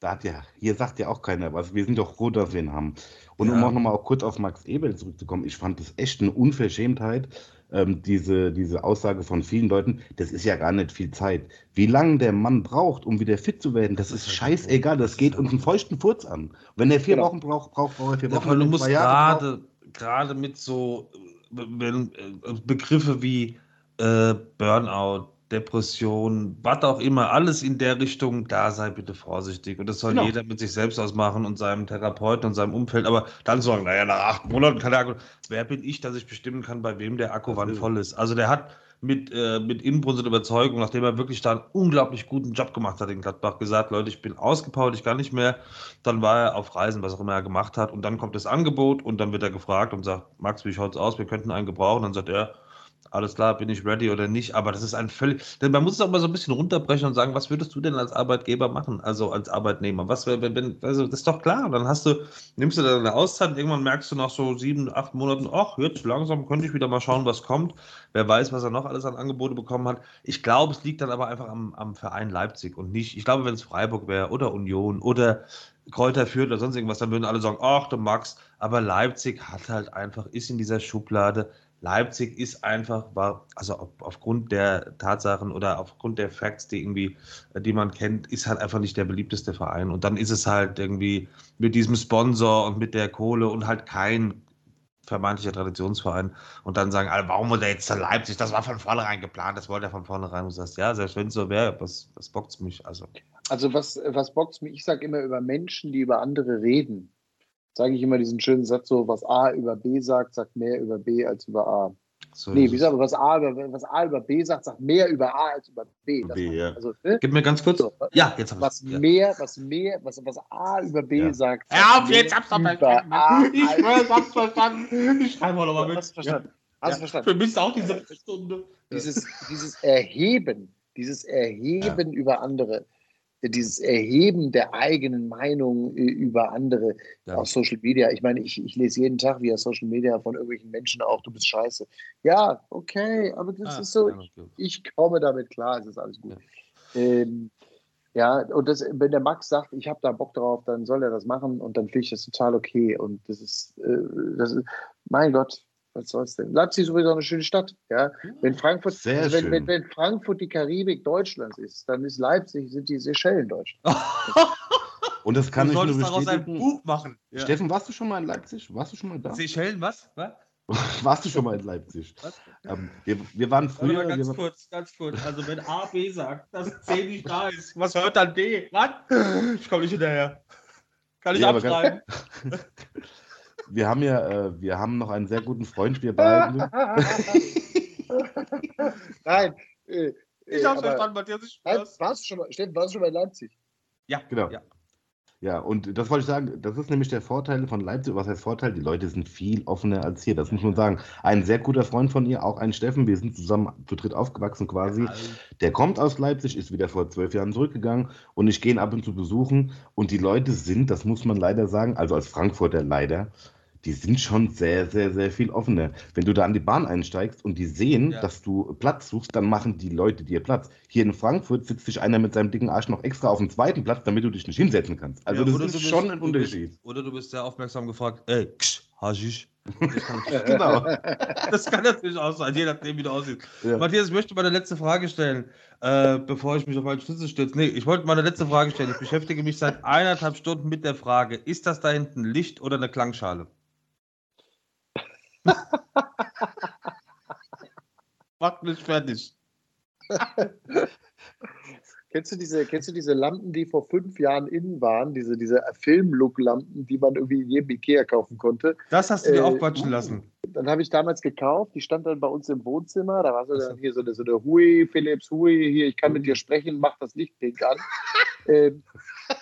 Da hat ja, hier sagt ja auch keiner was. Wir sind doch froh, dass wir ihn haben. Und ja. um auch nochmal kurz auf Max Ebel zurückzukommen, ich fand das echt eine Unverschämtheit, ähm, diese, diese Aussage von vielen Leuten, das ist ja gar nicht viel Zeit. Wie lange der Mann braucht, um wieder fit zu werden, das, das ist, halt scheißegal. Das geht uns einen feuchten Furz an. Wenn er vier genau. Wochen braucht, braucht, braucht er vier Wochen. Ja, du musst gerade, gerade mit so wenn, äh, Begriffe wie äh, Burnout, Depression, was auch immer, alles in der Richtung, da sei bitte vorsichtig. Und das soll genau. jeder mit sich selbst ausmachen und seinem Therapeuten und seinem Umfeld. Aber dann sagen, naja, nach acht Monaten kann der Akku. Wer bin ich, dass ich bestimmen kann, bei wem der Akku wann voll ist? Also der hat mit, äh, mit Inbrunst und Überzeugung, nachdem er wirklich da einen unglaublich guten Job gemacht hat in Gladbach, gesagt, Leute, ich bin ausgepowert, ich kann nicht mehr. Dann war er auf Reisen, was auch immer er gemacht hat. Und dann kommt das Angebot und dann wird er gefragt und sagt, Max, wie schaut's aus? Wir könnten einen gebrauchen. Dann sagt er, alles klar, bin ich ready oder nicht. Aber das ist ein völlig. Man muss es auch mal so ein bisschen runterbrechen und sagen, was würdest du denn als Arbeitgeber machen, also als Arbeitnehmer? Was wenn, wenn, also das ist doch klar. Dann hast du, nimmst du da eine Auszeit und irgendwann merkst du nach so sieben, acht Monaten, ach, jetzt langsam könnte ich wieder mal schauen, was kommt. Wer weiß, was er noch alles an Angebote bekommen hat. Ich glaube, es liegt dann aber einfach am, am Verein Leipzig und nicht. Ich glaube, wenn es Freiburg wäre oder Union oder Kräuter führt oder sonst irgendwas, dann würden alle sagen, ach, du Max, aber Leipzig hat halt einfach, ist in dieser Schublade Leipzig ist einfach, war, also auf, aufgrund der Tatsachen oder aufgrund der Facts, die irgendwie, äh, die man kennt, ist halt einfach nicht der beliebteste Verein. Und dann ist es halt irgendwie mit diesem Sponsor und mit der Kohle und halt kein vermeintlicher Traditionsverein und dann sagen, alle, warum wurde jetzt zu Leipzig? Das war von vornherein geplant, das wollte er von vornherein. Und du sagst, ja, selbst wenn es so wäre, was, was bockt mich? Also, also was, was bockt mich? Ich sage immer über Menschen, die über andere reden sage ich immer diesen schönen Satz so, was A über B sagt, sagt mehr über B als über A. So nee, wie gesagt, was A, über, was A über B sagt, sagt mehr über A als über B. B ja. also, ne? Gib mir ganz kurz. So, ja, jetzt habe was ja. mehr, was mehr, was, was A über B ja. sagt. Ja, auf jetzt hab's doch mal verstanden. Ich hab's verstanden. Ich schreibe mal nochmal mit. Hast du verstanden? Hast du verstanden? Für mich ist auch diese Stunde. Dieses, dieses Erheben, dieses Erheben über andere dieses Erheben der eigenen Meinung äh, über andere Ja. auf Social Media. Ich meine, ich, ich lese jeden Tag via Social Media von irgendwelchen Menschen auch, du bist scheiße. Ja, okay, aber das Ah, ist so, ja, okay. ich komme damit klar, es ist alles gut. Ähm, ja, und das, wenn der Max sagt, ich habe da Bock drauf, dann soll er das machen und dann finde ich das total okay. Und das ist, äh, das ist, mein Gott, was soll's denn? Leipzig ist sowieso eine schöne Stadt. Ja? Wenn Frankfurt, Sehr also wenn, schön. wenn, wenn Frankfurt die Karibik Deutschlands ist, dann ist Leipzig, sind die Seychellen Deutschland. Und das kann du ich nur solltest daraus ein bestätigen. Buch machen. Ja. Steffen, warst du schon mal in Leipzig? Warst du schon mal da? Seychellen, was? was? Warst du schon mal in Leipzig? Was? Ähm, wir, wir waren früher. ganz Wir, kurz, ganz kurz. Also wenn A, B sagt, dass C nicht da ist, was hört dann D? Was? Ich komme nicht hinterher. Kann ich Ja, abschreiben? Wir haben ja, äh, wir haben noch einen sehr guten Freund, wir beiden. Nein. Äh, Ich äh, hab's aber- verstanden, Matthias. Ich Nein, Spaß. warst du schon mal, Steffen, warst du schon mal in Leipzig? Ja, Genau. Ja. Ja, und das wollte ich sagen, das ist nämlich der Vorteil von Leipzig. Was heißt Vorteil? Die Leute sind viel offener als hier. Das muss man sagen. Ein sehr guter Freund von ihr, auch ein Steffen, wir sind zusammen zu dritt aufgewachsen quasi. Der kommt aus Leipzig, ist wieder vor zwölf Jahren zurückgegangen und ich gehe ihn ab und zu besuchen. Und die Leute sind, das muss man leider sagen, also als Frankfurter leider, die sind schon sehr, sehr, sehr viel offener. Wenn du da an die Bahn einsteigst und die sehen, Ja. dass du Platz suchst, dann machen die Leute dir Platz. Hier in Frankfurt sitzt sich einer mit seinem dicken Arsch noch extra auf den zweiten Platz, damit du dich nicht hinsetzen kannst. Also Ja, das ist bist- schon ein Unterschied. Bist, oder du bist sehr aufmerksam gefragt, ey, ksch, Haschisch. Das kann, Genau. das kann natürlich auch sein, je nachdem, wie du aussiehst. Ja. Matthias, ich möchte meine letzte Frage stellen, äh, bevor ich mich auf meinen Schlüssel stütze. Nee, ich wollte meine letzte Frage stellen. Ich beschäftige mich seit eineinhalb Stunden mit der Frage, ist das da hinten Licht oder eine Klangschale? Macht mich fertig. Kennst du diese, kennst du diese Lampen, die vor fünf Jahren innen waren? Diese, diese Film-Look-Lampen, die man irgendwie in jedem Ikea kaufen konnte. Das hast du dir Äh, aufquatschen lassen. Dann habe ich damals gekauft, die stand dann bei uns im Wohnzimmer. Da war so dann hier so eine, so eine Hui, Philips Hui, hier, ich kann mit dir sprechen, mach das Licht pink an. ähm,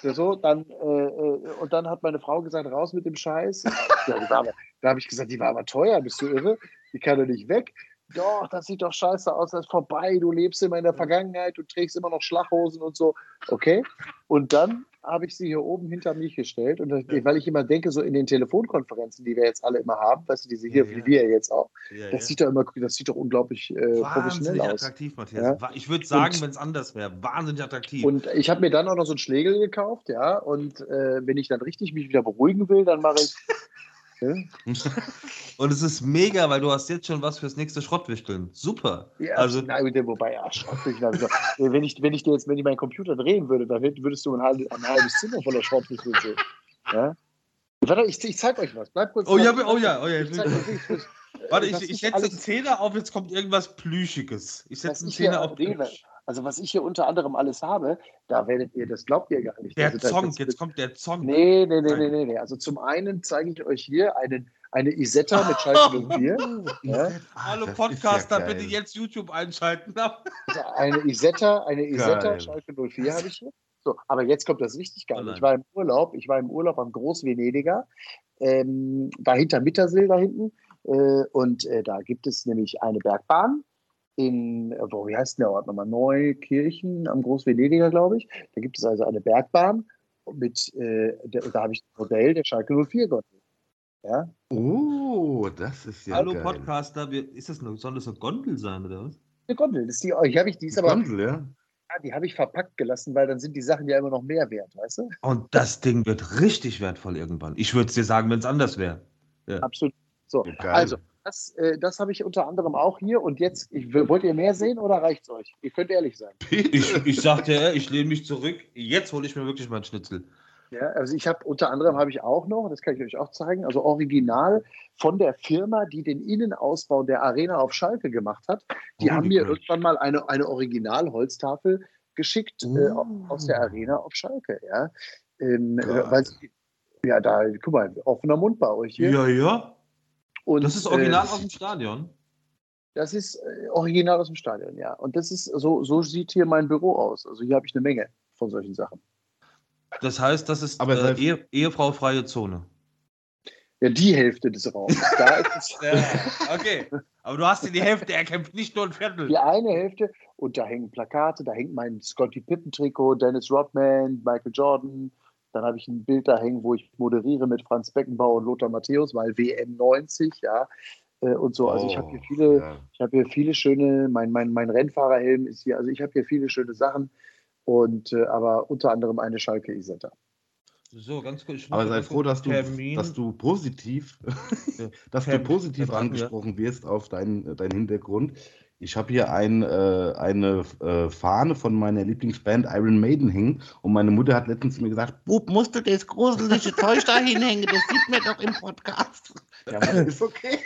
so, dann, äh, äh, und dann hat meine Frau gesagt, raus mit dem Scheiß. Ja, aber, da habe ich gesagt, die war aber teuer, bist du irre? Die kann doch nicht weg. Doch, das sieht doch scheiße aus, das ist vorbei, du lebst immer in der Vergangenheit, du trägst immer noch Schlachhosen und so. Okay. Und dann habe ich sie hier oben hinter mich gestellt. Und das, weil ich immer denke, so in den Telefonkonferenzen, die wir jetzt alle immer haben, weißt du, diese hier, Ja, wie ja. wir jetzt auch, Ja, das sieht doch immer, das sieht doch unglaublich äh, professionell Wahnsinnig aus. attraktiv, Matthias. Ja. Ich würde sagen, wenn es anders wäre, wahnsinnig attraktiv. Und ich habe mir dann auch noch so einen Schlegel gekauft, ja. Und äh, wenn ich dann richtig mich wieder beruhigen will, dann mache ich. Und es ist mega, weil du hast jetzt schon was fürs nächste Schrottwichteln. Super. ja Also- gut, wobei, ja, Schrottwichteln. Also, äh, wenn, ich, wenn ich dir jetzt, wenn ich meinen Computer drehen würde, dann würdest du ein, halb, ein halbes Zimmer voller Schrottwichteln sehen. Ja? Warte, ich, ich zeig euch was. Bleib kurz Oh ja, oh ja, oh ja. Ich zeig euch, ich, ich, Warte, ich, ich setze die Zähne auf, jetzt kommt irgendwas Plüschiges. Ich setze hier Zähne auf Plüsch. Also was ich hier unter anderem alles habe, da werdet ihr, das glaubt ihr gar nicht. Der also, Zong, das- jetzt kommt der Zong. Nee, nee, nee, Nein. nee, nee, nee. Also zum einen zeige ich euch hier einen, eine Isetta mit Schalke 04. ja? Hallo Ah, das Podcaster, ja bitte jetzt YouTube einschalten. Also eine Isetta, eine Isetta Geil. Schalke 04 habe ich hier. So, aber jetzt kommt das richtig geil. Oh ich war im Urlaub, ich war im Urlaub am Großvenediger, ähm, dahinter Mittersill da hinten. Äh, und äh, da gibt es nämlich eine Bergbahn in, wo, wie heißt denn der Ort nochmal? Neukirchen am Großvenediger, glaube ich. Da gibt es also eine Bergbahn mit, äh, da, da habe ich das Modell der Schalke 04 Gondel. Ja, Oh, das ist ja Hallo geil. Podcaster, ist das eine, soll das eine Gondel sein, oder was? eine Gondel, das ist die, die habe ich, die ist aber, Gondel, ja? ja, die habe ich verpackt gelassen, weil dann sind die Sachen ja immer noch mehr wert, weißt du? Und das Ding wird richtig wertvoll irgendwann. Ich würde es dir sagen, wenn es anders wäre. Absolut. So, also, das, äh, das habe ich unter anderem auch hier. Und jetzt, ich, wollt ihr mehr sehen oder reicht es euch? Ihr könnt ehrlich sein. Ich, ich sagte, ja, ich lehne mich zurück. Jetzt hole ich mir wirklich meinen Schnitzel. Ja, also ich habe unter anderem habe ich auch noch, das kann ich euch auch zeigen, also original von der Firma, die den Innenausbau der Arena auf Schalke gemacht hat. Die Oh, haben mir irgendwann mal eine, eine Original-Holztafel geschickt äh, Oh. aus der Arena auf Schalke. Ja, ähm, äh, weil sie, ja, da, guck mal, offener Mund bei euch hier. Ja, ja. Und, Das ist original äh, aus dem Stadion. Das ist äh, original aus dem Stadion, ja. Und das ist so, so sieht hier mein Büro aus. Also hier habe ich eine Menge von solchen Sachen. Das heißt, das ist Aber äh, Ehe, ehefraufreie Zone. Ja, die Hälfte des Raums. Da ist es Ja, okay. Aber du hast dir die Hälfte erkämpft, nicht nur ein Viertel. die eine Hälfte und da hängen Plakate, da hängt mein Scotty Pippen-Trikot, Dennis Rodman, Michael Jordan. Dann habe ich ein Bild da hängen, wo ich moderiere mit Franz Beckenbauer und Lothar Matthäus, weil WM 90, ja. äh, Und so. Also ich habe hier Oh, viele, ja. ich habe hier viele schöne, mein, mein, mein Rennfahrerhelm ist hier, also ich habe hier viele schöne Sachen. Und äh, aber unter anderem eine Schalke Isetta. So, ganz kurz. Aber sei froh, dass du, Termin- dass du positiv, dass du Termin- positiv Termin, angesprochen wirst auf deinen dein Hintergrund. Ich habe hier ein, äh, eine äh, Fahne von meiner Lieblingsband Iron Maiden hängen und meine Mutter hat letztens zu mir gesagt, Bub, musst du das gruselige Zeug da hinhängen, das sieht man doch im Podcast. Ja, ist okay.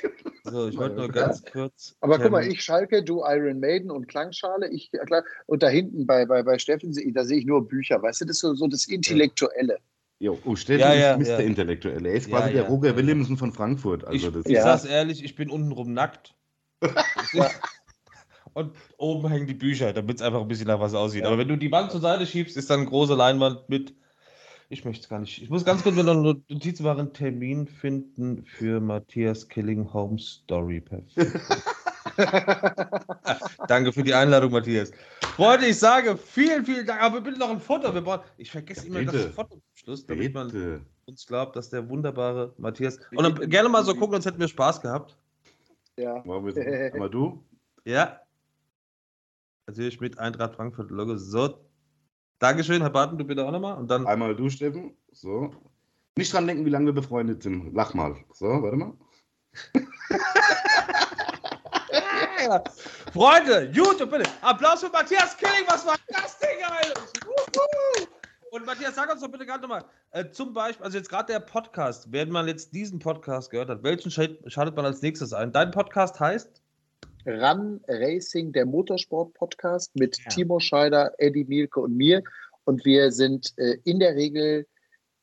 So, ich wollte nur ganz kurz. Aber guck mal, ich Schalke, du Iron Maiden und Klangschale. Ich, ja klar, und da hinten bei, bei, bei Steffen, da sehe ich nur Bücher. Weißt du, das ist so, so das Intellektuelle. Jo, oh, Steffen Ja, ja, ist Mr. ja. Intellektuell. Er ist Ja, quasi der ja, Roger ja. Williamson von Frankfurt. Ich, Also das ich Ja. sag's ehrlich, ich bin untenrum nackt. Und oben hängen die Bücher, damit es einfach ein bisschen nach was aussieht. Ja. Aber wenn du die Wand zur Seite schiebst, ist dann eine große Leinwand mit. Ich möchte es gar nicht. Ich muss ganz kurz noch eine Notiz machen: Termin finden für Matthias Killing Home Story. Perfekt. Danke für die Einladung, Matthias. Freunde, ich sage vielen, vielen Dank. Aber bitte noch ein Foto. Wir brauchen, ich vergesse immer Bitte. das Foto zum Schluss, damit man Bitte. uns glaubt, dass der wunderbare Matthias. Und dann gerne mal so gucken, sonst hätten wir Spaß gehabt. Ja. Machen wir so. Aber du? Ja. Natürlich mit Eintracht Frankfurt Logo. So. Dankeschön, Herr Barton, du bitte auch nochmal. Und dann. Einmal du, Steffen. So. Nicht dran denken, wie lange wir befreundet sind. Lach mal. So, warte mal. Freunde, YouTube bitte. Applaus für Matthias Killing. Was war das Ding, Alter? Und Matthias, sag uns doch bitte gerade nochmal, äh, zum Beispiel, also jetzt gerade der Podcast, wenn man jetzt diesen Podcast gehört hat, welchen schalt- schaltet man als nächstes ein? Dein Podcast heißt? Run Racing, der Motorsport-Podcast mit Ja. Timo Scheider, Eddie Mielke und mir. Und wir sind äh, in der Regel,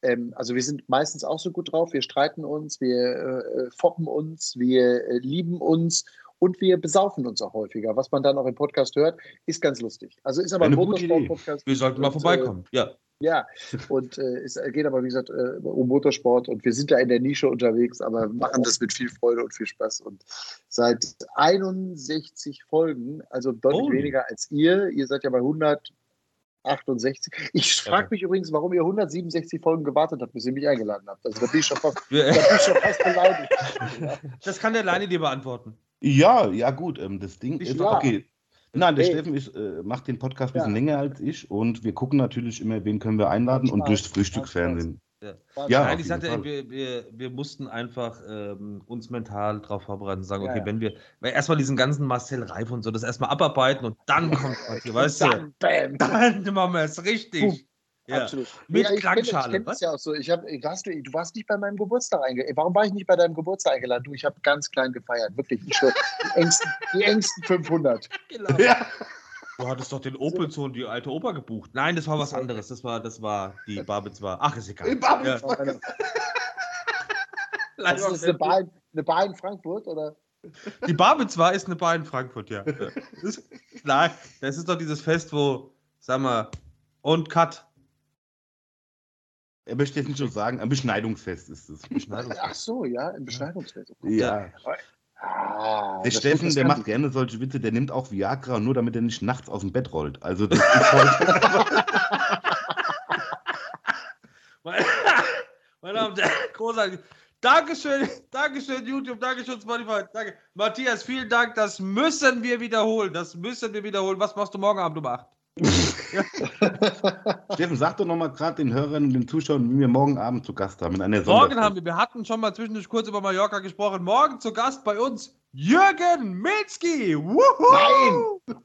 ähm, also wir sind meistens auch so gut drauf. Wir streiten uns, wir äh, foppen uns, wir äh, lieben uns und wir besaufen uns auch häufiger. Was man dann auch im Podcast hört, ist ganz lustig. Also ist aber ein Eine Idee. Motorsport-Podcast. Wir sollten mal Und, vorbeikommen. ja. Ja, und äh, es geht aber, wie gesagt, äh, um Motorsport und wir sind da in der Nische unterwegs, aber machen das mit viel Freude und viel Spaß. Und seit 61 Folgen, also deutlich Holy. weniger als ihr, ihr seid ja bei 168. Ich frage Ja. mich übrigens, warum ihr 167 Folgen gewartet habt, bis ihr mich eingeladen habt. Also da bin ich schon fast, da bin ich schon fast beleidigt. Das kann der Leine dir beantworten. Ja, ja, gut. Ähm, das Ding Ich ist, ja. okay. Nein, der Hey. Steffen ist, äh, macht den Podcast ein Ja. bisschen länger als ich und wir gucken natürlich immer, wen können wir einladen und durchs Frühstücksfernsehen. Ja, Nein, auf ich sagte, wir, wir, wir mussten einfach ähm, uns mental darauf vorbereiten und sagen, Ja, okay, ja. wenn wir, weil erstmal diesen ganzen Marcel Reif und so, das erstmal abarbeiten und dann kommt was hier, weißt du? Dann, bam. Dann machen wir es richtig. Ja. Absolut. Mit Ja, ich kenn das- Ich Klangschale, kenne was? das ja auch so. Ich hab, warst du, du warst nicht bei meinem Geburtstag eingeladen. Warum war ich nicht bei deinem Geburtstag eingeladen? Du, ich habe ganz klein gefeiert. Wirklich. Ich die, engsten, die engsten 500. Genau. Ja. Du hattest doch den Opel und die alte Oper gebucht. Nein, das war was anderes. Das war, das war die Babitz war. Ach, ist egal. Die Babitz Ja. war- Das Lass ist eine Bar, in- eine Bar in Frankfurt, oder? Die Babitz war ist eine Bar in Frankfurt, ja. Das, nein, das ist doch dieses Fest, wo, sag mal, und Cut. Er möchte jetzt nicht so sagen, ein Beschneidungsfest ist es. Ach so, ja, im Beschneidungsfest. Ja. Ah, Der Steffen, der macht ich. gerne solche Witze, der nimmt auch Viagra, nur damit er nicht nachts aus dem Bett rollt. Also das ist voll. Meine meine Damen und Herren, großartig. Dankeschön, Dankeschön, YouTube, Dankeschön, Spotify. Danke. Matthias, vielen Dank. Das müssen wir wiederholen. Das müssen wir wiederholen. Was machst du morgen Abend um 8? Steffen, sag doch nochmal gerade den Hörern und den Zuschauern, wie wir morgen Abend zu Gast haben. In einer Morgen haben wir, wir hatten schon mal zwischendurch kurz über Mallorca gesprochen. Morgen zu Gast bei uns Jürgen Milzki. Wuhu! Nein!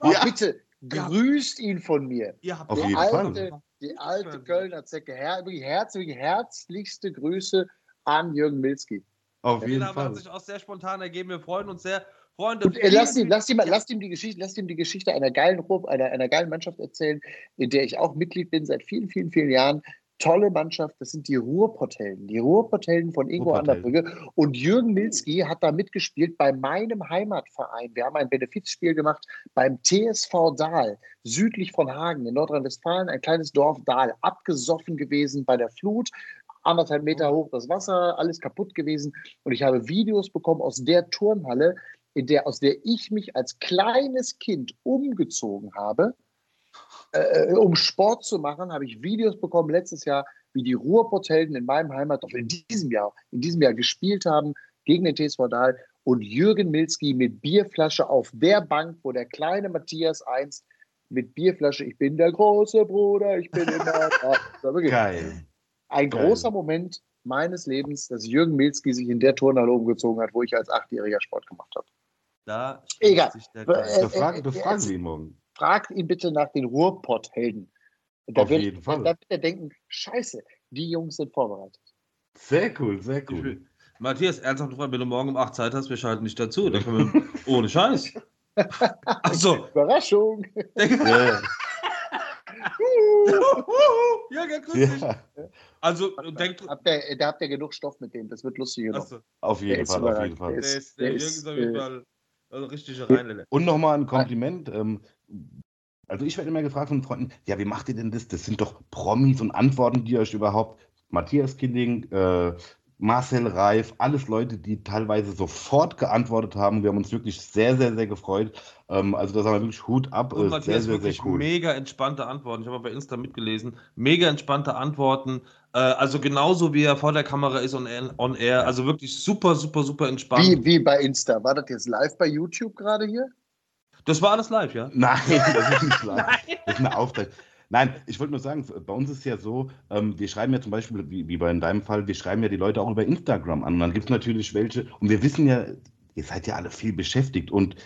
Oh, Ja. Bitte, grüßt ihn von mir. Habt Auf Die jeden alte, Fall. die alte Kölner Zecke. Her herzliche, herzlichste Grüße an Jürgen Milski. Auf Den jeden wir Fall. sich auch sehr spontan ergeben. Wir freuen uns sehr. Freunde, Und äh, lasst vielen, ihm, lasst ihm, lasst ihm die Geschichte, lasst ihm die Geschichte einer geilen Ruhr, einer, einer geilen Mannschaft erzählen, in der ich auch Mitglied bin seit vielen, vielen, vielen Jahren. Tolle Mannschaft, das sind die Ruhrportellen. Die Ruhrportellen von Ingo. Anderbrügge. Und Jürgen Milski hat da mitgespielt bei meinem Heimatverein. Wir haben ein Benefizspiel gemacht beim TSV Dahl, südlich von Hagen in Nordrhein-Westfalen, ein kleines Dorf Dahl, abgesoffen gewesen bei der Flut. anderthalb Meter hoch das Wasser, alles kaputt gewesen. Und ich habe Videos bekommen aus der Turnhalle, in der, aus der ich mich als kleines Kind umgezogen habe, äh, um Sport zu machen, habe ich Videos bekommen letztes Jahr, wie die Ruhrpotthelden in meinem Heimatdorf in diesem Jahr, in diesem Jahr gespielt haben gegen den TSV Dahl und Jürgen Milski mit Bierflasche auf der Bank, wo der kleine Matthias einst mit Bierflasche, ich bin der große Bruder, ich bin immer. Geil. Ein Geil. großer Moment meines Lebens, dass Jürgen Milski sich in der Turnhalle umgezogen hat, wo ich als Achtjähriger Sport gemacht habe. Da Egal. Befragen, befragen Sie ihn morgen. Fragt ihn bitte nach den Ruhrpott-Helden. Auf wird, jeden Fall. Da wird er denken, scheiße, die Jungs sind vorbereitet. Sehr cool, sehr cool. Matthias, ernsthaft gefragt, wenn du morgen um 8 Zeit hast, wir schalten nicht dazu. Dann können wir ohne Scheiß. Achso. Überraschung. ja. Jürgen, grüß dich. Ja. Also, denkt. Ihr, da habt ihr genug Stoff mit dem, das wird lustig. So. Auf jeden Fall, auf jeden Fall. Der, ist, der, der Jürgen ist auf jeden äh, Fall also richtig rein. Und nochmal ein Kompliment. Ähm, also ich werde immer gefragt von Freunden, ja, wie macht ihr denn das? Das sind doch Promis und antworten die euch überhaupt. Matthias Killing, äh, Marcel Reif, alles Leute, die teilweise sofort geantwortet haben. Wir haben uns wirklich sehr, sehr, sehr gefreut. Ähm, also das haben wir wirklich Hut ab. Und Matthias, sehr, sehr, wirklich sehr cool. mega entspannte Antworten. Ich habe bei Insta mitgelesen. Mega entspannte Antworten. Äh, also genauso wie er vor der Kamera ist on, on air. Also wirklich super, super, super entspannt. Wie, wie bei Insta. War das jetzt live bei YouTube gerade hier? Das war alles live, ja? Nein, das ist nicht live. das ist eine Aufzeichnung. Nein, ich wollte nur sagen, bei uns ist ja so, ähm, wir schreiben ja zum Beispiel, wie, wie bei in deinem Fall, wir schreiben ja die Leute auch über Instagram an. Und dann gibt es natürlich welche, und wir wissen ja, ihr seid ja alle viel beschäftigt und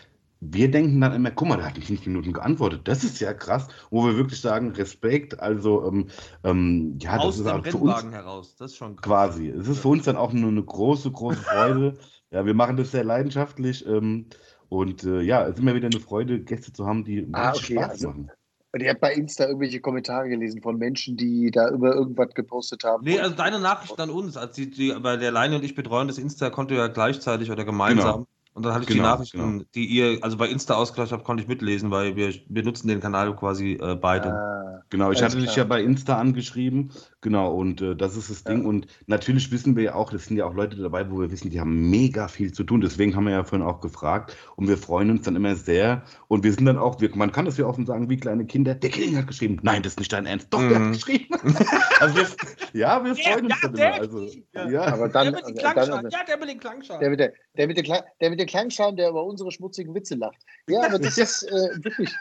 wir denken dann immer, guck mal, der hat nicht fünf Minuten geantwortet. Das ist ja krass, wo wir wirklich sagen, Respekt. Also, ähm, ähm, ja, Aus das ist dem für uns heraus, das ist schon krass. Quasi. Es ist für uns dann auch nur eine große, große Freude. ja, wir machen das sehr leidenschaftlich. Ähm, und äh, ja, es ist immer wieder eine Freude, Gäste zu haben, die ah, okay, Spaß also, machen. Und ihr habt bei Insta irgendwelche Kommentare gelesen von Menschen, die da über irgendwas gepostet haben. Nee, also deine Nachricht an uns, als die, die bei der Leine und ich betreuen das Insta-Konto ja gleichzeitig oder gemeinsam. Genau. Und dann hatte ich genau, die Nachrichten, genau. die ihr, also bei Insta ausgleich habt, konnte ich mitlesen, weil wir benutzen den Kanal quasi äh, beide. Ah, genau, ich hatte klar. dich ja bei Insta angeschrieben. Genau, und äh, das ist das Ding. Ja. Und natürlich wissen wir ja auch, es sind ja auch Leute dabei, wo wir wissen, die haben mega viel zu tun. Deswegen haben wir ja vorhin auch gefragt. Und wir freuen uns dann immer sehr. Und wir sind dann auch, wir, man kann das ja offen sagen, wie kleine Kinder. Der Killing hat geschrieben. Nein, das ist nicht dein Ernst. Doch, mhm. der hat mhm. geschrieben. also wir, ja, wir freuen uns ja, dann immer. Also, ja. Aber dann, der mit den Klangschalen. Ja, der mit den Klangschalen. Der mit, der, der mit, der, der mit den Klangschalen, der über unsere schmutzigen Witze lacht. Ja, aber das ist äh, wirklich.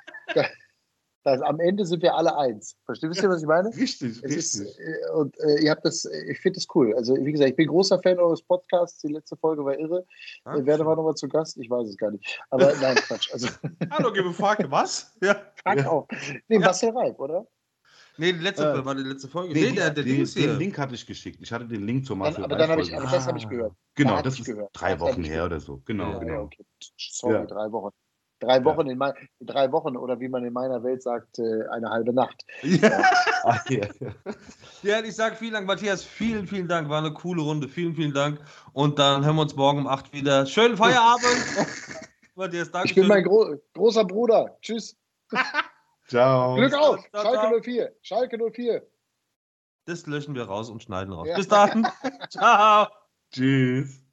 Da, das, am Ende sind wir alle eins. Versteht ihr, was ich meine? Richtig, es richtig. Ist, äh, und äh, ihr habt das, ich finde das cool. Also, wie gesagt, ich bin großer Fan eures Podcasts. Die letzte Folge war irre. Ah, ich werde mal nochmal zu Gast. Ich weiß es gar nicht. Aber nein, Quatsch. Also, Hallo, gebe Frage, was? Ja. Frag ja. auch. Nee, ja. Marcel Reif, oder? Nee, die letzte äh, war die letzte Folge. Nee, nee der, der den, den Link hatte ich geschickt. Ich hatte den Link zur Marcel Aber, dann ich, aber das habe ich gehört. Genau, da das ist gehört. drei Wochen her oder so. Genau, ja, genau. Okay. Sorry, drei Wochen. Drei Wochen, ja. in drei Wochen oder wie man in meiner Welt sagt, äh, eine halbe Nacht. Ja, Ach, ja. ja ich sage vielen Dank, Matthias. Vielen, vielen Dank. War eine coole Runde. Vielen, vielen Dank. Und dann hören wir uns morgen um 8 wieder. Schönen Feierabend. Matthias, danke. Ich bin mein Gro großer Bruder. Tschüss. Ciao. Glück auf. Ciao, Schalke 04. Schalke 04. Das löschen wir raus und schneiden raus. Bis dann. Ciao. Tschüss.